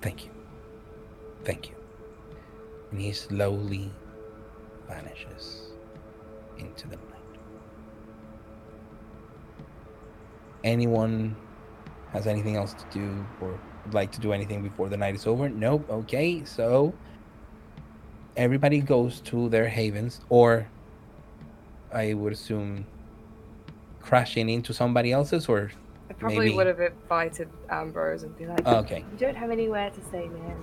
Thank you. Thank you. And he slowly vanishes into the Anyone has anything else to do or would like to do anything before the night is over? Nope. Okay, so everybody goes to their havens, or I would assume crashing into somebody else's, or I probably Maybe- would have invited Ambrose and be like, okay. "You don't have anywhere to stay, man."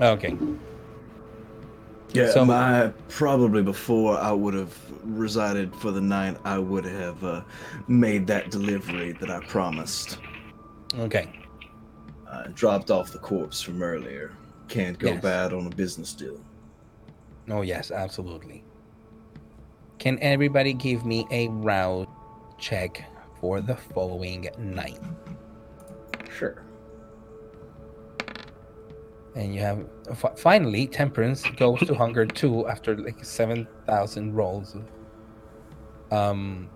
Okay. Yeah, So- my probably before I would have resided for the night, I would have uh, made that delivery that I promised. Okay. Uh, dropped off the corpse from earlier. Can't go Yes. bad on a business deal. Oh yes, absolutely. Can everybody give me a rouse check for the following night? Sure. And you have fi- finally temperance goes to hunger two after like seven thousand rolls. Um,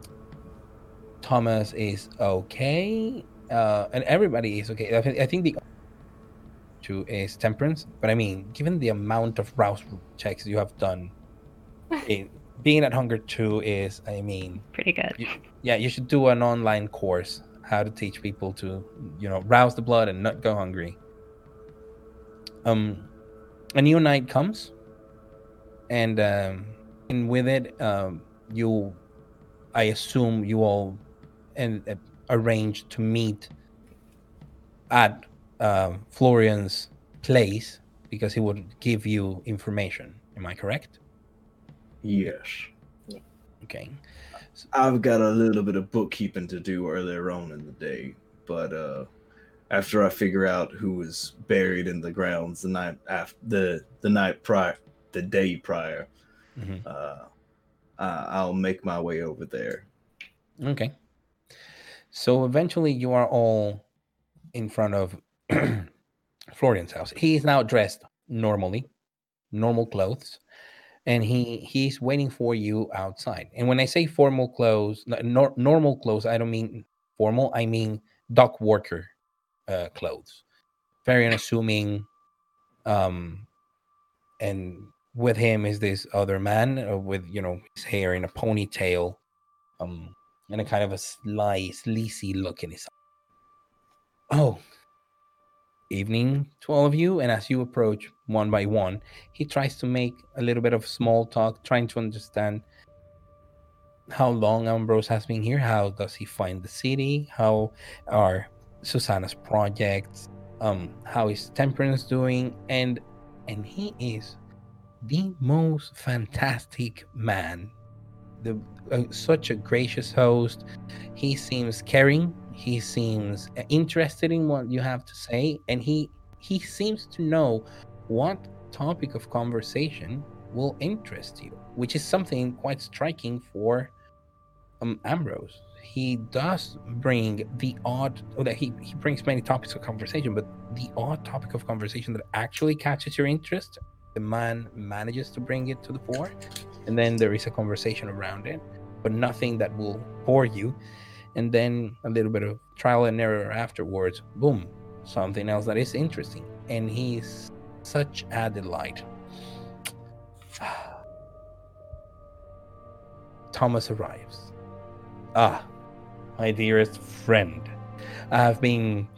Thomas is okay, uh, and everybody is okay. I, thi- I think the two is temperance, but I mean, given the amount of rouse checks you have done, it, being at hunger two is, I mean, Pretty good. You- yeah, you should do an online course how to teach people to, you know, rouse the blood and not go hungry. Um, a new night comes, and um, and with it, um, you, I assume you all, and uh, arrange to meet at um Florian's place because he would give you information. Am I correct? Yes. Okay. I've got a little bit of bookkeeping to do earlier on in the day, but uh, after I figure out who was buried in the grounds the night after the the night prior, the day prior, Mhm. uh, I'll make my way over there. Okay. So eventually you are all in front of Florian's house. He is now dressed normally, normal clothes, and he he's waiting for you outside. And when I say formal clothes, nor, normal clothes, I don't mean formal. I mean dock worker uh, clothes. Very unassuming. Um, and with him is this other man uh, with you know his hair in a ponytail, um, and a kind of a sly, sleazy look in his eye. Oh, evening to all of you. And as you approach one by one, he tries to make a little bit of small talk, trying to understand how long Ambrose has been here. How does he find the city? How are Susanna's projects? Um, how is Temperance doing? And and he is the most fantastic man. The uh, such a gracious host. He seems caring. He seems uh, interested in what you have to say, and he he seems to know what topic of conversation will interest you, which is something quite striking for um, Ambrose. He does bring the odd, oh, that he, he brings many topics of conversation, but the odd topic of conversation that actually catches your interest, the man manages to bring it to the fore, and then there is a conversation around it, but nothing that will bore you. And then a little bit of trial and error afterwards, boom, something else that is interesting. And he's such a delight. Thomas arrives. Ah, my dearest friend. I have been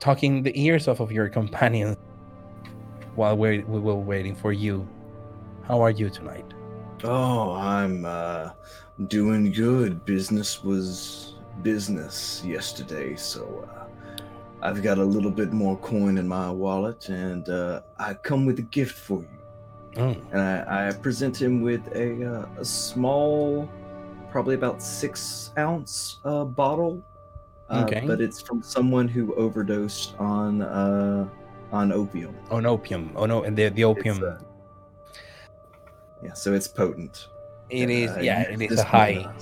talking the ears off of your companions while we we were waiting for you. How are you tonight? Oh, I'm uh, doing good. Business was business yesterday, so uh, I've got a little bit more coin in my wallet, and uh, I come with a gift for you. Oh, And I, I present him with a, uh, a small, probably about six ounce uh, bottle. Uh, Okay. But it's from someone who overdosed on uh, on opium. on opium. Oh no, and the the opium. uh, Yeah, so it's potent. it is. Uh, yeah, it is a high. one.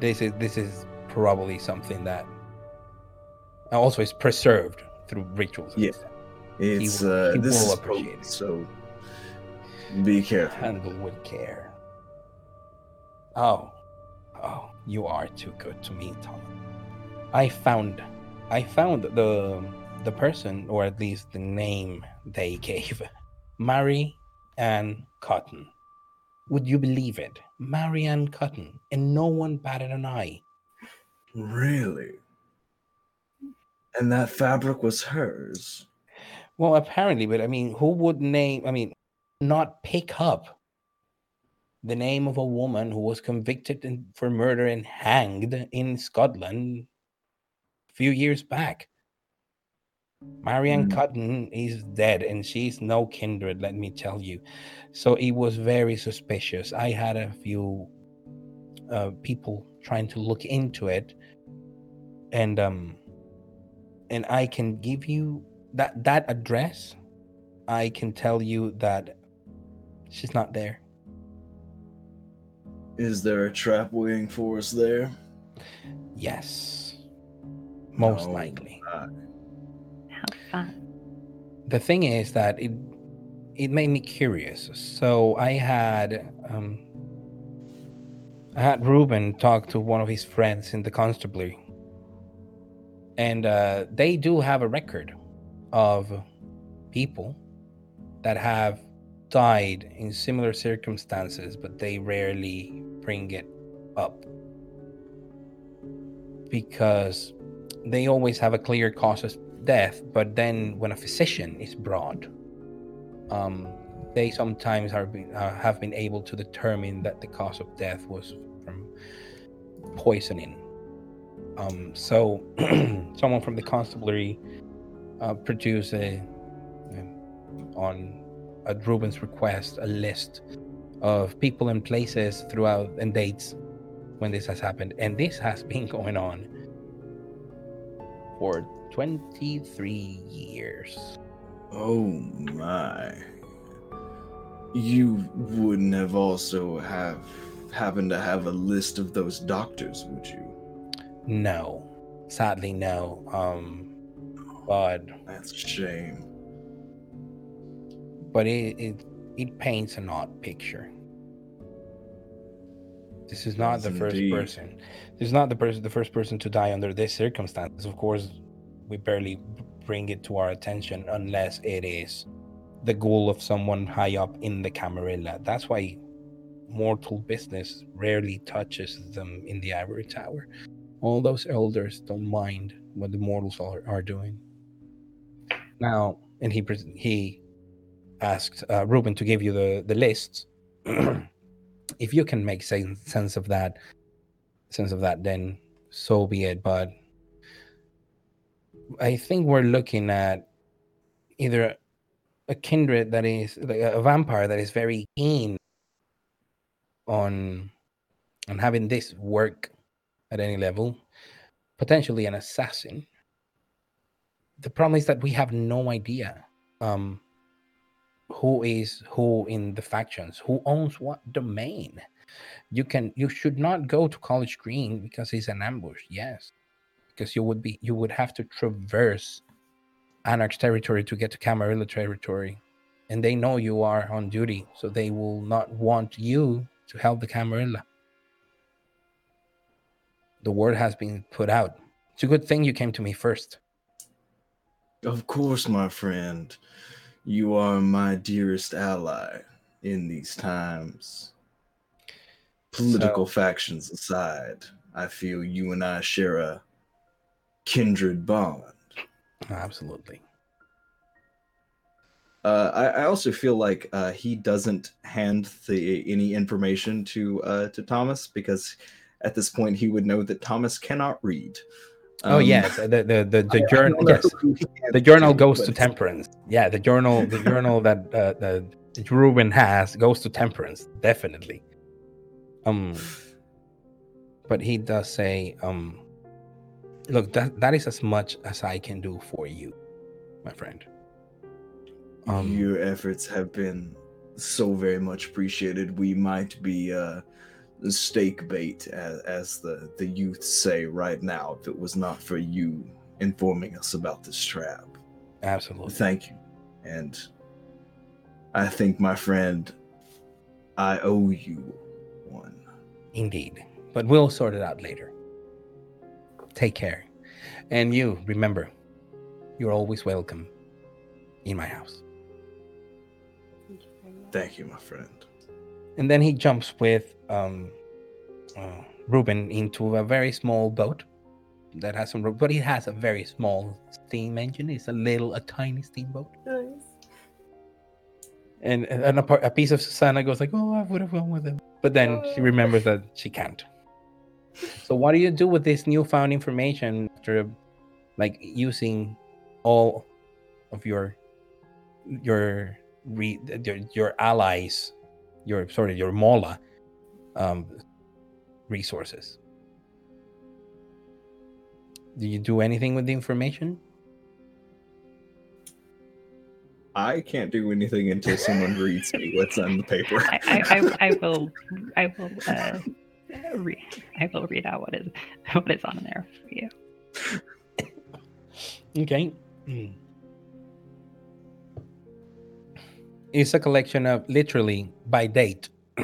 This is this is probably something that also is preserved through rituals. Yeah. It's will- uh, he this is potent, so be careful. Handle with care. Oh, oh, you are too good to me, Tom. I found, I found the the person, or at least the name they gave, Mary Ann Cotton. Would you believe it? Mary Ann Cotton, and no one batted an eye. Really? And that fabric was hers. Well, apparently, but I mean, who would name? I mean, not pick up the name of a woman who was convicted in, for murder and hanged in Scotland a few years back. Mary Ann Mm. Cotton is dead, and she's no kindred, let me tell you. So it was very suspicious. I had a few uh, people trying to look into it, and um, and I can give you that that address. I can tell you that she's not there. Is there a trap waiting for us there? Yes, most No. likely. Uh, How fun. the thing is that it it made me curious. So I had um I had Ruben talk to one of his friends in the constabulary. And uh, they do have a record of people that have died in similar circumstances, but they rarely bring it up because they always have a clear cause of death. But then when a physician is brought, um, they sometimes are uh, have been able to determine that the cause of death was from poisoning. Um, so someone from the constabulary uh, produced a, um, on at Ruben's request a list of people and places throughout and dates when this has happened, and this has been going on for 23 years. oh my. You wouldn't have also have happened to have a list of those doctors, would you? No, sadly, no. Um, but That's a shame. but it it, it paints an odd picture. This is not the first indeed. person. This is not the person, the first person to die under this circumstances. Of course, we barely bring it to our attention unless it is the goal of someone high up in the Camarilla. That's why mortal business rarely touches them in the Ivory Tower. All those elders don't mind what the mortals are, are doing. Now, and he pres- he asked uh, Ruben to give you the the list. if you can make sense sense of that, sense of that, then so be it. But I think we're looking at either a kindred that is like a vampire that is very keen on on having this work at any level, potentially an assassin. The problem is that we have no idea um, who is who in the factions, who owns what domain. You can you should not go to College Green because it's an ambush. Yes, because you would be you would have to traverse anarch territory to get to Camarilla territory, and they know you are on duty, so they will not want you to help the Camarilla. The word has been put out. It's a good thing you came to me first. Of course, my friend. You are my dearest ally in these times. Political So- factions aside, I feel you and I share a kindred bond. Absolutely. Uh, I, I also feel like uh, he doesn't hand the any information to uh, to Thomas because at this point he would know that Thomas cannot read. Oh Um, yes, the the the, the I- I journal. don't Yes, who he hands the journal goes to Temperance. Yeah, the journal the journal that uh, the Ruben has goes to Temperance definitely. Um, but he does say, um, look, that that is as much as I can do for you, my friend. Um, Your efforts have been so very much appreciated. We might be uh, stake bait, as, as the, the youth say right now, if it was not for you informing us about this trap. absolutely. Thank you. And I think, my friend, I owe you one. Indeed. But we'll sort it out later. Take care. And you, remember, you're always welcome in my house. Thank you. Thank you, my friend. And then he jumps with um, uh, Ruben into a very small boat that has some, but it has a very small steam engine. It's a little, a tiny steamboat. Nice. And, and a, a piece of Susanna goes like, "Oh, I would have gone with him," but then she Oh. remembers that she can't. So what do you do with this newfound information after, like, using all of your your re, your, your allies, your sorry, your Mola um, resources. Do you do anything with the information? I can't do anything until someone reads me what's on the paper. I, I, I, I will I will uh, read I will read out what is what is on there for you. Okay. It's a collection of literally by date.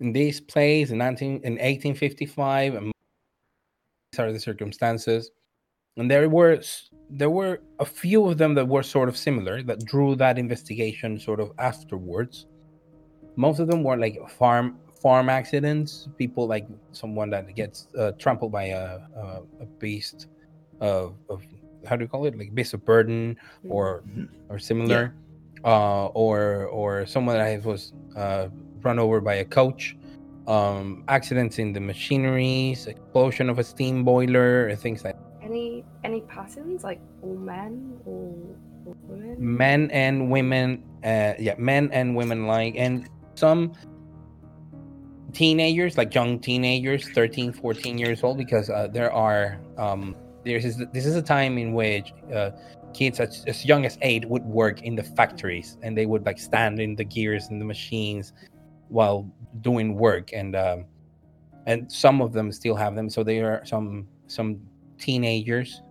in this place in 19 in 1855 these are the circumstances and there were there were a few of them that were sort of similar that drew that investigation sort of afterwards most of them were like farm farm accidents people like someone that gets uh, trampled by a, a, a beast of, of how do you call it? Like beast of burden or Mhm. or similar. Uh or or someone that was uh run over by a coach. Um accidents in the machineries explosion of a steam boiler and things like Any any patterns? Like all men or, or women? men and women uh yeah men and women like and some teenagers like young teenagers 13 14 years old because uh, there are um this, this is a time in which uh, kids as, as young as eight would work in the factories and they would like stand in the gears and the machines while doing work and um and some of them still have them so there are some some teenagers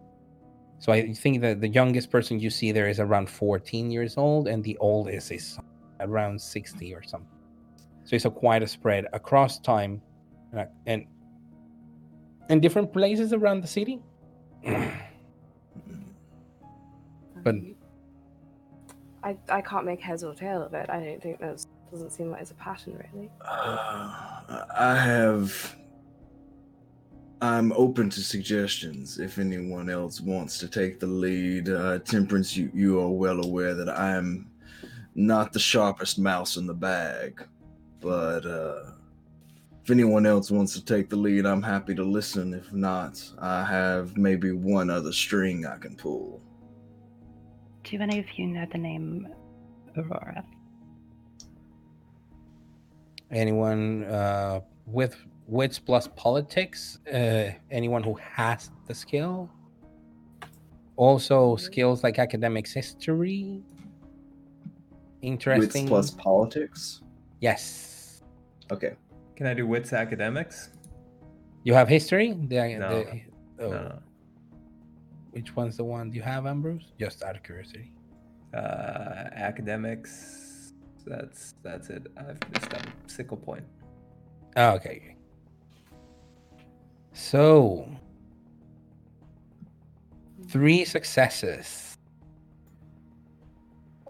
so I think that the youngest person you see there is around 14 years old, and the oldest is around 60 or something. So it's a quite a spread across time, uh, and in different places around the city. But- I I can't make heads or tail of it. I don't think that doesn't seem like it's a pattern really. Uh, I have. I'm open to suggestions if anyone else wants to take the lead. Uh, Temperance, you, you are well aware that I am not the sharpest mouse in the bag, but uh, if anyone else wants to take the lead, I'm happy to listen. If not, I have maybe one other string I can pull. Do any of you know the name Aurora? Anyone uh, with wits plus politics? Uh, anyone who has the skill? Also, skills like academics, history. Interesting. Wits plus politics. Yes. Okay. Can I do wits academics? You have history. The, No. the- oh, No. Which one's the one you have, Ambrose? Just out of curiosity. Uh, academics. That's that's it. I've missed a sickle point. Oh, okay. okay. So, three successes.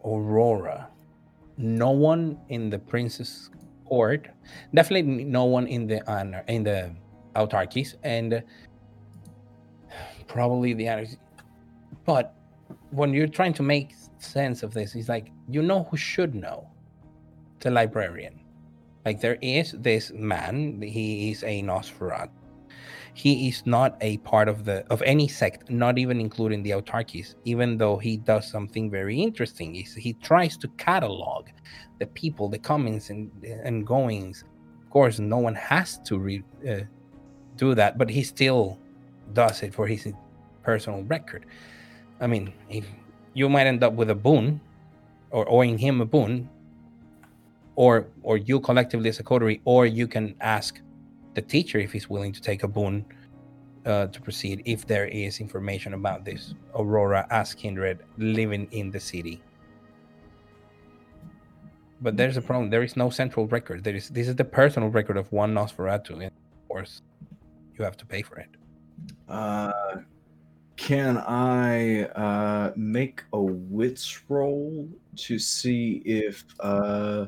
Aurora. No one in the princess court. Definitely no one in the honor in the autarkis, and probably the others. But when you're trying to make sense of this, it's like you know who should know. The librarian. Like there is this man, he is a Nosferatu. He is not a part of the of any sect, not even including the autarkis, even though he does something very interesting. He's, he tries to catalog the people, the comings and and goings. Of course, no one has to re, uh, do that, but he still does it for his personal record. I mean, if you might end up with a boon, or owing him a boon, or or you collectively as a coterie, or you can ask the teacher if he's willing to take a boon uh, to proceed if there is information about this Aurora as kindred living in the city. But there's a problem. There is no central record. There is this is the personal record of one Nosferatu, and of course, you have to pay for it. Uh, can I uh, make a wits roll to see if uh,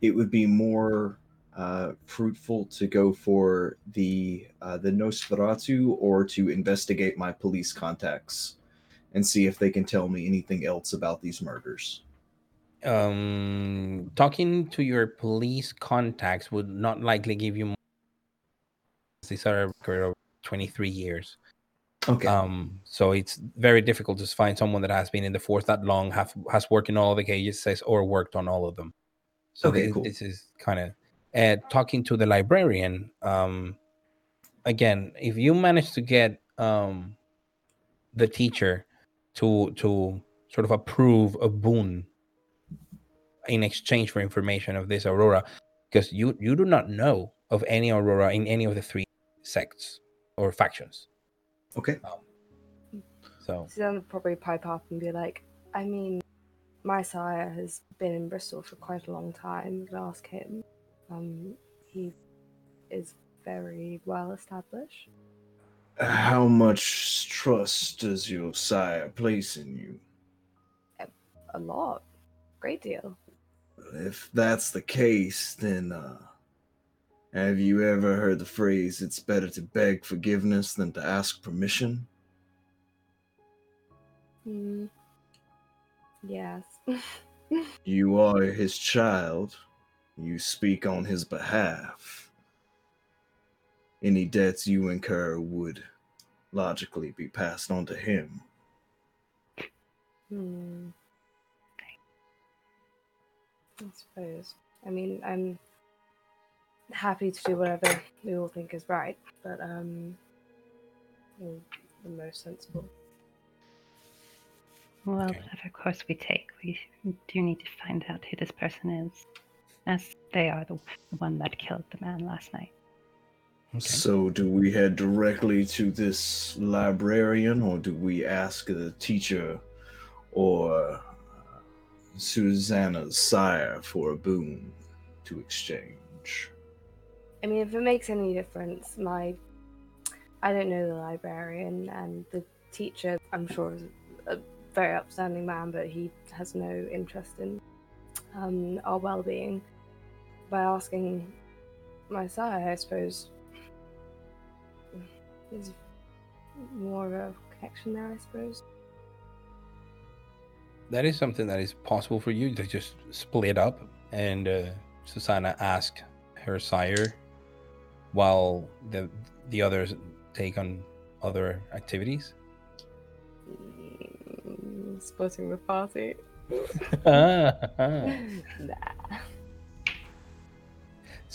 it would be more uh, fruitful to go for the uh, the Nosferatu or to investigate my police contacts and see if they can tell me anything else about these murders? Um, talking to your police contacts would not likely give you. More. These are a record of twenty three years. Okay. Um, so it's very difficult to find someone that has been in the force that long, have has worked in all the cases or worked on all of them. So Okay, cool. this is kind of uh, talking to the librarian. Um, again, if you manage to get um, the teacher to to sort of approve a boon in exchange for information of this aurora, because you you do not know of any aurora in any of the three sects or factions. okay. So So then would probably pipe up and be like, I mean, my sire has been in Bristol for quite a long time. You can ask him. Um, he is very well established. How much trust does your sire place in you? A lot. Great deal. If that's the case, then uh have you ever heard the phrase it's better to beg forgiveness than to ask permission? Hmm. Yes. You are his child. You speak on his behalf. Any debts you incur would logically be passed on to him. hmm. I suppose. I mean, I'm happy to do whatever we all think is right, but um, or the most sensible. Well, Okay. whatever course we take, we do need to find out who this person is, as they are the one that killed the man last night. okay. So, do we head directly to this librarian, or do we ask the teacher or uh, Susanna's sire for a boon to exchange? I mean, if it makes any difference, my I don't know the librarian and the teacher. I'm sure is a very upstanding man, but he has no interest in um, our well-being. By asking my sire, I suppose there's more of a connection there. I suppose. that is something that is possible for you to just split up and uh, Susanna ask her sire while the the others take on other activities. Splitting the party.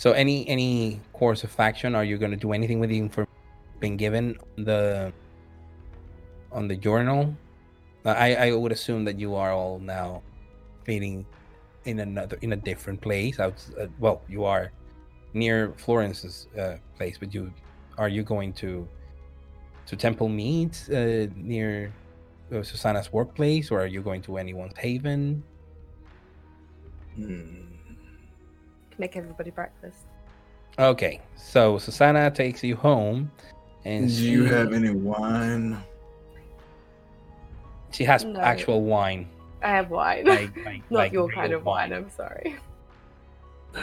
So any any course of faction are you going to do anything with the information been given on the on the journal? I I would assume that you are all now feeling in another in a different place. Uh, well, you are near Florian's uh, place, but you are you going to to Temple Meads uh, near uh, Susanna's workplace, or are you going to anyone's haven? Hmm. Make everybody breakfast. Okay, so Susanna takes you home, and Do you have any wine? She has No. actual wine, I have wine. like, like Not like your kind of wine, I'm sorry.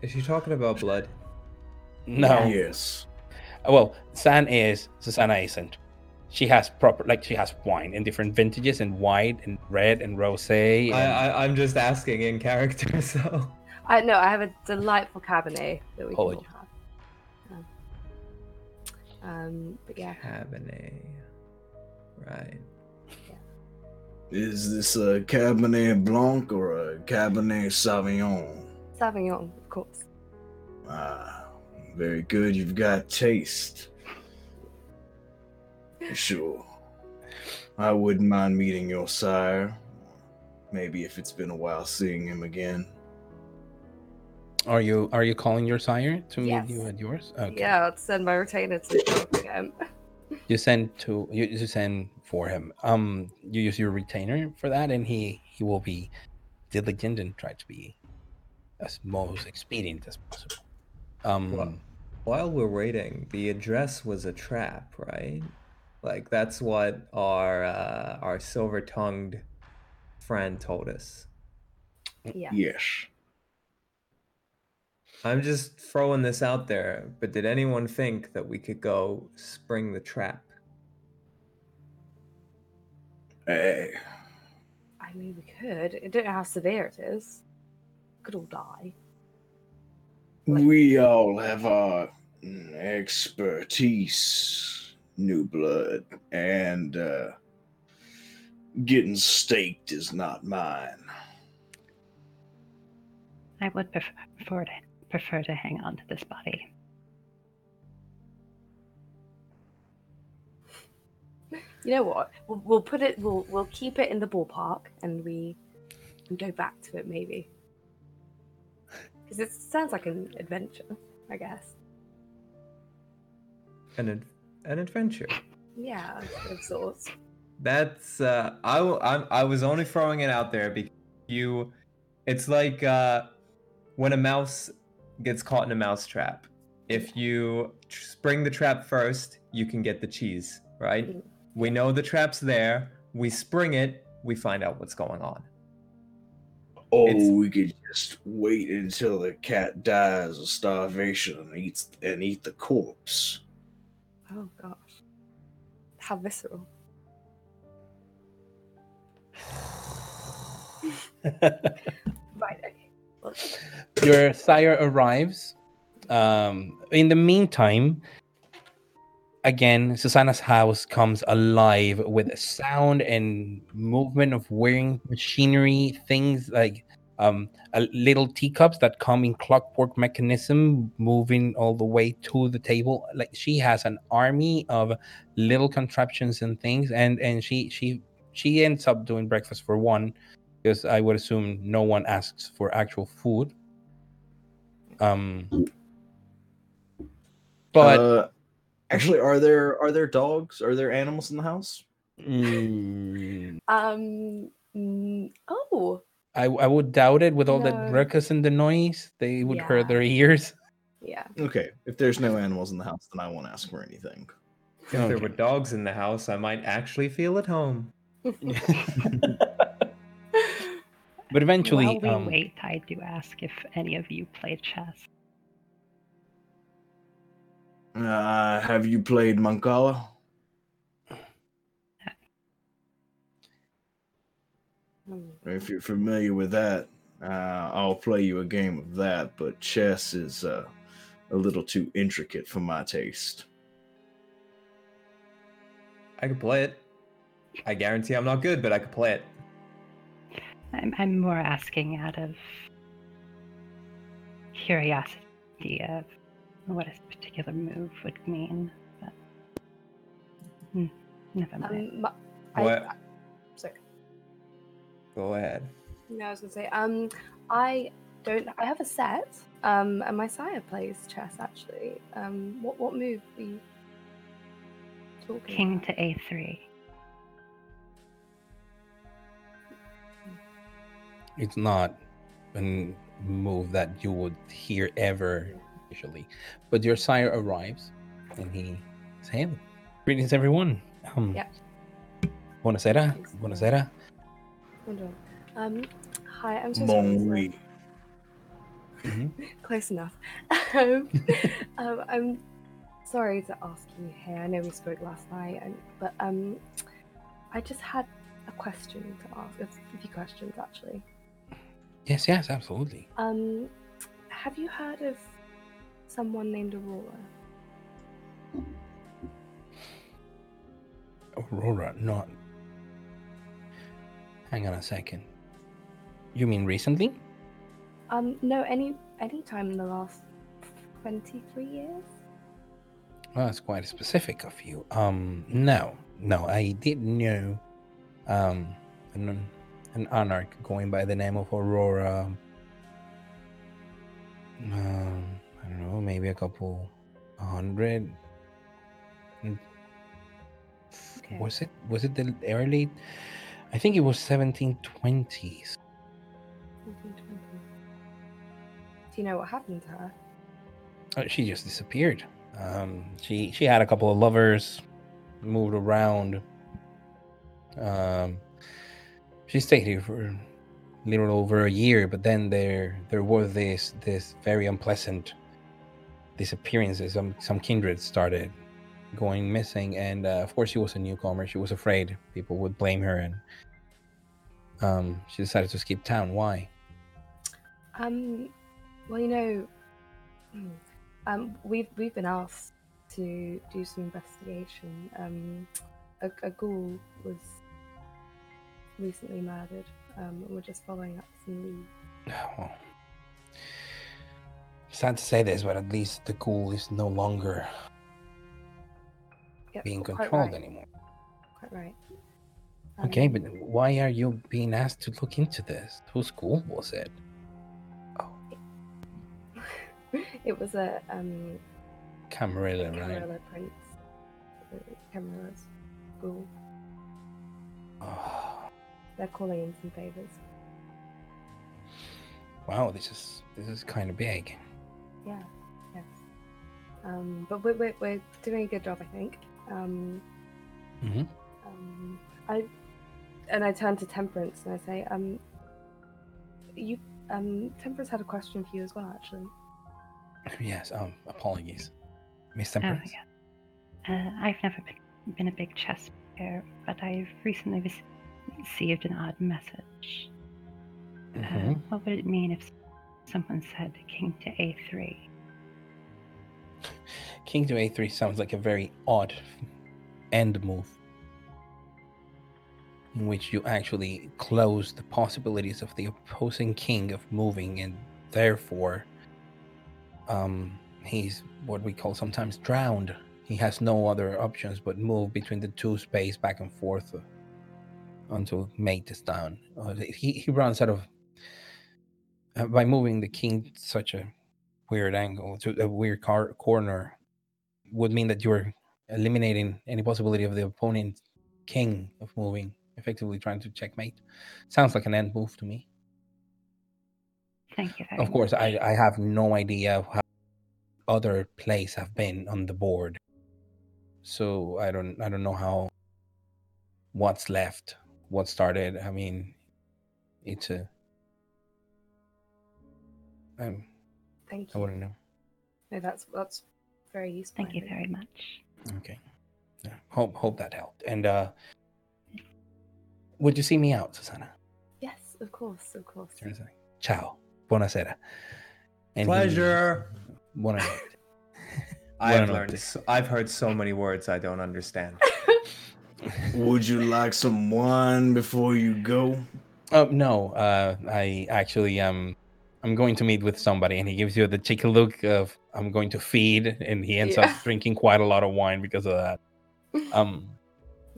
Is she talking about blood? No, Yes. well, San is Susanna isn't. She has proper like she has wine in different vintages and white and red and rosé. I, I, I'm just asking in character, so I know I have a delightful cabernet that we can all Apology. have. Um, um, but yeah, Cabernet. Right. Is this a Cabernet Blanc or a Cabernet Sauvignon? Sauvignon, of course. Ah, very good. You've got taste. Sure. I wouldn't mind meeting your sire. Maybe if it's been a while seeing him again. Are you are you calling your sire to meet you at yours? Okay. Yeah, I'll send my retainer to talk again. You send to you, you send for him. Um, you use your retainer for that, and he he will be diligent and try to be as most expedient as possible. Um, Well, While we're waiting, the address was a trap, right? Like that's what our uh, our silver-tongued friend told us. Yeah. Yes. I'm just throwing this out there, but did anyone think that we could go spring the trap? Hey, I mean, we could. I don't know how severe it is. Could all die. we all have our expertise new blood, and uh, getting staked is not mine. I would prefer, prefer to, prefer to hang on to this body. You know what? We'll, we'll put it. We'll we'll keep it in the ballpark, and we can go back to it maybe. Because it sounds like an adventure, I guess. An ad- an adventure. Yeah, of sorts. That's uh, I w- I'm, I was only throwing it out there because you. It's like uh, when a mouse gets caught in a mouse trap. If you tr- spring the trap first, you can get the cheese, right? Mm. We know the trap's there. We spring it. We find out what's going on. Oh, It's- we could just wait until the cat dies of starvation and eats and eat the corpse. Oh gosh, how visceral. Right. Okay. Your sire arrives. Um, in the meantime, again, Susanna's house comes alive with sound and movement of wearing machinery, things like um, little teacups that come in clockwork mechanism, moving all the way to the table. Like she has an army of little contraptions and things, and and she she she ends up doing breakfast for one, because I would assume no one asks for actual food. Um, but uh, actually, are there are there dogs? Are there animals in the house? mm, Um. mm, oh. I I would doubt it with all No. that ruckus and the noise. They would hurt their ears. Yeah. Okay, if there's no animals in the house, then I won't ask for anything. If there were dogs in the house, I might actually feel at home. But eventually, While we um, wait, I do ask if any of you play chess. Uh, have you played Mancala? Mm. If you're familiar with that, uh, I'll play you a game of that. But chess is uh, a little too intricate for my taste. I could play it. I guarantee I'm not good, but I could play it. I'm, I'm more asking out of curiosity of what a particular move would mean. But hmm, never mind. Um. my- I, What? I- sorry. Go ahead. No, I was gonna say. Um. I don't. I have a set. Um. And my sire plays chess actually. Um. What What move were you talking? King about? to a3. It's not a move that you would hear ever usually. But your sire arrives, and he says, "Hey, greetings, everyone. Um, Yep. Buonasera. Thanks. Buonasera. Um. Hi. I'm so Bon sorry. sir. nuit. Mhm. Close enough. um, um, I'm sorry to ask you here. I know we spoke last night, and but um, I just had a question to ask. A few questions actually. Yes, yes, absolutely. Um, have you heard of someone named Aurora? Aurora, not. Hang on a second. You mean recently? Um, no, any any time in the last twenty three years. Well, that's quite specific of you. Um, no, no, I did know, um, an, an anarch going by the name of Aurora. Um, I don't know, maybe a couple hundred. Mm. Okay. Was it? Was it the early? I think it was 1720s. Do you know what happened to her? Uh, she just disappeared. Um, she she had a couple of lovers, moved around. Um, she stayed here for a little over a year, but then there there was this this very unpleasant disappearances. Some some kindred started going missing, and uh, of course she was a newcomer. She was afraid people would blame her, and um, she decided to skip town. Why? Um, well, you know, hmm, um, we've we've been asked to do some investigation. Um, a, a ghoul was recently murdered, um, and we're just following up some leads. Well, sad to say this, but at least the ghoul is no longer Yep, being controlled right, anymore. Quite right. Okay, Um, but why are you being asked to look into this? Whose ghoul was it? Oh. it was a um, Camarilla, right? Camarilla prince. uh, Camarilla's ghoul. Oh, They're calling in some favors. wow, this is this is kind of big. Yeah, yes. Um, but we're, we're, we're doing a good job, I think. Um, hmm um, I and I turn to Temperance and I say, um, you, um, Temperance had a question for you as well, actually. Yes. Um. Apologies, Miss Oh, Temperance. yeah. Uh, I've never been, been a big chess player, but I've recently rec- received an odd message. Uh, Mhm. what would it mean if someone said king to a3? King to a3 sounds like a very odd end move, in which you actually close the possibilities of the opposing king of moving, and therefore, um, he's what we call sometimes drowned. He has no other options but move between the two space back and forth uh, until mate is down. He he runs out of uh, by moving the king such a weird angle to a weird car- corner would mean that you're eliminating any possibility of the opponent king of moving effectively trying to checkmate sounds like an end move to me Thank you very of course much. i i have no idea how other plays have been on the board so i don't i don't know how what's left what started i mean it's a um, Thank you. i you. wouldn't know No, that's that's very useful. Thank you very much. Okay. Yeah. Hope hope that helped. And uh would you see me out, Susanna? Yes, of course, of course. Turns out, Ciao. Buonasera. And he- Pleasure. Buonanotte. I've learned. So, I've heard so many words I don't understand. Would you like some wine before you go? Oh no, uh I actually um I'm going to meet with somebody and he gives you the cheeky look of I'm going to feed and he ends Yeah. up drinking quite a lot of wine because of that. Um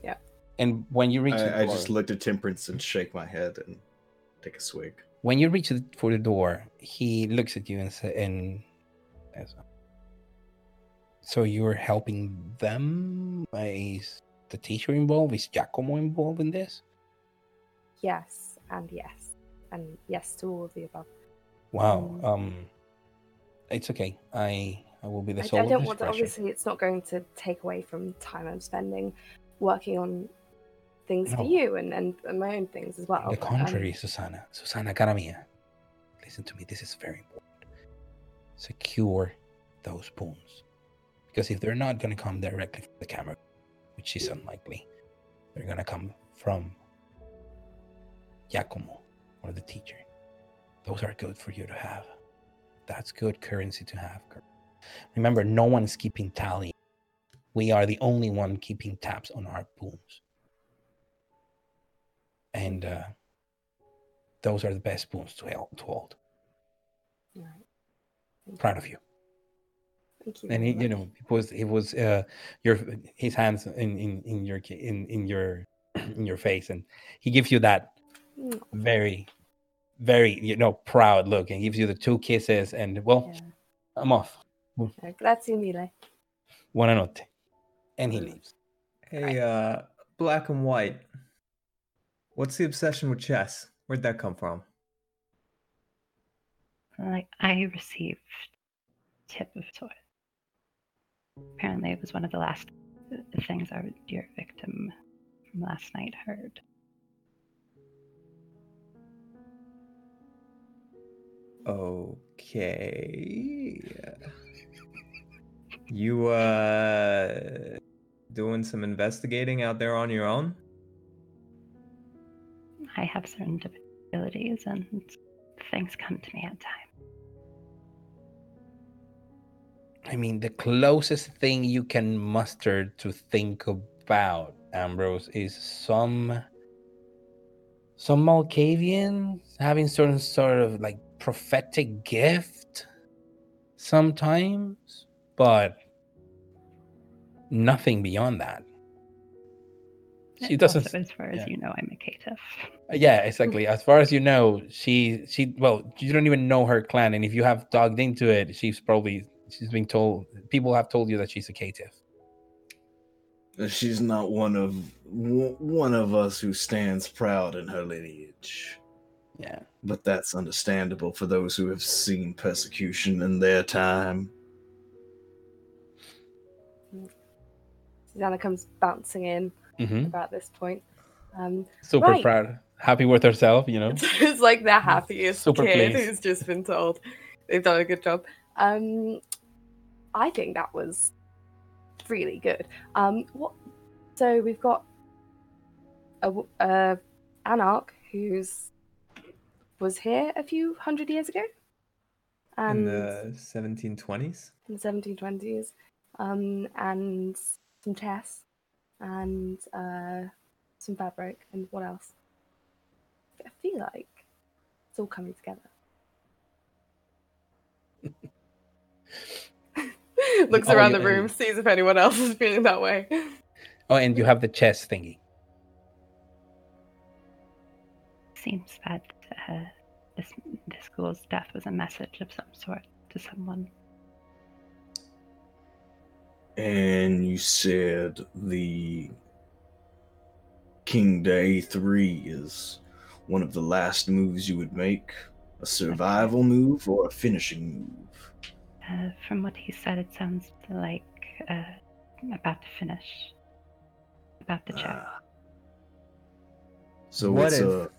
Yeah. And when you reach the I, I just looked at Temperance and shake my head and take a swig. when you reach the, for the door, he looks at you and says, "And so you're helping them? Is the teacher involved? Is Giacomo involved in this? Yes, and yes, and yes to all of the above. Wow. Mm. Um, it's okay. I I will be the I, soul I don't want to. Obviously, it's not going to take away from time I'm spending working on things for you and, and and my own things as well. On the um, contrary, Susana, Susana cara mia, listen to me. This is very important. Secure those spoons, because if they're not going to come directly from the camera, which is unlikely, they're going to come from Giacomo or the teacher. Those are good for you to have. That's good currency to have. Remember, no one is keeping tally. We are the only one keeping tabs on our spoons and uh, those are the best spoons to hold. To hold. Right. Proud of you. Thank you. And he, very you know, it was it was uh, your his hands in in in your in in your in your face, and he gives you that Mm, very very you know proud look, and gives you the two kisses, and well, yeah. I'm off. Grazie mille. Buonanotte, and he Mm. leaves. Hey, uh, black and white. What's the obsession with chess? Where'd that come from? Like I received tip of sort. Apparently, it was one of the last things our dear victim from last night heard. Okay. You uh doing some investigating out there on your own? I have certain abilities, and things come to me at times. I mean, the closest thing you can muster to think about Ambrose is some some Malkavian having certain sort of like prophetic gift sometimes, but nothing beyond that. She And doesn't. As far as yeah. you know, I'm a caitiff. Uh, yeah, exactly. As far as you know, she she well, you don't even know her clan, and if you have dug into it, she's probably she's been told. People have told you that she's a caitiff. She's not one of one of us who stands proud in her lineage. Yeah. But that's understandable for those who have seen persecution in their time. Susanna comes bouncing in hmm about this point. Um, Super Right. proud, happy with herself. You know. it's like the happiest Super kid pleased. who's just been told they've done a good job. Um, I think that was really good. Um, what? So we've got a, a anarch who's was here a few hundred years ago, In the 1720s. in the 1720s, um, and some chess, and uh, some fabric, and what else? I feel like it's all coming together. Looks Oh, around yeah, the room, sees if anyone else is feeling that way. Oh, and you have the chess thingy. Seems that uh, this this girl's death was a message of some sort to someone. And you said the King Day 3 is one of the last moves you would make? A survival move or a finishing move? Uh, from what he said, it sounds like uh, about to finish. About to check. Ah. So What it's if- a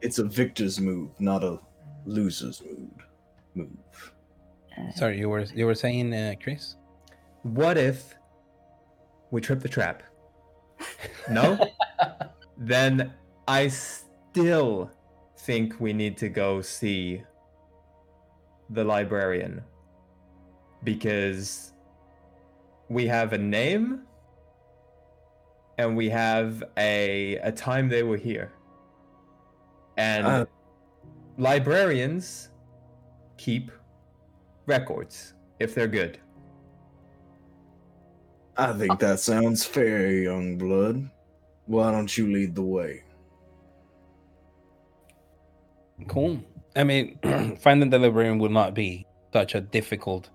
it's a victor's move, not a loser's mood move. Uh, Sorry, you were you were saying, uh, Chris? What if we trip the trap? No? then I still think we need to go see the librarian because we have a name and we have a a time they were here. And Uh. librarians keep records if they're good. I think that sounds fair, young blood. Why don't you lead the way? Cool. I mean, finding the librarian will not be such a difficult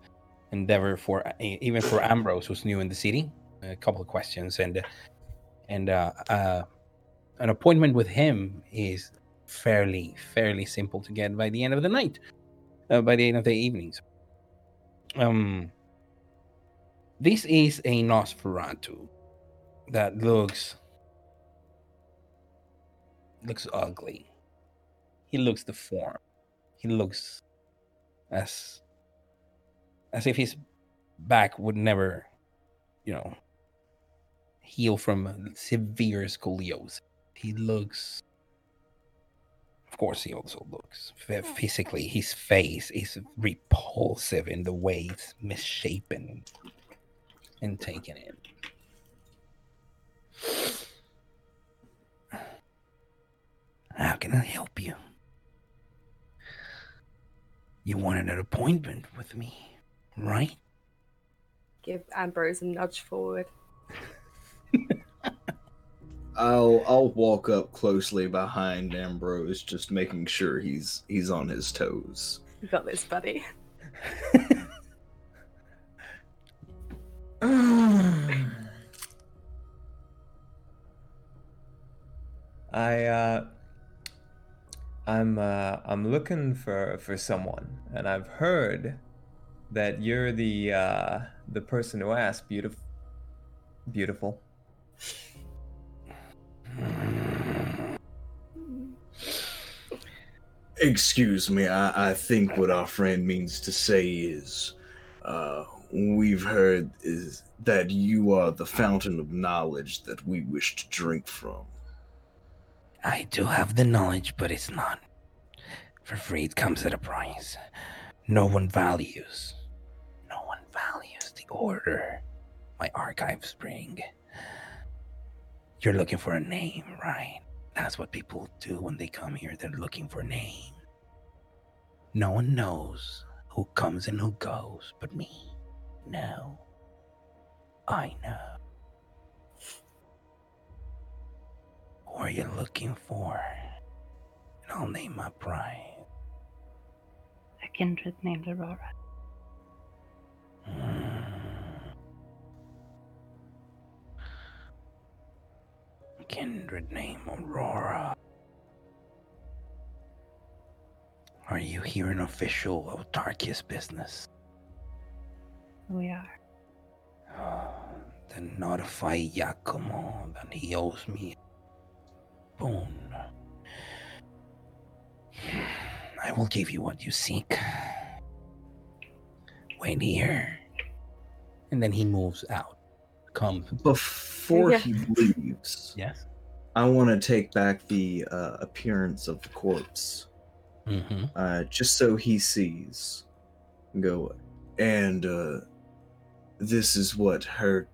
endeavor for even for Ambrose, who's new in the city. A couple of questions and and uh, uh, an appointment with him is fairly fairly simple to get by the end of the night, uh, by the end of the evenings. Um, this is a Nosferatu that looks looks ugly he looks deformed. He looks as as if his back would never, you know, heal from severe scoliosis. He looks of course he also looks phy- physically his face is repulsive in the way it's misshapen and taken in. How can I help you? You wanted an appointment with me, right? Give Ambrose a nudge forward. I'll I'll walk up closely behind Ambrose, just making sure he's he's on his toes. You got this, buddy. I uh I'm uh I'm looking for for someone and I've heard that you're the uh the person who asked beautiful beautiful. Excuse me, I, I think what our friend means to say is uh we've heard is that you are the fountain of knowledge that we wish to drink from. I do have the knowledge, but it's not for free. It comes at a price. No one values. No one values order, my archives bring. You're looking for a name, right? That's what people do when they come here. They're looking for a name. No one knows who comes and who goes but me. No. I know. Who are you looking for? And I'll name my bride. A kindred named Aurora. Hmm. Kindred name Aurora. Are you here an official Autarkis business? We are. Ah, then notify Giacomo that he owes me a boon. I will give you what you seek. Wait here. And then he moves out. Come. Before Yeah. he leaves, Yes. I want to take back the uh, appearance of the corpse, Mm-hmm. uh, just so he sees. Go, and uh, this is what her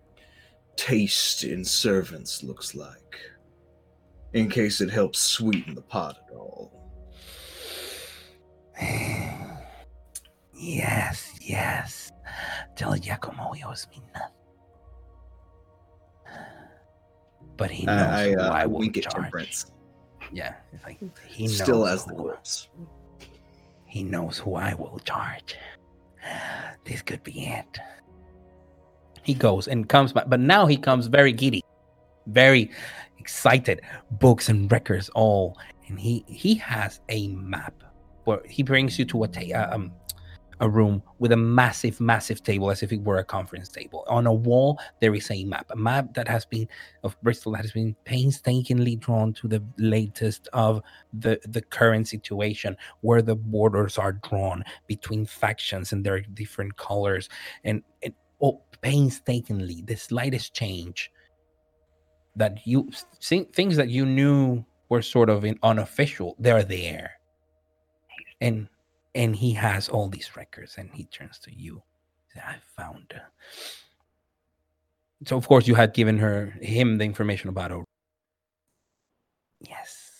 taste in servants looks like. In case it helps sweeten the pot at all. yes, yes. Tell Giacomo he owes me nothing. But he knows I, who uh, I will at charge. Temperance. Yeah, like he knows Still as the corpse. He knows who I will charge. This could be it. He goes and comes back, but now he comes very giddy, very excited. Books and records, all, and he he has a map. Where he brings you to a ta- uh, um a room with a massive, massive table, as if it were a conference table. On a wall, there is a map, a map that has been of Bristol that has been painstakingly drawn to the latest of the the current situation where the borders are drawn between factions and their different colors and, and oh, painstakingly the slightest change that you things that you knew were sort of in unofficial they're there and and he has all these records and he turns to you i found uh, so of course you had given her him the information about her yes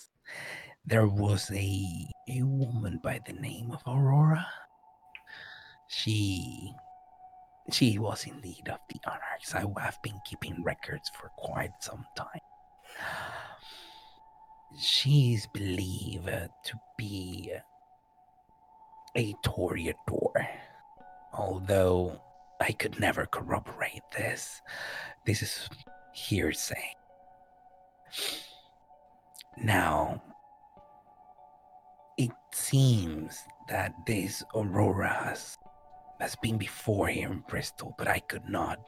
there was a a woman by the name of Aurora. She she was in indeed of the Anarchs. I have been keeping records for quite some time. She's believed uh, to be a Toreador, although I could never corroborate this. This is hearsay. Now, it seems that this Aurora has, has been before here in Bristol, but I could not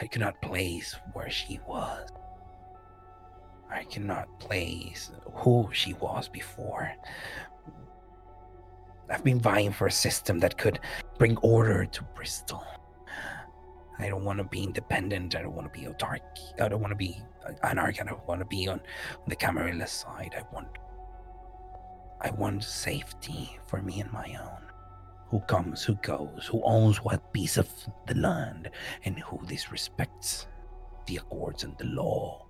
I could not place where she was. I cannot place who she was before. I've been vying for a system that could bring order to Bristol. I don't want to be independent. I don't want to be autarkis. I don't want to be anarch. I don't want to be on, on the Camarilla side. I want I want safety for me and my own. Who comes, who goes, who owns what piece of the land, and who disrespects the accords and the law.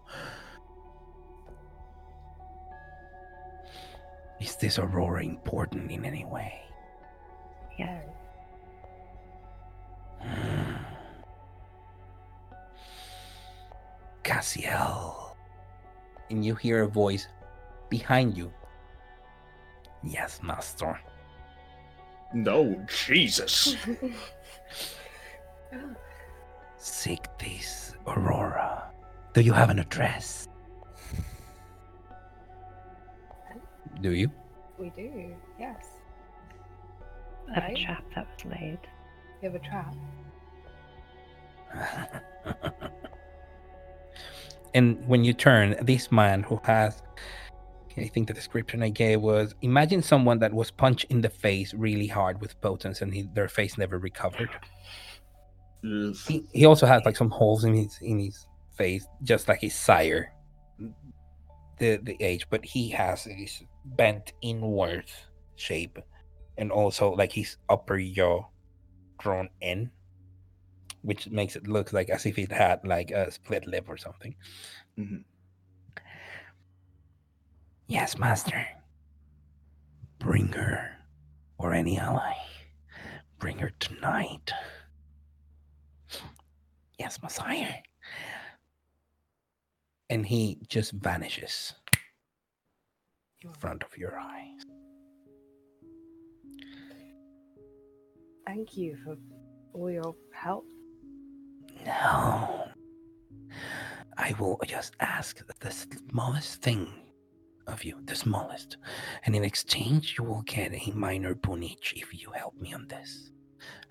Is this Aurora important in any way? Yes. Hmm. Cassiel. And you hear a voice behind you. Yes, master. No, Jesus. Seek this Aurora. Do you have an address? Do you? we do, yes. I have Right. a trap that was laid. You have a trap. and when you turn, this man who has, I think the description I gave was imagine someone that was punched in the face really hard with potence and he, their face never recovered. Ugh. He, he also has like some holes in his in his face, just like his sire, the the age, but he has this bent inward shape, and also like his upper jaw drawn in, which makes it look like as if it had like a split lip or something. Mhm. Yes, master. Bring her, or any ally. Bring her tonight. Yes, Messiah. And he just vanishes in front of your eyes. Thank you for all your help. No. I will just ask the smallest thing of you, the smallest. And in exchange, you will get a minor boon each if you help me on this.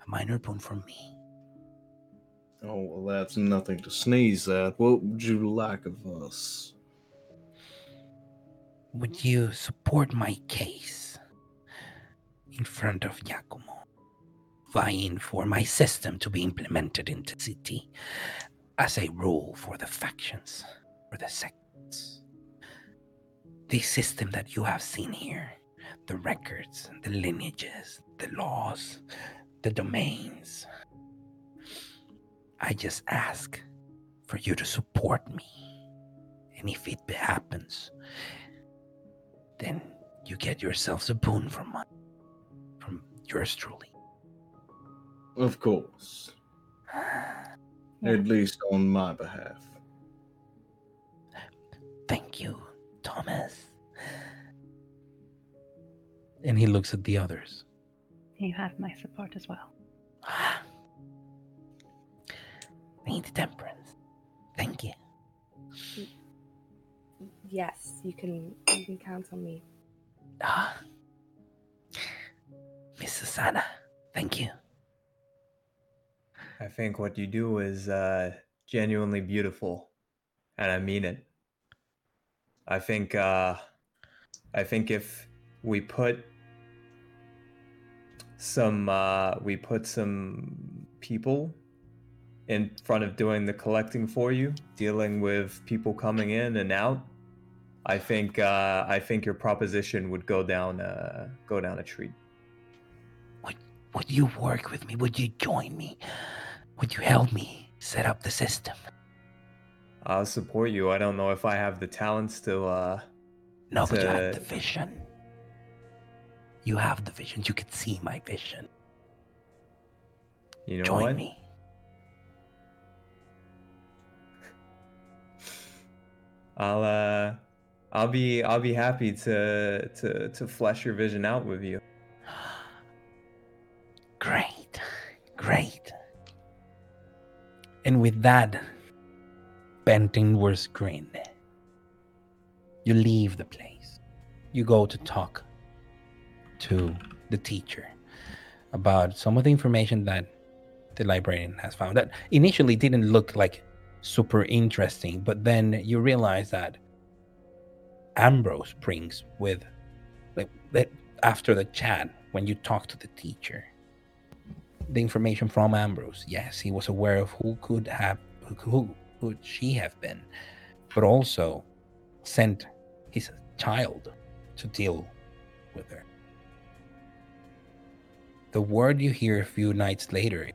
A minor boon from me. Oh, well, that's nothing to sneeze at. What would you like of us? Would you support my case in front of Giacomo, vying for my system to be implemented into the city as a rule for the factions, for the sects? The system that you have seen here, the records, the lineages, the laws, the domains. I just ask for you to support me. And if it happens, then you get yourselves a boon from my, from yours truly. Of course. At least on my behalf. Thank you, Thomas. And he looks at the others. You have my support as well. I need temperance. Thank you. Yes, you can you can count on me. Ah. Miss Susanna, thank you. I think what you do is uh, genuinely beautiful, and I mean it. I think uh, I think if we put some uh, we put some people in front of doing the collecting for you, dealing with people coming in and out, I think uh, I think your proposition would go down uh, go down a treat. Would Would you work with me? Would you join me? Would you help me set up the system? I'll support you. I don't know if I have the talents to. Uh, No, but you have the vision. You have the vision. You can see my vision. you know join what? me. I'll uh, I'll be I'll be happy to to to flesh your vision out with you. Great. Great. And with that bent inwards grin, you leave the place. You go to talk to the teacher about some of the information that the librarian has found that initially didn't look like super interesting, but then you realize that Ambrose brings with like after the chat when you talk to the teacher the information from Ambrose. Yes, he was aware of who could have who could she have been, but also sent his child to deal with her. The word you hear a few nights later,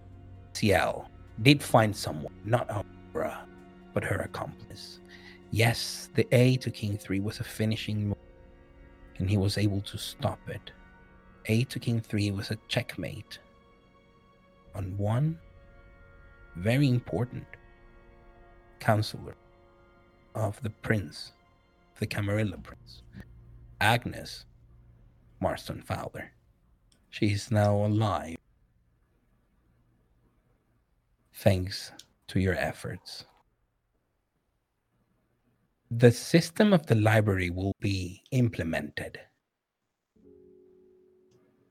Ciel did find someone, not But her accomplice. Yes, the A to King 3 was a finishing move, and he was able to stop it. A to King 3 was a checkmate on one very important counselor of the prince, the Camarilla prince, Agnes Marston Fowler. She is now alive. Thanks to your efforts. The system of the library will be implemented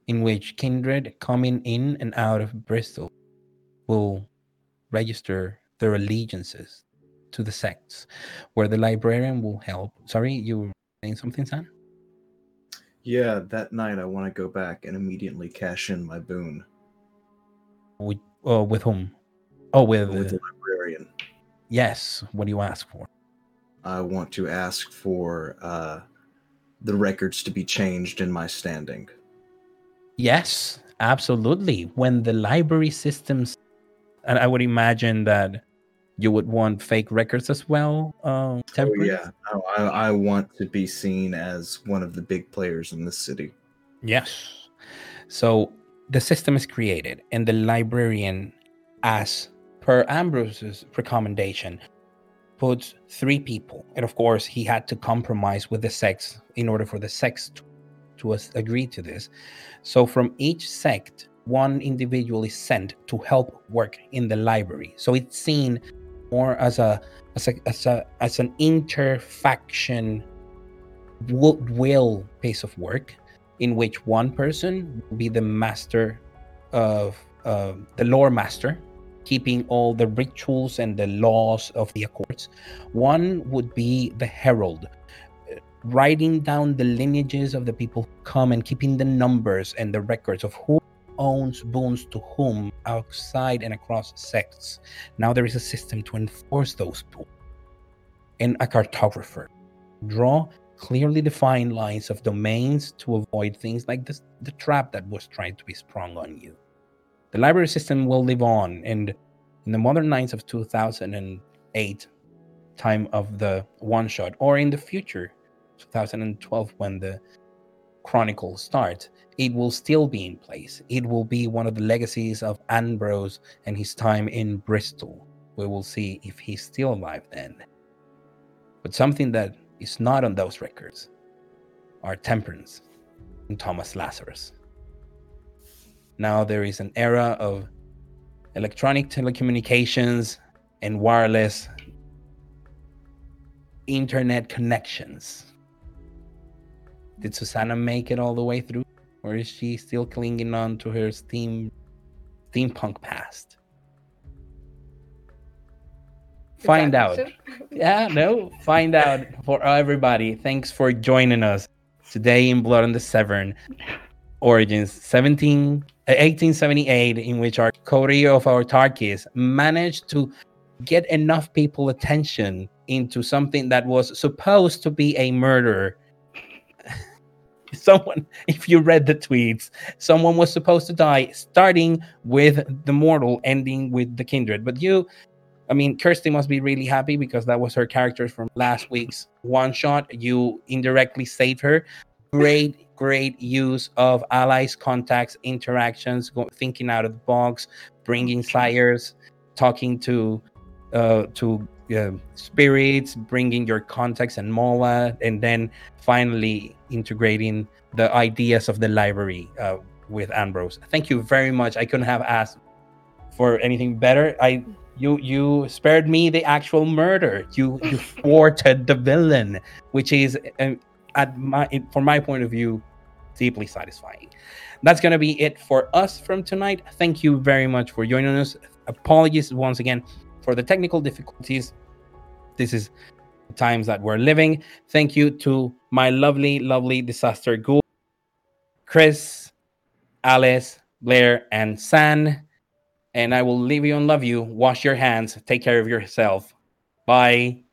in which kindred coming in and out of Bristol will register their allegiances to the sects, where the librarian will help. Sorry, you were saying something, Sam? Yeah, that night I want to go back and immediately cash in my boon With, oh, with whom? Oh, with, with the uh, librarian. yes. What do you ask for? I want to ask for uh, the records to be changed in my standing. Yes, absolutely. When the library systems and I would imagine that you would want fake records as well. Um, Oh yeah, I, I I want to be seen as one of the big players in this city. Yes. So the system is created, and the librarian, as per Ambrose's recommendation, puts three people. And of course, he had to compromise with the sex in order for the sex to, to agree to this. So from each sect, one individual is sent to help work in the library. So it's seen more as a as a as a as an interfaction will, will piece of work in which one person will be the master of uh, the lore master, keeping all the rituals and the laws of the accords. One would be the herald, uh, writing down the lineages of the people who come and keeping the numbers and the records of who owns boons to whom outside and across sects. Now there is a system to enforce those boons. And a cartographer. Draw clearly defined lines of domains to avoid things like this, the trap that was trying to be sprung on you. The library system will live on, and in the modern nights of 2008, time of the one shot, or in the future, 2012, when the chronicles start, it will still be in place. It will be one of the legacies of Ambrose and his time in Bristol. We will see if he's still alive then. But something that is not on those records are Temperance and Thomas Lazarus. Now there is an era of electronic telecommunications and wireless internet connections. Did Susanna make it all the way through? Or is she still clinging on to her steam steampunk past? Is Find out. Yeah, no, find out for everybody. Thanks for joining us today in Blood on the Severn Origins 17, uh, 1878, in which our Cody of Autarkis managed to get enough people attention into something that was supposed to be a murder. Someone, if you read the tweets, someone was supposed to die, starting with the mortal, ending with the kindred. But you I mean, Kirsty must be really happy because that was her character from last week's one shot. You indirectly saved her. Great, great use of allies, contacts, interactions, go, thinking out of the box, bringing sires, talking to uh, to uh, spirits, bringing your contacts and Mola, and then finally integrating the ideas of the library uh, with Ambrose. Thank you very much. I couldn't have asked for anything better. I you you spared me the actual murder. You you thwarted the villain, which is uh, at my from my point of view deeply satisfying. That's gonna be it for us from tonight. Thank you very much for joining us. Apologies once again for the technical difficulties. This is the times that we're living. Thank you to my lovely, lovely disaster ghoul, Chris, Alice, Blair, and San and I will leave you and love you. Wash your hands. Take care of yourself. Bye.